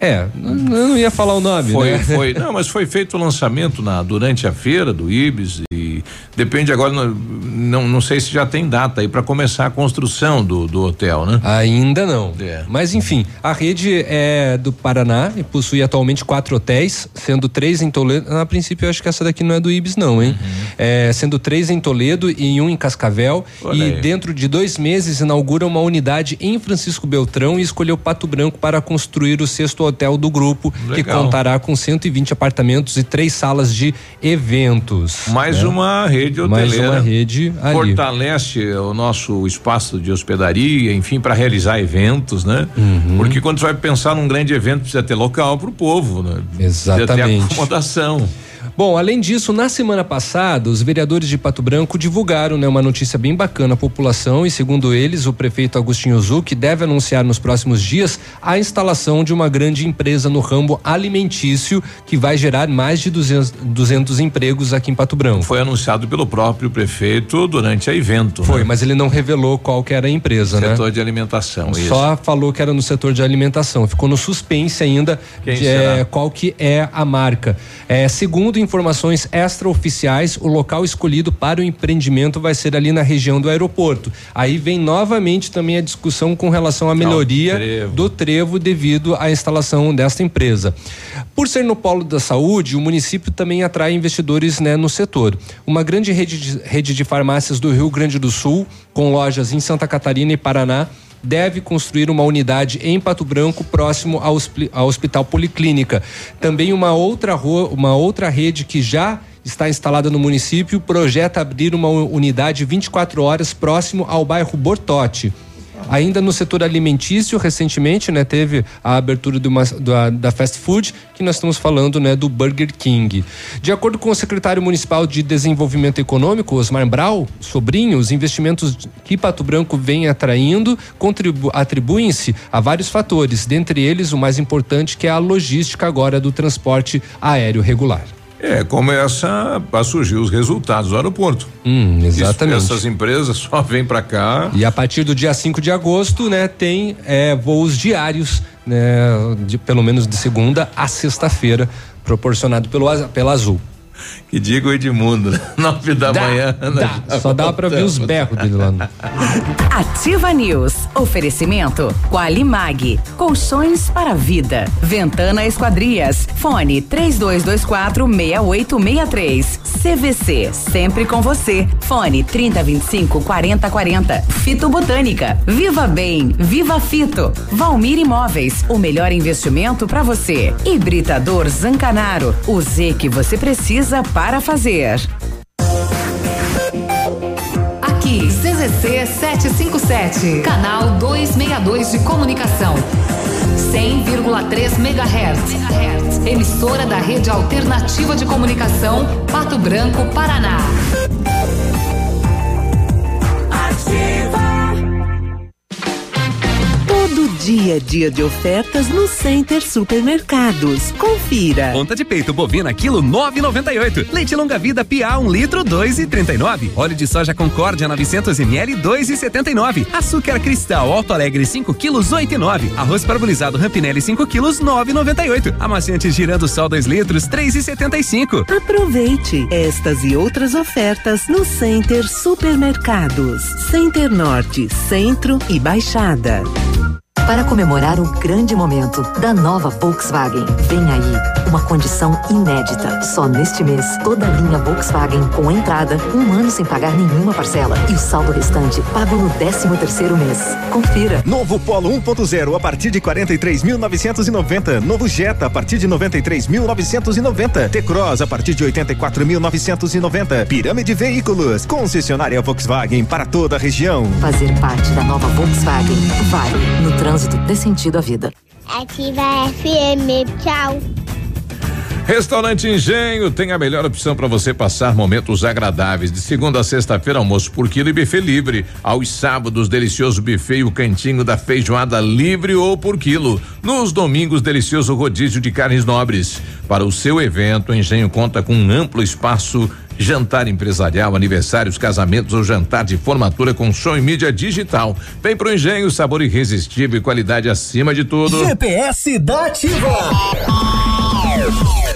É, eu não ia falar o nome, Foi, né? foi, não, mas foi feito o lançamento na, durante a feira do Ibis e depende agora, não, não, sei se já tem data aí para começar a construção do, do hotel, né? Ainda não. É. Mas enfim, a rede é do Paraná e possui atualmente quatro hotéis, sendo três em Toledo. A princípio, eu acho que essa daqui não é do Ibis, não, hein? É, sendo três em Toledo e um em Cascavel. Uhum. Olha e aí. dentro de dois meses inaugura uma unidade em Francisco Beltrão e escolheu Pato Branco para construir o sexto hotel do grupo, que Legal. contará com 120 apartamentos e três salas de eventos. Mais né? uma rede Mais hoteleira. uma rede ali. Fortalece o nosso espaço de hospedaria, enfim, para realizar eventos, né? Uhum. Porque quando você vai pensar num grande evento, precisa ter local para o povo, né? Precisa ter Exatamente. acomodação. Bom, além disso, na semana passada, os vereadores de Pato Branco divulgaram né, uma notícia bem bacana à população e, segundo eles, o prefeito Agostinho Zucchi deve anunciar nos próximos dias a instalação de uma grande empresa no ramo alimentício que vai gerar mais de 200, 200 empregos aqui em Pato Branco. Foi anunciado pelo próprio prefeito durante a evento. Foi, né? mas ele não revelou qual que era a empresa, né? Setor de alimentação. isso. Só falou que era no setor de alimentação. Ficou no suspense ainda Quem de, é, qual que é a marca. É, segundo informações extraoficiais, o local escolhido para o empreendimento vai ser ali na região do aeroporto. Aí vem novamente também a discussão com relação à melhoria trevo. do trevo devido à instalação desta empresa. Por ser no polo da saúde, o município também atrai investidores né, no setor. Uma grande rede de, rede de farmácias do Rio Grande do Sul, com lojas em Santa Catarina e Paraná, deve construir uma unidade em Pato Branco próximo ao, ao Hospital Policlínica. Também uma outra rua, uma outra rede que já está instalada no município projeta abrir uma unidade 24 horas próximo ao bairro Bortote. Ainda no setor alimentício, recentemente, né, teve a abertura uma- da, da fast food, que nós estamos falando, né, do Burger King. De acordo com o secretário municipal de Desenvolvimento Econômico, Osmar Brau, sobrinho, os investimentos que Pato Branco vem atraindo atribuem-se a vários fatores, dentre eles o mais importante que é a logística agora do transporte aéreo regular. É, começa a surgir os resultados do aeroporto. Hum, exatamente. Isso, essas empresas só vêm para cá. E a partir do dia 5 de agosto, né, tem é, voos diários, né, de, pelo menos de segunda a sexta-feira, proporcionado pelo, pela Azul. Que diga o Edmundo, nove da Dá, manhã. dá. Só dá pra ver os berros dele lá. no- Ativa News. Oferecimento Qualimag. Colchões para vida. Ventana Esquadrias. Fone 3224 6863. CVC. Sempre com você. Fone 3025 4040. Fito Botânica. Viva Bem. Viva Fito. Valmir Imóveis. O melhor investimento para você. Hibridador Zancanaro. O Z que você precisa para fazer. Aqui, CZC 757, canal 262 de comunicação. 100,3 MHz. Emissora da Rede Alternativa de Comunicação, Pato Branco, Paraná. Todo dia é dia de ofertas no Center Supermercados. Confira. Ponta de peito bovina quilo 9,98. Leite longa vida Pia 1 litro 2,39. Óleo de soja Concórdia 900 ml 2,79. Açúcar Cristal Alto Alegre 5 quilos 8,9. Arroz parbolizado Rampinelli 5 quilos 9,98. Amaciante girando sol 2 litros 3,75. Aproveite estas e outras ofertas no Center Supermercados. Center Norte, Centro e Baixada. Para comemorar o grande momento da nova Volkswagen, vem aí uma condição inédita. Só neste mês, toda a linha Volkswagen com entrada, um ano sem pagar nenhuma parcela e o saldo restante pago no 13 terceiro mês. Confira. Novo Polo 1.0 a partir de 43.990. Novo Jetta a partir de 93.990. T-Cross a partir de 84.990. Pirâmide Veículos. Concessionária Volkswagen para toda a região. Fazer parte da nova Volkswagen vale. No trânsito, dê sentido à vida. Ativa FM, tchau. Restaurante Engenho tem a melhor opção para você passar momentos agradáveis. De segunda a sexta-feira, almoço por quilo e buffet livre. Aos sábados, delicioso buffet e o cantinho da feijoada livre ou por quilo. Nos domingos, delicioso rodízio de carnes nobres. Para o seu evento, o Engenho conta com um amplo espaço. Jantar empresarial, aniversários, casamentos ou jantar de formatura com som e mídia digital. Vem pro Engenho, sabor irresistível e qualidade acima de tudo. GPS da Ativa.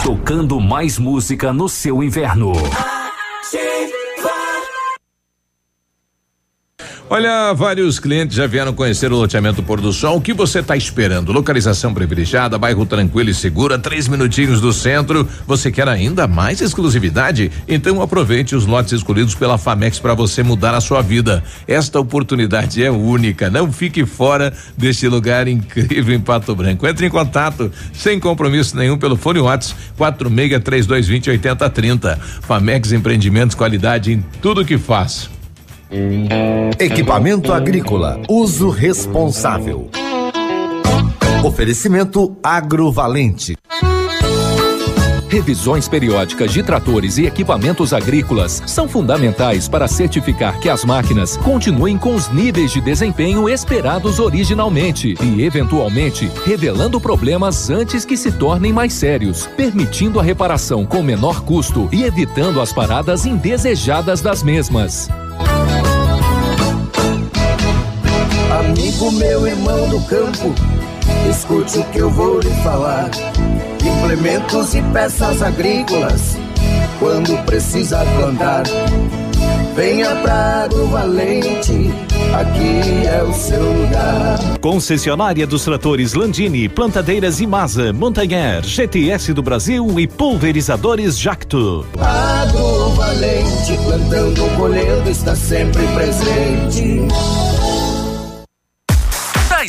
Tocando mais música no seu inverno. Olha, vários clientes já vieram conhecer o loteamento Pôr do Sol. O que você está esperando? Localização privilegiada, bairro tranquilo e segura, três minutinhos do centro. Você quer ainda mais exclusividade? Então aproveite os lotes escolhidos pela Famex para você mudar a sua vida. Esta oportunidade é única. Não fique fora deste lugar incrível em Pato Branco. Entre em contato sem compromisso nenhum pelo fone WhatsApp 463220 8030. Famex Empreendimentos, qualidade em tudo que faz. Equipamento agrícola, uso responsável. Oferecimento agrovalente. Revisões periódicas de tratores e equipamentos agrícolas são fundamentais para certificar que as máquinas continuem com os níveis de desempenho esperados originalmente e, eventualmente, revelando problemas antes que se tornem mais sérios, permitindo a reparação com menor custo e evitando as paradas indesejadas das mesmas. Amigo meu irmão do campo, escute o que eu vou lhe falar. Implementos e peças agrícolas, quando precisa plantar. Venha pra Agro Valente, aqui é o seu lugar. Concessionária dos tratores Landini, plantadeiras Imasa, Montanher, GTS do Brasil e pulverizadores Jacto. Agro Valente, plantando, colhendo, está sempre presente.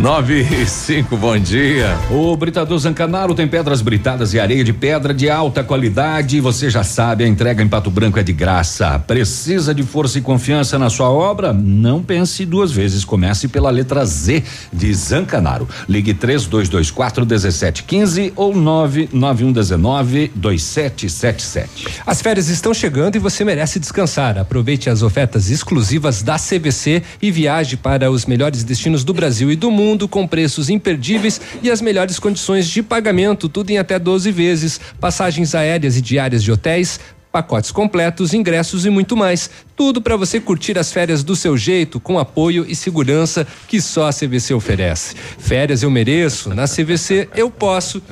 Nove e cinco, bom dia. O Britador Zancanaro tem pedras britadas e areia de pedra de alta qualidade. Você já sabe, a entrega em Pato Branco é de graça. Precisa de força e confiança na sua obra? Não pense duas vezes. Comece pela letra Z de Zancanaro. Ligue 3224 1715 ou 99119 2777. As férias estão chegando e você merece descansar. Aproveite as ofertas exclusivas da CVC e viaje para os melhores destinos do Brasil e do mundo com preços imperdíveis e as melhores condições de pagamento, tudo em até 12 vezes, passagens aéreas e diárias de hotéis, pacotes completos, ingressos e muito mais. Tudo para você curtir as férias do seu jeito, com apoio e segurança que só a CVC oferece. Férias eu mereço, na CVC eu posso.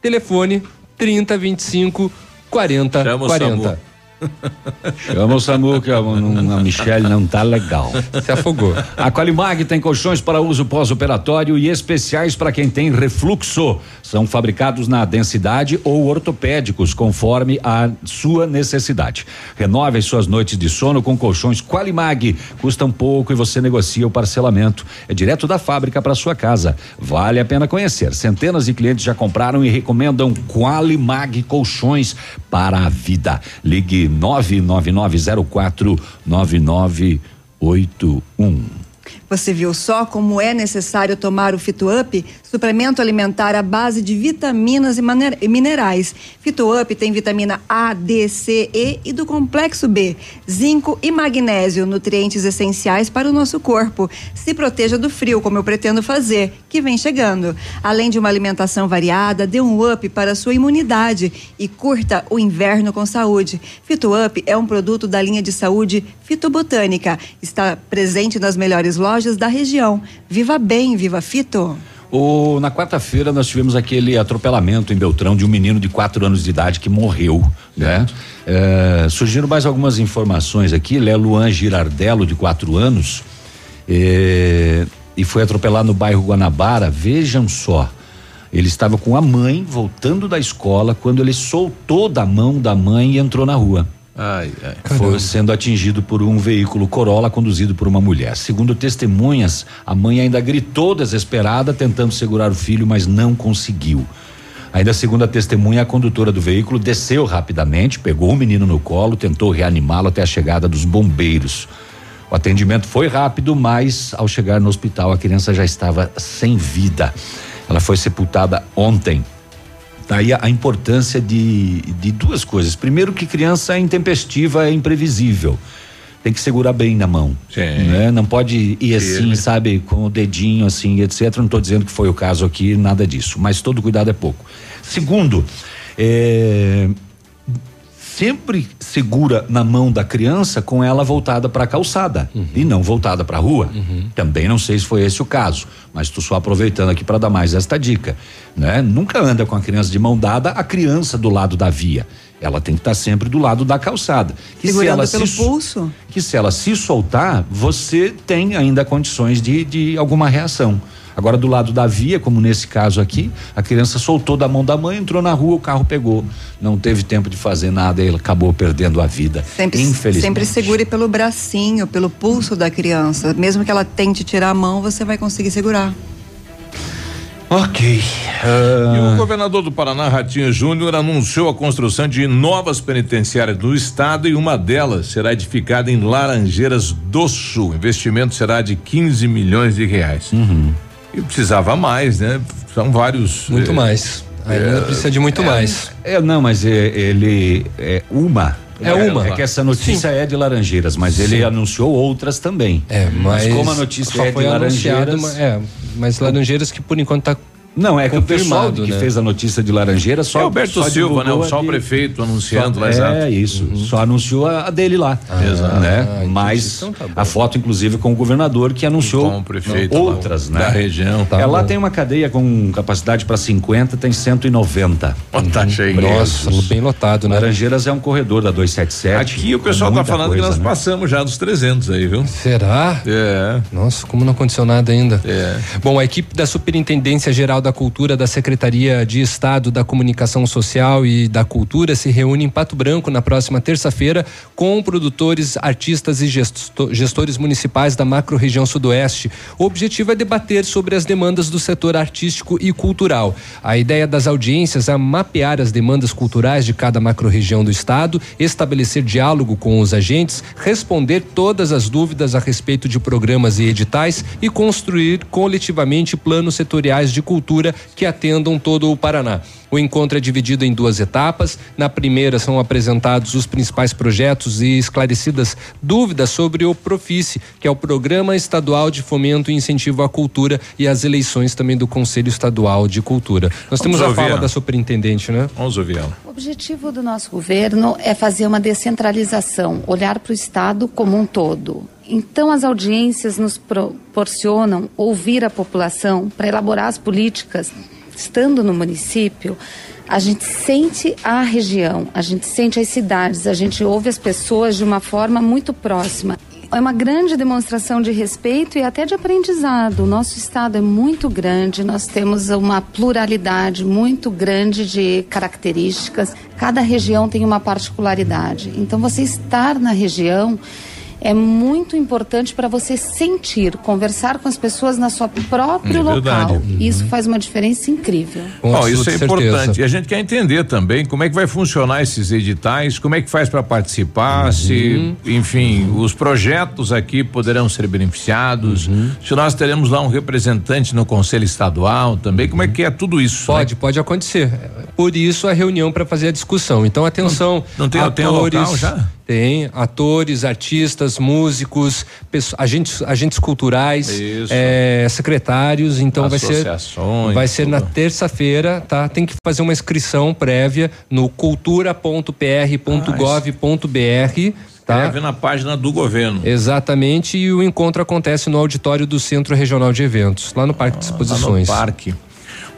Telefone 3025 40 Chama o 40. Chama o Samu que a, a Michelle não tá legal. Se afogou. A Qualimag tem colchões para uso pós-operatório e especiais para quem tem refluxo. São fabricados na densidade ou ortopédicos, conforme a sua necessidade. Renove as suas noites de sono com colchões Qualimag. Custam pouco e você negocia o parcelamento. É direto da fábrica para sua casa. Vale a pena conhecer. Centenas de clientes já compraram e recomendam Qualimag colchões para a vida. Ligue 99904 9981. Você viu só como é necessário tomar o FitoUp, suplemento alimentar à base de vitaminas e minerais. FitoUp tem vitamina A, D, C, E e do complexo B, zinco e magnésio, nutrientes essenciais para o nosso corpo. Se proteja do frio, como eu pretendo fazer, que vem chegando. Além de uma alimentação variada, dê um up para a sua imunidade e curta o inverno com saúde. FitoUp é um produto da linha de saúde fitobotânica. Está presente nas melhores lojas da região. Viva bem, viva Fito! Na quarta-feira nós tivemos aquele atropelamento em Beltrão de um menino de quatro anos de idade que morreu, né? É, surgiram mais algumas informações aqui. É Luan Girardello, de quatro anos, é, e foi atropelado no bairro Guanabara. Vejam só, ele estava com a mãe voltando da escola quando ele soltou da mão da mãe e entrou na rua. Ai, ai. Foi sendo atingido por um veículo Corolla conduzido por uma mulher. Segundo testemunhas, a mãe ainda gritou desesperada, tentando segurar o filho, mas não conseguiu. Ainda segundo a testemunha, a condutora do veículo desceu rapidamente, pegou o menino no colo, tentou reanimá-lo até a chegada dos bombeiros. O atendimento foi rápido, mas ao chegar no hospital a criança já estava sem vida. Ela foi sepultada ontem. Daí a, a importância de, de duas coisas. Primeiro, que criança é intempestiva, é imprevisível. Tem que segurar bem na mão. Né? Não pode ir assim, sabe, com o dedinho assim, etc. Não estou dizendo que foi o caso aqui, nada disso. Mas todo cuidado é pouco. Segundo, é, sempre segura na mão da criança com ela voltada para a calçada e não voltada para a rua. Também não sei se foi esse o caso, mas estou só aproveitando aqui para dar mais esta dica, né? Nunca anda com a criança de mão dada, a criança do lado da via. Ela tem que estar sempre do lado da calçada. Que se Segurando ela pelo se, pulso. que se ela se soltar, você tem ainda condições de, de alguma reação. Agora, do lado da via, como nesse caso aqui, a criança soltou da mão da mãe, entrou na rua, o carro pegou. Não teve tempo de fazer nada e ele acabou perdendo a vida. Sempre, Infelizmente. sempre segure pelo bracinho, pelo pulso da criança. Mesmo que ela tente tirar a mão, você vai conseguir segurar. Ok. E o governador do Paraná, Ratinho Júnior, anunciou a construção de novas penitenciárias do estado e uma delas será edificada em Laranjeiras do Sul. O investimento será de 15 milhões de reais. E precisava mais, né? São vários. Muito eh, mais. Ainda precisa de muito é, mais. É, não, mas é, ele é uma. É uma. É que essa notícia é de Laranjeiras, mas ele Sim. anunciou outras também. É, mas, como a notícia só é foi de Laranjeiras. mas- é, mas Laranjeiras que por enquanto tá Não, é que o pessoal que né? fez a notícia de Laranjeiras só É Alberto só Silva, né? Só o prefeito anunciando só, lá, é exato. isso, só anunciou a, a dele lá, Exato. né? Ah, Mas Então tá a foto inclusive com o governador que anunciou Com o prefeito outras, lá, né? da região. é, Tá lá bom. tem uma cadeia com capacidade para 50, tem 190. Tá cheio. Nossa, bem lotado, né? Laranjeiras é um corredor da 277. Aqui o pessoal tá falando que coisa, nós né? passamos já dos 300 aí, viu? Será? É. Nossa, como não aconteceu nada ainda. É. Bom, a equipe da Superintendência Geral da Cultura da Secretaria de Estado da Comunicação Social e da Cultura se reúne em Pato Branco na próxima terça-feira com produtores, artistas e gesto- gestores municipais da macro-região Sudoeste. O objetivo é debater sobre as demandas do setor artístico e cultural. A ideia das audiências é mapear as demandas culturais de cada macro-região do Estado, estabelecer diálogo com os agentes, responder todas as dúvidas a respeito de programas e editais e construir coletivamente planos setoriais de cultura que atendam todo o Paraná. O encontro é dividido em duas etapas. Na primeira são apresentados os principais projetos e esclarecidas dúvidas sobre o Profice, que é o Programa Estadual de Fomento e Incentivo à Cultura e as eleições também do Conselho Estadual de Cultura. Nós Vamos temos a fala ela. da superintendente, né? Vamos ouvir ela. O objetivo do nosso governo é fazer uma descentralização, olhar para o Estado como um todo. Então, as audiências nos proporcionam ouvir a população para elaborar as políticas. Estando no município, a gente sente a região, a gente sente as cidades, a gente ouve as pessoas de uma forma muito próxima. É uma grande demonstração de respeito e até de aprendizado. O nosso estado é muito grande, nós temos uma pluralidade muito grande de características. Cada região tem uma particularidade. Então, você estar na região é muito importante para você sentir, conversar com as pessoas na sua próprio É verdade. local. Isso faz uma diferença incrível. Ó, isso é importante. E a gente quer entender também como é que vai funcionar esses editais, como é que faz para participar, se, enfim, os projetos aqui poderão ser beneficiados, se nós teremos lá um representante no Conselho Estadual também, como é que é tudo isso? Pode, pode acontecer. Por isso a reunião para fazer a discussão. Então, atenção. Não tem- tem local já? Tem atores, artistas, músicos, pesso- agentes, agentes culturais, eh, secretários. Então vai ser, Associações, vai ser na tudo. terça-feira, tá? Tem que fazer uma inscrição prévia no cultura.pr.gov.br. Tá? Escreve na página do governo. Exatamente, e o encontro acontece no auditório do Centro Regional de Eventos, lá no Parque de Exposições. Lá no parque.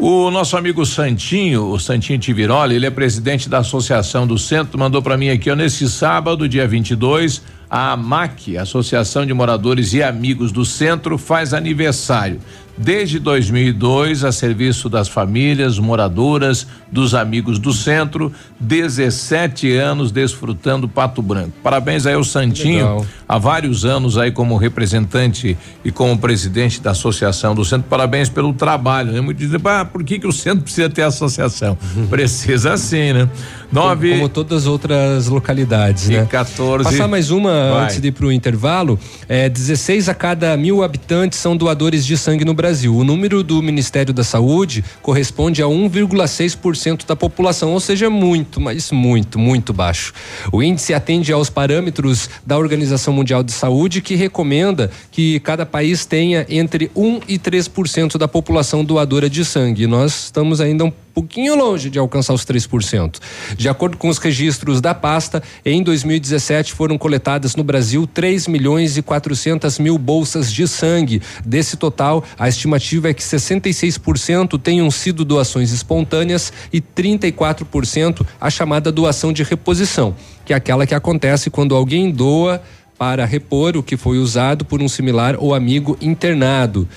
O nosso amigo Santinho, o Santinho Tiviroli, ele é presidente da Associação do Centro, mandou para mim aqui, ó, nesse sábado, dia 22, a AMAC, Associação de Moradores e Amigos do Centro, faz aniversário. desde 2002 a serviço das famílias moradoras, dos amigos do centro, 17 anos desfrutando Pato Branco. Parabéns aí ao Santinho, Legal. há vários anos aí como representante e como presidente da associação do centro. Parabéns pelo trabalho, né? Muito dizem, ah, por que que o centro precisa ter associação? Precisa sim, né? Nove Como, como todas as outras localidades, e né? 14. Passar mais uma Vai. antes de ir para o intervalo. É, 16 a cada mil habitantes são doadores de sangue no Brasil. O número do Ministério da Saúde corresponde a 1,6% da população, ou seja, muito, mas muito, muito baixo. O índice atende aos parâmetros da Organização Mundial de Saúde, que recomenda que cada país tenha entre 1 e 3% da população doadora de sangue. Nós estamos ainda um pouquinho longe de alcançar os 3%. De acordo com os registros da pasta, em 2017 foram coletadas no Brasil 3 milhões e 400 mil bolsas de sangue. Desse total, a estimativa é que 66% tenham sido doações espontâneas e 34% a chamada doação de reposição, que é aquela que acontece quando alguém doa para repor o que foi usado por um similar ou amigo internado.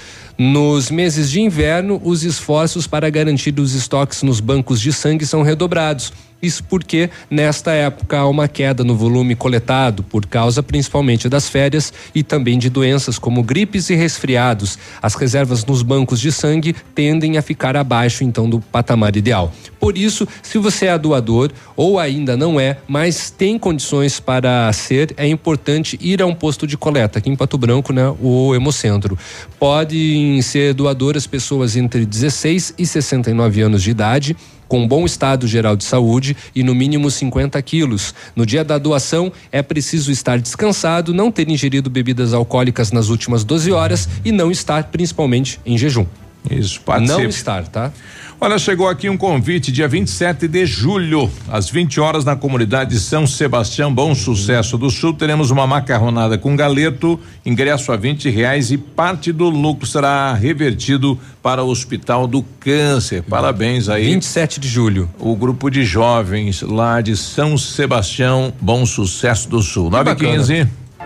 Nos meses de inverno, os esforços para garantir os estoques nos bancos de sangue são redobrados. Isso porque, nesta época, há uma queda no volume coletado, por causa principalmente das férias e também de doenças como gripes e resfriados. As reservas nos bancos de sangue tendem a ficar abaixo, então, do patamar ideal. Por isso, se você é doador ou ainda não é, mas tem condições para ser, é importante ir a um posto de coleta, aqui em Pato Branco, né, o Hemocentro. Podem ser doadoras pessoas entre 16 e 69 anos de idade com bom estado geral de saúde e no mínimo 50 quilos. No dia da doação, é preciso estar descansado, não ter ingerido bebidas alcoólicas nas últimas 12 horas e não estar principalmente em jejum. Isso, Não participe. estar, tá? Olha, chegou aqui um convite, dia 27 de julho, às 20 horas, na comunidade de São Sebastião, Bom Sucesso do Sul. Teremos uma macarronada com galeto, ingresso a 20 reais e parte do lucro será revertido para o Hospital do Câncer. Parabéns aí. 27 de julho. O grupo de jovens lá de São Sebastião, Bom Sucesso do Sul. 9 e 15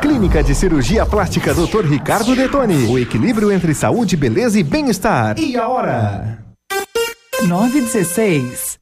Clínica de Cirurgia Plástica Dr. Ricardo Detoni. O equilíbrio entre saúde, beleza e bem-estar. E a hora? 916.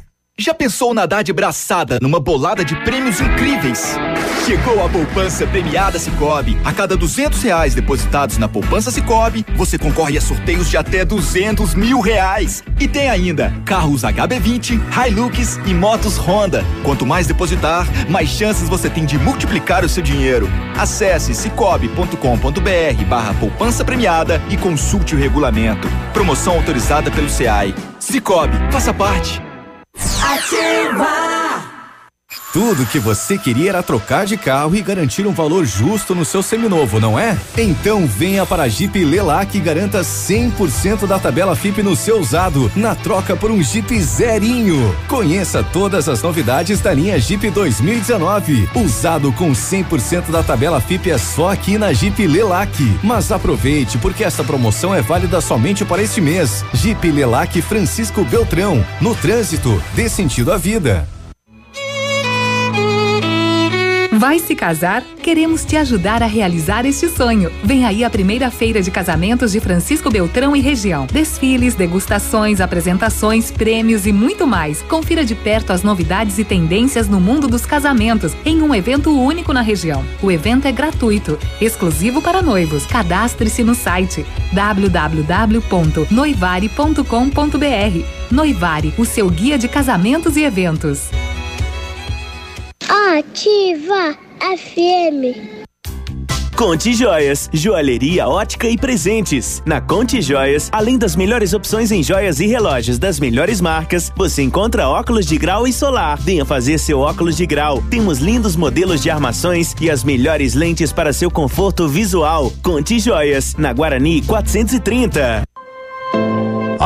Já pensou nadar de braçada numa bolada de prêmios incríveis? Chegou a poupança premiada Cicobi. A cada duzentos reais depositados na poupança Cicobi, você concorre a sorteios de até duzentos mil reais. E tem ainda carros HB20, Hilux e motos Honda. Quanto mais depositar, mais chances você tem de multiplicar o seu dinheiro. Acesse cicobi.com.br barra poupança premiada e consulte o regulamento. Promoção autorizada pelo SEAI. Cicobi, faça parte. Ativa! Tudo que você queria era trocar de carro e garantir um valor justo no seu seminovo, não é? Então venha para a Jeep Lelac e garanta 100% da tabela FIP no seu usado, na troca por um Jeep zerinho. Conheça todas as novidades da linha Jeep 2019. Usado com 100% da tabela FIP é só aqui na Jeep Lelac. Mas aproveite, porque essa promoção é válida somente para este mês. Jeep Lelac Francisco Beltrão. No trânsito, dê sentido à vida. Vai se casar? Queremos te ajudar a realizar este sonho. Vem aí a primeira feira de casamentos de Francisco Beltrão e região. Desfiles, degustações, apresentações, prêmios e muito mais. Confira de perto as novidades e tendências no mundo dos casamentos em um evento único na região. O evento é gratuito, exclusivo para noivos. Cadastre-se no site www.noivare.com.br. Noivare, o seu guia de casamentos e eventos. Ativa FM. Conte Joias, joalheria, ótica e presentes. Na Conte Joias, além das melhores opções em joias e relógios das melhores marcas, você encontra óculos de grau e solar. Venha fazer seu óculos de grau. Temos lindos modelos de armações e as melhores lentes para seu conforto visual. Conte Joias, na Guarani 430.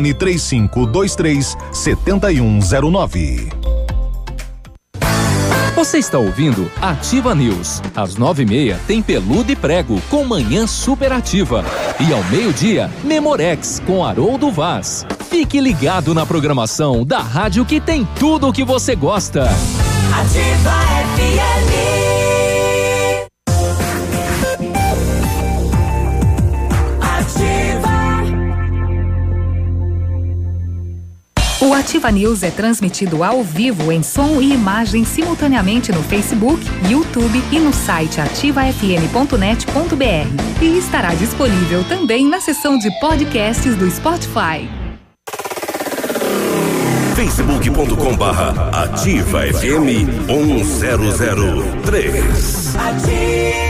Fone 3523 7109. Você está ouvindo Ativa News. Às nove e meia tem Peludo e Prego com Manhã Superativa. E ao meio-dia, Memorex com Haroldo Vaz. Fique ligado na programação da rádio que tem tudo o que você gosta. Ativa FM. Ativa News é transmitido ao vivo em som e imagem simultaneamente no Facebook, YouTube e no site ativafm.net.br. E estará disponível também na seção de podcasts do Spotify. facebook.com barra ativa FM 1003. Ativa.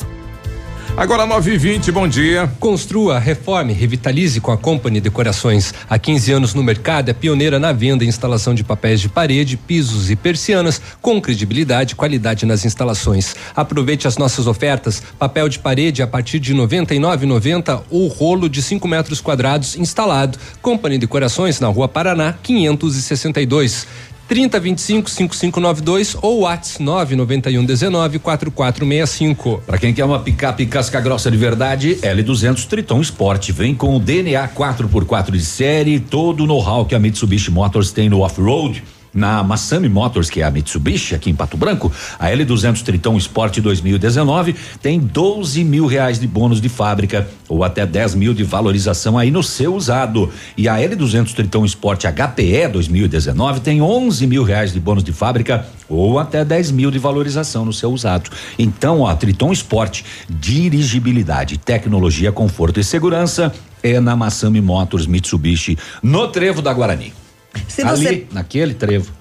Agora 9 e 20 bom dia. Construa, reforme, revitalize com a Company Decorações. Há 15 anos no mercado, é pioneira na venda e instalação de papéis de parede, pisos e persianas, com credibilidade e qualidade nas instalações. Aproveite as nossas ofertas: papel de parede a partir de R$ 99,90 ou rolo de 5 metros quadrados instalado. Company Decorações na Rua Paraná, 562. 3025 5592 ou Whats 991 19 4465. Para quem quer uma picape casca grossa de verdade, L200 Triton Sport vem com o DNA 4x4 de série, todo o know-how que a Mitsubishi Motors tem no off-road. Na Massami Motors, que é a Mitsubishi, aqui em Pato Branco, a L200 Triton Sport 2019 tem 12 mil reais de bônus de fábrica ou até 10 mil de valorização aí no seu usado. E a L200 Triton Sport HPE 2019 tem 11 mil reais de bônus de fábrica ou até 10 mil de valorização no seu usado. Então, ó, Triton Sport, dirigibilidade, tecnologia, conforto e segurança é na Massami Motors Mitsubishi, no Trevo da Guarani. Se Ali, naquele trevo.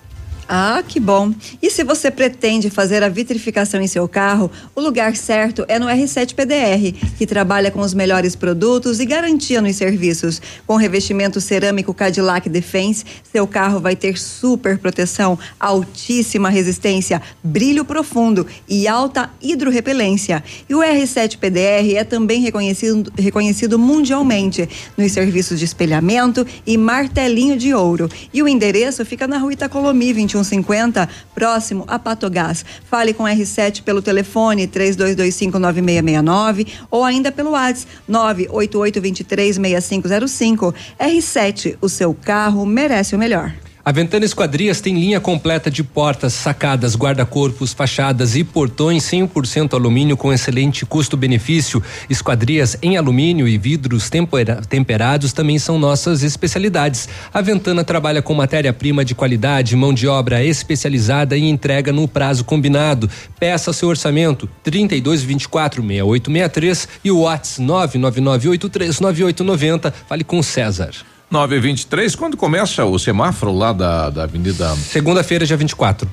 Ah, que bom. E se você pretende fazer a vitrificação em seu carro, o lugar certo é no R7 PDR, que trabalha com os melhores produtos e garantia nos serviços. Com revestimento cerâmico Cadillac Defense, seu carro vai ter super proteção, altíssima resistência, brilho profundo e alta hidrorrepelência. E o R7 PDR é também reconhecido, reconhecido mundialmente nos serviços de espelhamento e martelinho de ouro. E o endereço fica na rua Itacolomi 2150, próximo a Patogás. Fale com R7 pelo telefone 32259669 ou ainda pelo WhatsApp 988236505. R7, o seu carro merece o melhor. A Ventana Esquadrias tem linha completa de portas, sacadas, guarda-corpos, fachadas e portões 100% alumínio com excelente custo-benefício. Esquadrias em alumínio e vidros tempera- temperados também são nossas especialidades. A Ventana trabalha com matéria-prima de qualidade, mão de obra especializada e entrega no prazo combinado. Peça seu orçamento 32 24 6863 e o WhatsApp 99983 9890. Fale com César. 923, quando começa o semáforo lá da, da Avenida. Segunda-feira, dia 24.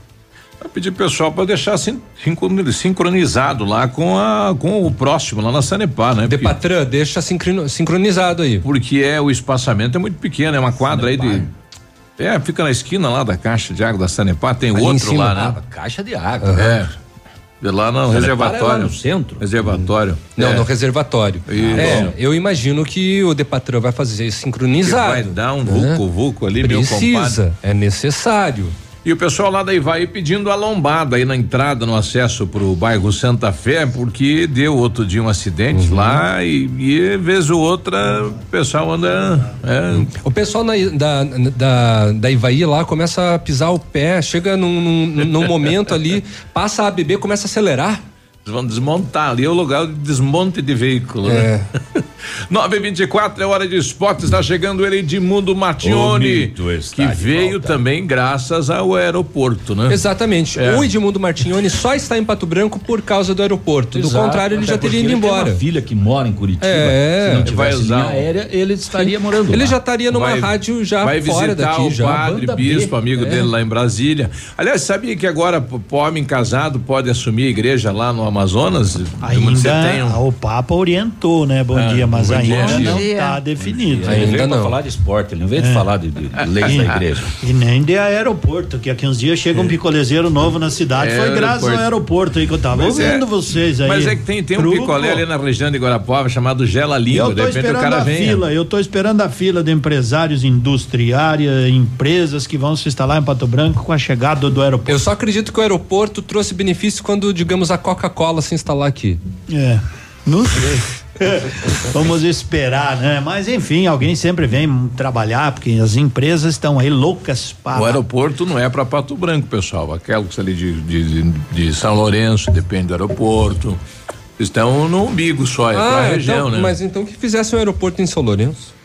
Eu pedi pro pessoal para deixar sin- sincroni- sincronizado lá com, a, com o próximo, lá na Sanepar, né? Porque, Depatran, deixa sincronizado aí. porque é o espaçamento é muito pequeno, é uma quadra aí de. É, fica na esquina lá da caixa de água da Sanepar, tem Ali outro cima, lá, ah, né? Caixa de água. É. De lá no reservatório. é lá no centro? Reservatório. Não, é. no reservatório. Isso. É, eu imagino que o Depatran vai fazer sincronizado. Que vai dar um né? vulco, vulco ali, meu compadre. Precisa, é necessário. E o pessoal lá da Ivaí pedindo a lombada aí na entrada, no acesso pro bairro Santa Fé, porque deu outro dia um acidente Uhum. lá e, e vez ou outra o pessoal anda. é, O pessoal na- da, da, da Ivaí lá começa a pisar o pé, chega num, num, num momento ali, passa a beber, começa a acelerar. Eles vão desmontar ali é o lugar de desmonte de veículo. É. Né? 924 é hora de esporte, está chegando ele Edmundo O está que veio volta. também graças ao aeroporto, né? Exatamente. É. O Edmundo Martignoni só está em Pato Branco por causa do aeroporto. Do Exato, contrário, ele até já teria ido ele tem embora. uma filha que mora em Curitiba. É. Se não Vai tivesse usar linha aérea, ele estaria morando Ele lá. já estaria numa Vai- rádio já vai fora visitar daqui o já. padre Banda B. bispo amigo É. dele lá em Brasília. Aliás, sabia que agora p- homem casado pode assumir a igreja lá no Amazonas? Ainda tem um- o Papa orientou, né? Bom Ah, dia, mas bom dia. ainda Bom não dia. está definido. Ele Ainda veio pra não. falar de esporte, ele não veio de falar de, de leis da igreja. E nem de aeroporto, que aqui uns dias chega um picolezeiro novo na cidade. É, Foi graças ao aeroporto. aí que eu tava Mas é- ouvindo vocês aí. Mas é que tem, tem um picolé ali na região de Guarapuava chamado Gela Língua. Eu De tô repente o esperando cara a vem. fila, eu tô esperando a fila de empresários industriárias, empresas que vão se instalar em Pato Branco com a chegada do aeroporto. Eu só acredito que o aeroporto trouxe benefício quando, digamos, a Coca-Cola se instalar aqui. É, não sei. Vamos esperar, né? Mas enfim, alguém sempre vem trabalhar, porque as empresas estão aí loucas para. O aeroporto não é para Pato Branco, pessoal. Aqueles ali de, de, de- de São Lourenço, depende do aeroporto. Estão no umbigo só, é pra região, então, né? mas então que fizesse um aeroporto em São Lourenço.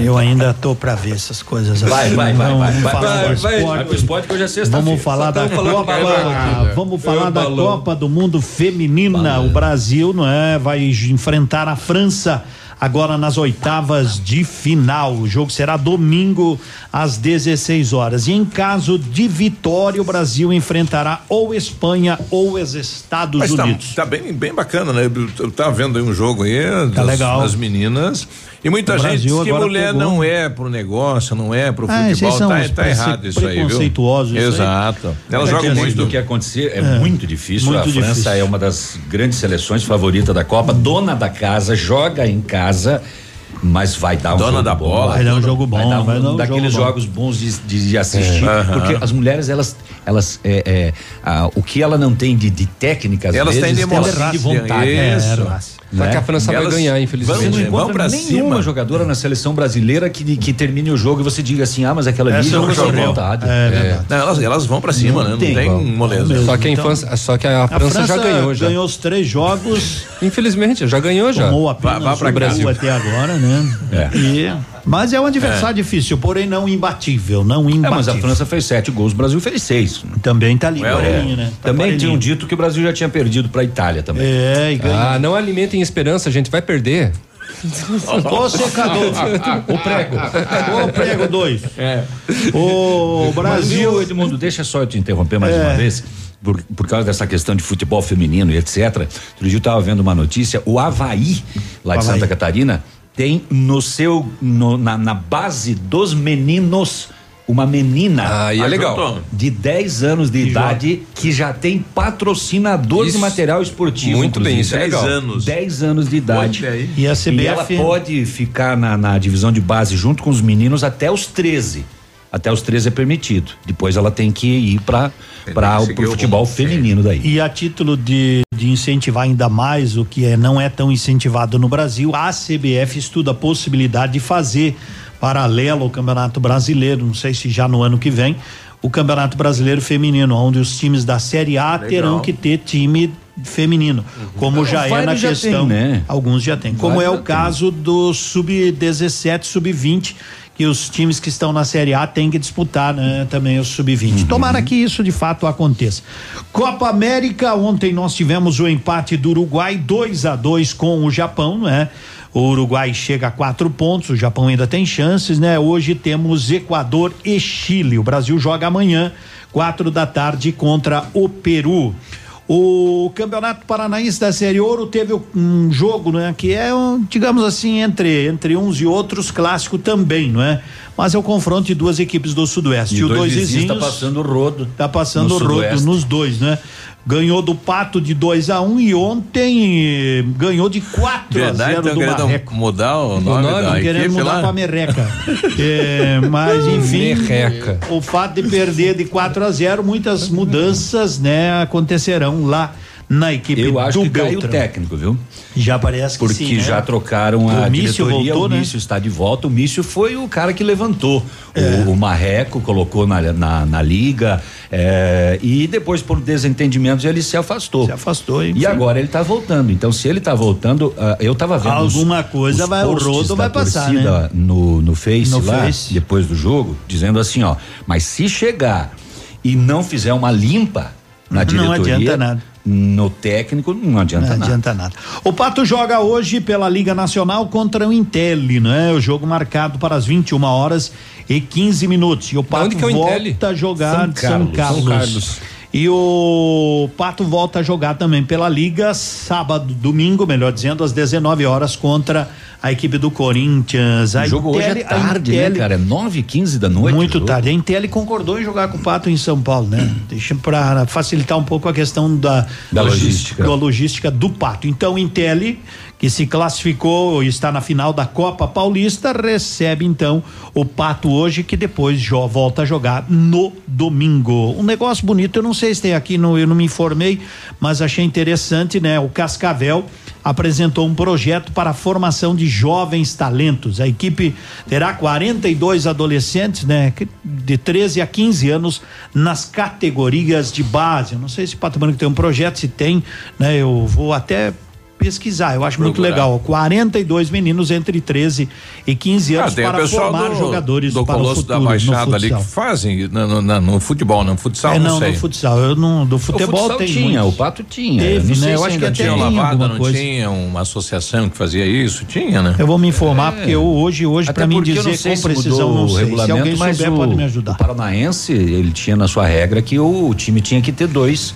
Eu ainda tô para ver essas coisas. Vai, vai, vai, Vamos vai, vai, falar vai, do vai, esporte. vai pro esporte que hoje é sexta-feira. Vamos falar da Copa, vamos falar da. Copa do Mundo Feminina. O Brasil, não é, vai enfrentar a França agora nas oitavas de final. O jogo será domingo às 16 horas. E em caso de vitória, o Brasil enfrentará ou Espanha ou os Estados Mas tá, Unidos. tá bem, bem bacana, né? Eu, eu tava vendo aí um jogo aí Tá das, legal. das meninas. E muita O gente Brasil diz que mulher pegou. não é pro negócio, não é pro Ah, futebol. Tá, tá errado isso aí, viu? preconceituosos, isso aí. Exato. Elas É jogam que muito. do que acontecer é, É, muito difícil. muito a França difícil. é uma das grandes seleções favoritas da Copa, dona da casa, joga em casa. Mas vai dar um Dona jogo da bom. bola. Vai dar um jogo bom, Vai dar um, vai dar um daqueles jogo bom. jogos bons de, de, de assistir. É. Porque Aham. as mulheres, elas, elas é, é, ah, o que ela não tem de, de técnica, às Elas têm vezes, de elas têm de vontade. Isso. É, Só né? que a França vai Elas ganhar, Você infelizmente. não Vamos- encontra pra nenhuma cima. jogadora na seleção brasileira que, que termine o jogo e você diga assim, ah, mas aquela ali não sem jogou. vontade. É verdade. Não, elas, elas vão pra cima, Não né? tem não tem moleza. Só que a Então- infância, só que a, A França, já ganhou já. ganhou os três jogos, Infelizmente, já ganhou já. tomou apenas Vá- vá pra o Brasil até agora, né? É. E- mas é um adversário difícil, porém não imbatível, não É, imbatível. mas a França fez sete gols, o Brasil fez seis. Também tá ali, É, parelinho, né? Tá Também parelinho. tinham dito que o Brasil já tinha perdido para a Itália também. É, e ganhou. Ah, não alimentem esperança, a gente vai perder. Ô secador, o prego, o prego dois. É. O Brasil, Brasil, Edmundo, deixa só eu te interromper mais É. uma vez. Por, por causa dessa questão de futebol feminino e etc. Outro dia eu estava vendo uma notícia: o Havaí, lá de Havaí. Santa Catarina, tem no seu. no- na, na base dos meninos uma menina Aí é legal. de 10 anos de idade que já tem patrocinador de Isso. material esportivo. Muito bem, isso é 10 legal. anos. 10 anos de idade. E a E ela CBF pode ficar na, na divisão de base junto com os meninos até os 13. Até os 13 é permitido. Depois ela tem que ir para para o futebol feminino daí. E a título de, de incentivar ainda mais o que é, não é tão incentivado no Brasil, a CBF estuda a possibilidade de fazer paralelo ao Campeonato Brasileiro, não sei se já no ano que vem, o Campeonato Brasileiro Feminino, onde os times da Série A Legal. terão que ter time feminino, como já é na já questão, tem, né? alguns já tem, como Vários é o caso do sub-17, sub-20, que os times que estão na Série A têm que disputar, né, também o sub-20. Uhum. Tomara que isso de fato aconteça. Copa América, ontem nós tivemos o empate do Uruguai 2 a 2 com o Japão, né? O Uruguai chega a quatro pontos, o Japão ainda tem chances, né? Hoje temos Equador e Chile. O Brasil joga amanhã, quatro da tarde, contra o Peru. O Campeonato Paranaense da Série Ouro teve um jogo, né, que é, digamos assim, entre entre uns e outros clássico também, não é? Mas é o confronto de duas equipes do Sudoeste. E o dois dois vizinhos vizinhos tá passando o rodo. Tá passando o rodo Sudoeste. nos dois, né? Ganhou do Pato de 2 a 1 um, e ontem eh, ganhou de 4 a Verdade, 0 estão do Marreco. mudar o nome, da querendo mudar lá? pra Merreca. É, mas enfim, Merreca. o fato de perder de 4 a 0, muitas mudanças, né, acontecerão lá na equipe Eu acho do que caiu o Beltrão. técnico, viu? Já parece que Porque sim, né? já trocaram a O diretoria, voltou, o né? Mício está de volta. O Mício foi o cara que levantou É. o, o Marreco, colocou na, na, na liga é, e depois por desentendimentos ele se afastou. Se afastou, hein? E agora ele está voltando. Então se ele está voltando, ah, eu estava vendo os- Alguma coisa os vai- o rodo vai passar, né? No, no Face No lá, Face. depois do jogo, dizendo assim, ó, mas se chegar e não fizer uma limpa na Não diretoria, adianta nada. No técnico não adianta Não nada. adianta nada. O Pato joga hoje pela Liga Nacional contra o Intel, né? O jogo marcado para as 21 horas e 15 minutos. E o Pato onde que é o volta a jogar São de São Carlos. Carlos. São Carlos. E o Pato volta a jogar também pela Liga sábado, domingo, melhor dizendo, às 19 horas contra a equipe do Corinthians. A O jogo hoje é Intel- tarde, né, cara? É 9 h 15 da noite. muito tarde. A Intel concordou em jogar com o Pato em São Paulo, né? Deixa para facilitar um pouco a questão da, Da logística. da logística do Pato. Então, Intel, que se classificou e está na final da Copa Paulista, recebe então o Pato hoje, que depois volta a jogar no domingo. Um negócio bonito, eu não sei se tem aqui, no, eu não me informei, mas achei interessante, né? O Cascavel apresentou um projeto para a formação de jovens talentos. A equipe terá 42 adolescentes, né, de 13 a 15 anos nas categorias de base. Eu não sei se Pato Branco tem um projeto, se tem, né, eu vou até pesquisar, eu acho muito Procurar. legal. 42 meninos entre 13 e 15 Ah, anos o para formar do, jogadores do para o Colosso futuro da Baixada ali que fazem no, no- no futebol, no futsal, é, não, não, sei. no futsal, eu não, do futebol futsal tem tinha, muitos. o Pato tinha. Teve, Não né? Eu acho que até tinha lavada, não coisa. tinha uma associação que fazia isso? Tinha, né? Eu vou me informar, porque eu, hoje, hoje, É. Para mim dizer com precisão, não o sei. Se alguém souber, o, pode me ajudar. o Paranaense, ele tinha na sua regra que o, time tinha que ter dois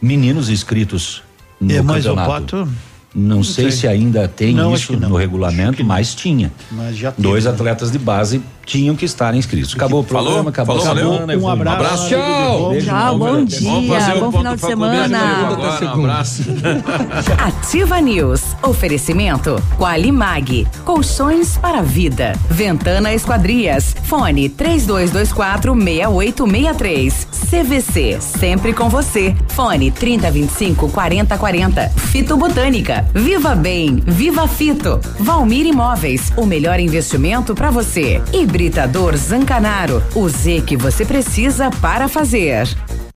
meninos inscritos no É, mas o campeonato. Pato- Não, sei, sei. se ainda tem Não, isso no regulamento, mas tinha. Mas Dois né? atletas de base tinham que estar inscritos. Acabou o Falou? programa, acabou Falou, a valeu. semana. eu Um embora. abraço. Tchau. Beijo, Tchau, bom Vamos dia, fazer bom final de semana. agora, um abraço. Ativa News. Oferecimento Qualimag. Colchões para a vida. Ventana Esquadrias. Fone 3224 6863. CVC. Sempre com você. Fone 3025 4040. Fito Botânica. Viva Bem. Viva Fito. Valmir Imóveis. O melhor investimento para você. Hibridador Zancanaro. O Z que você precisa para fazer.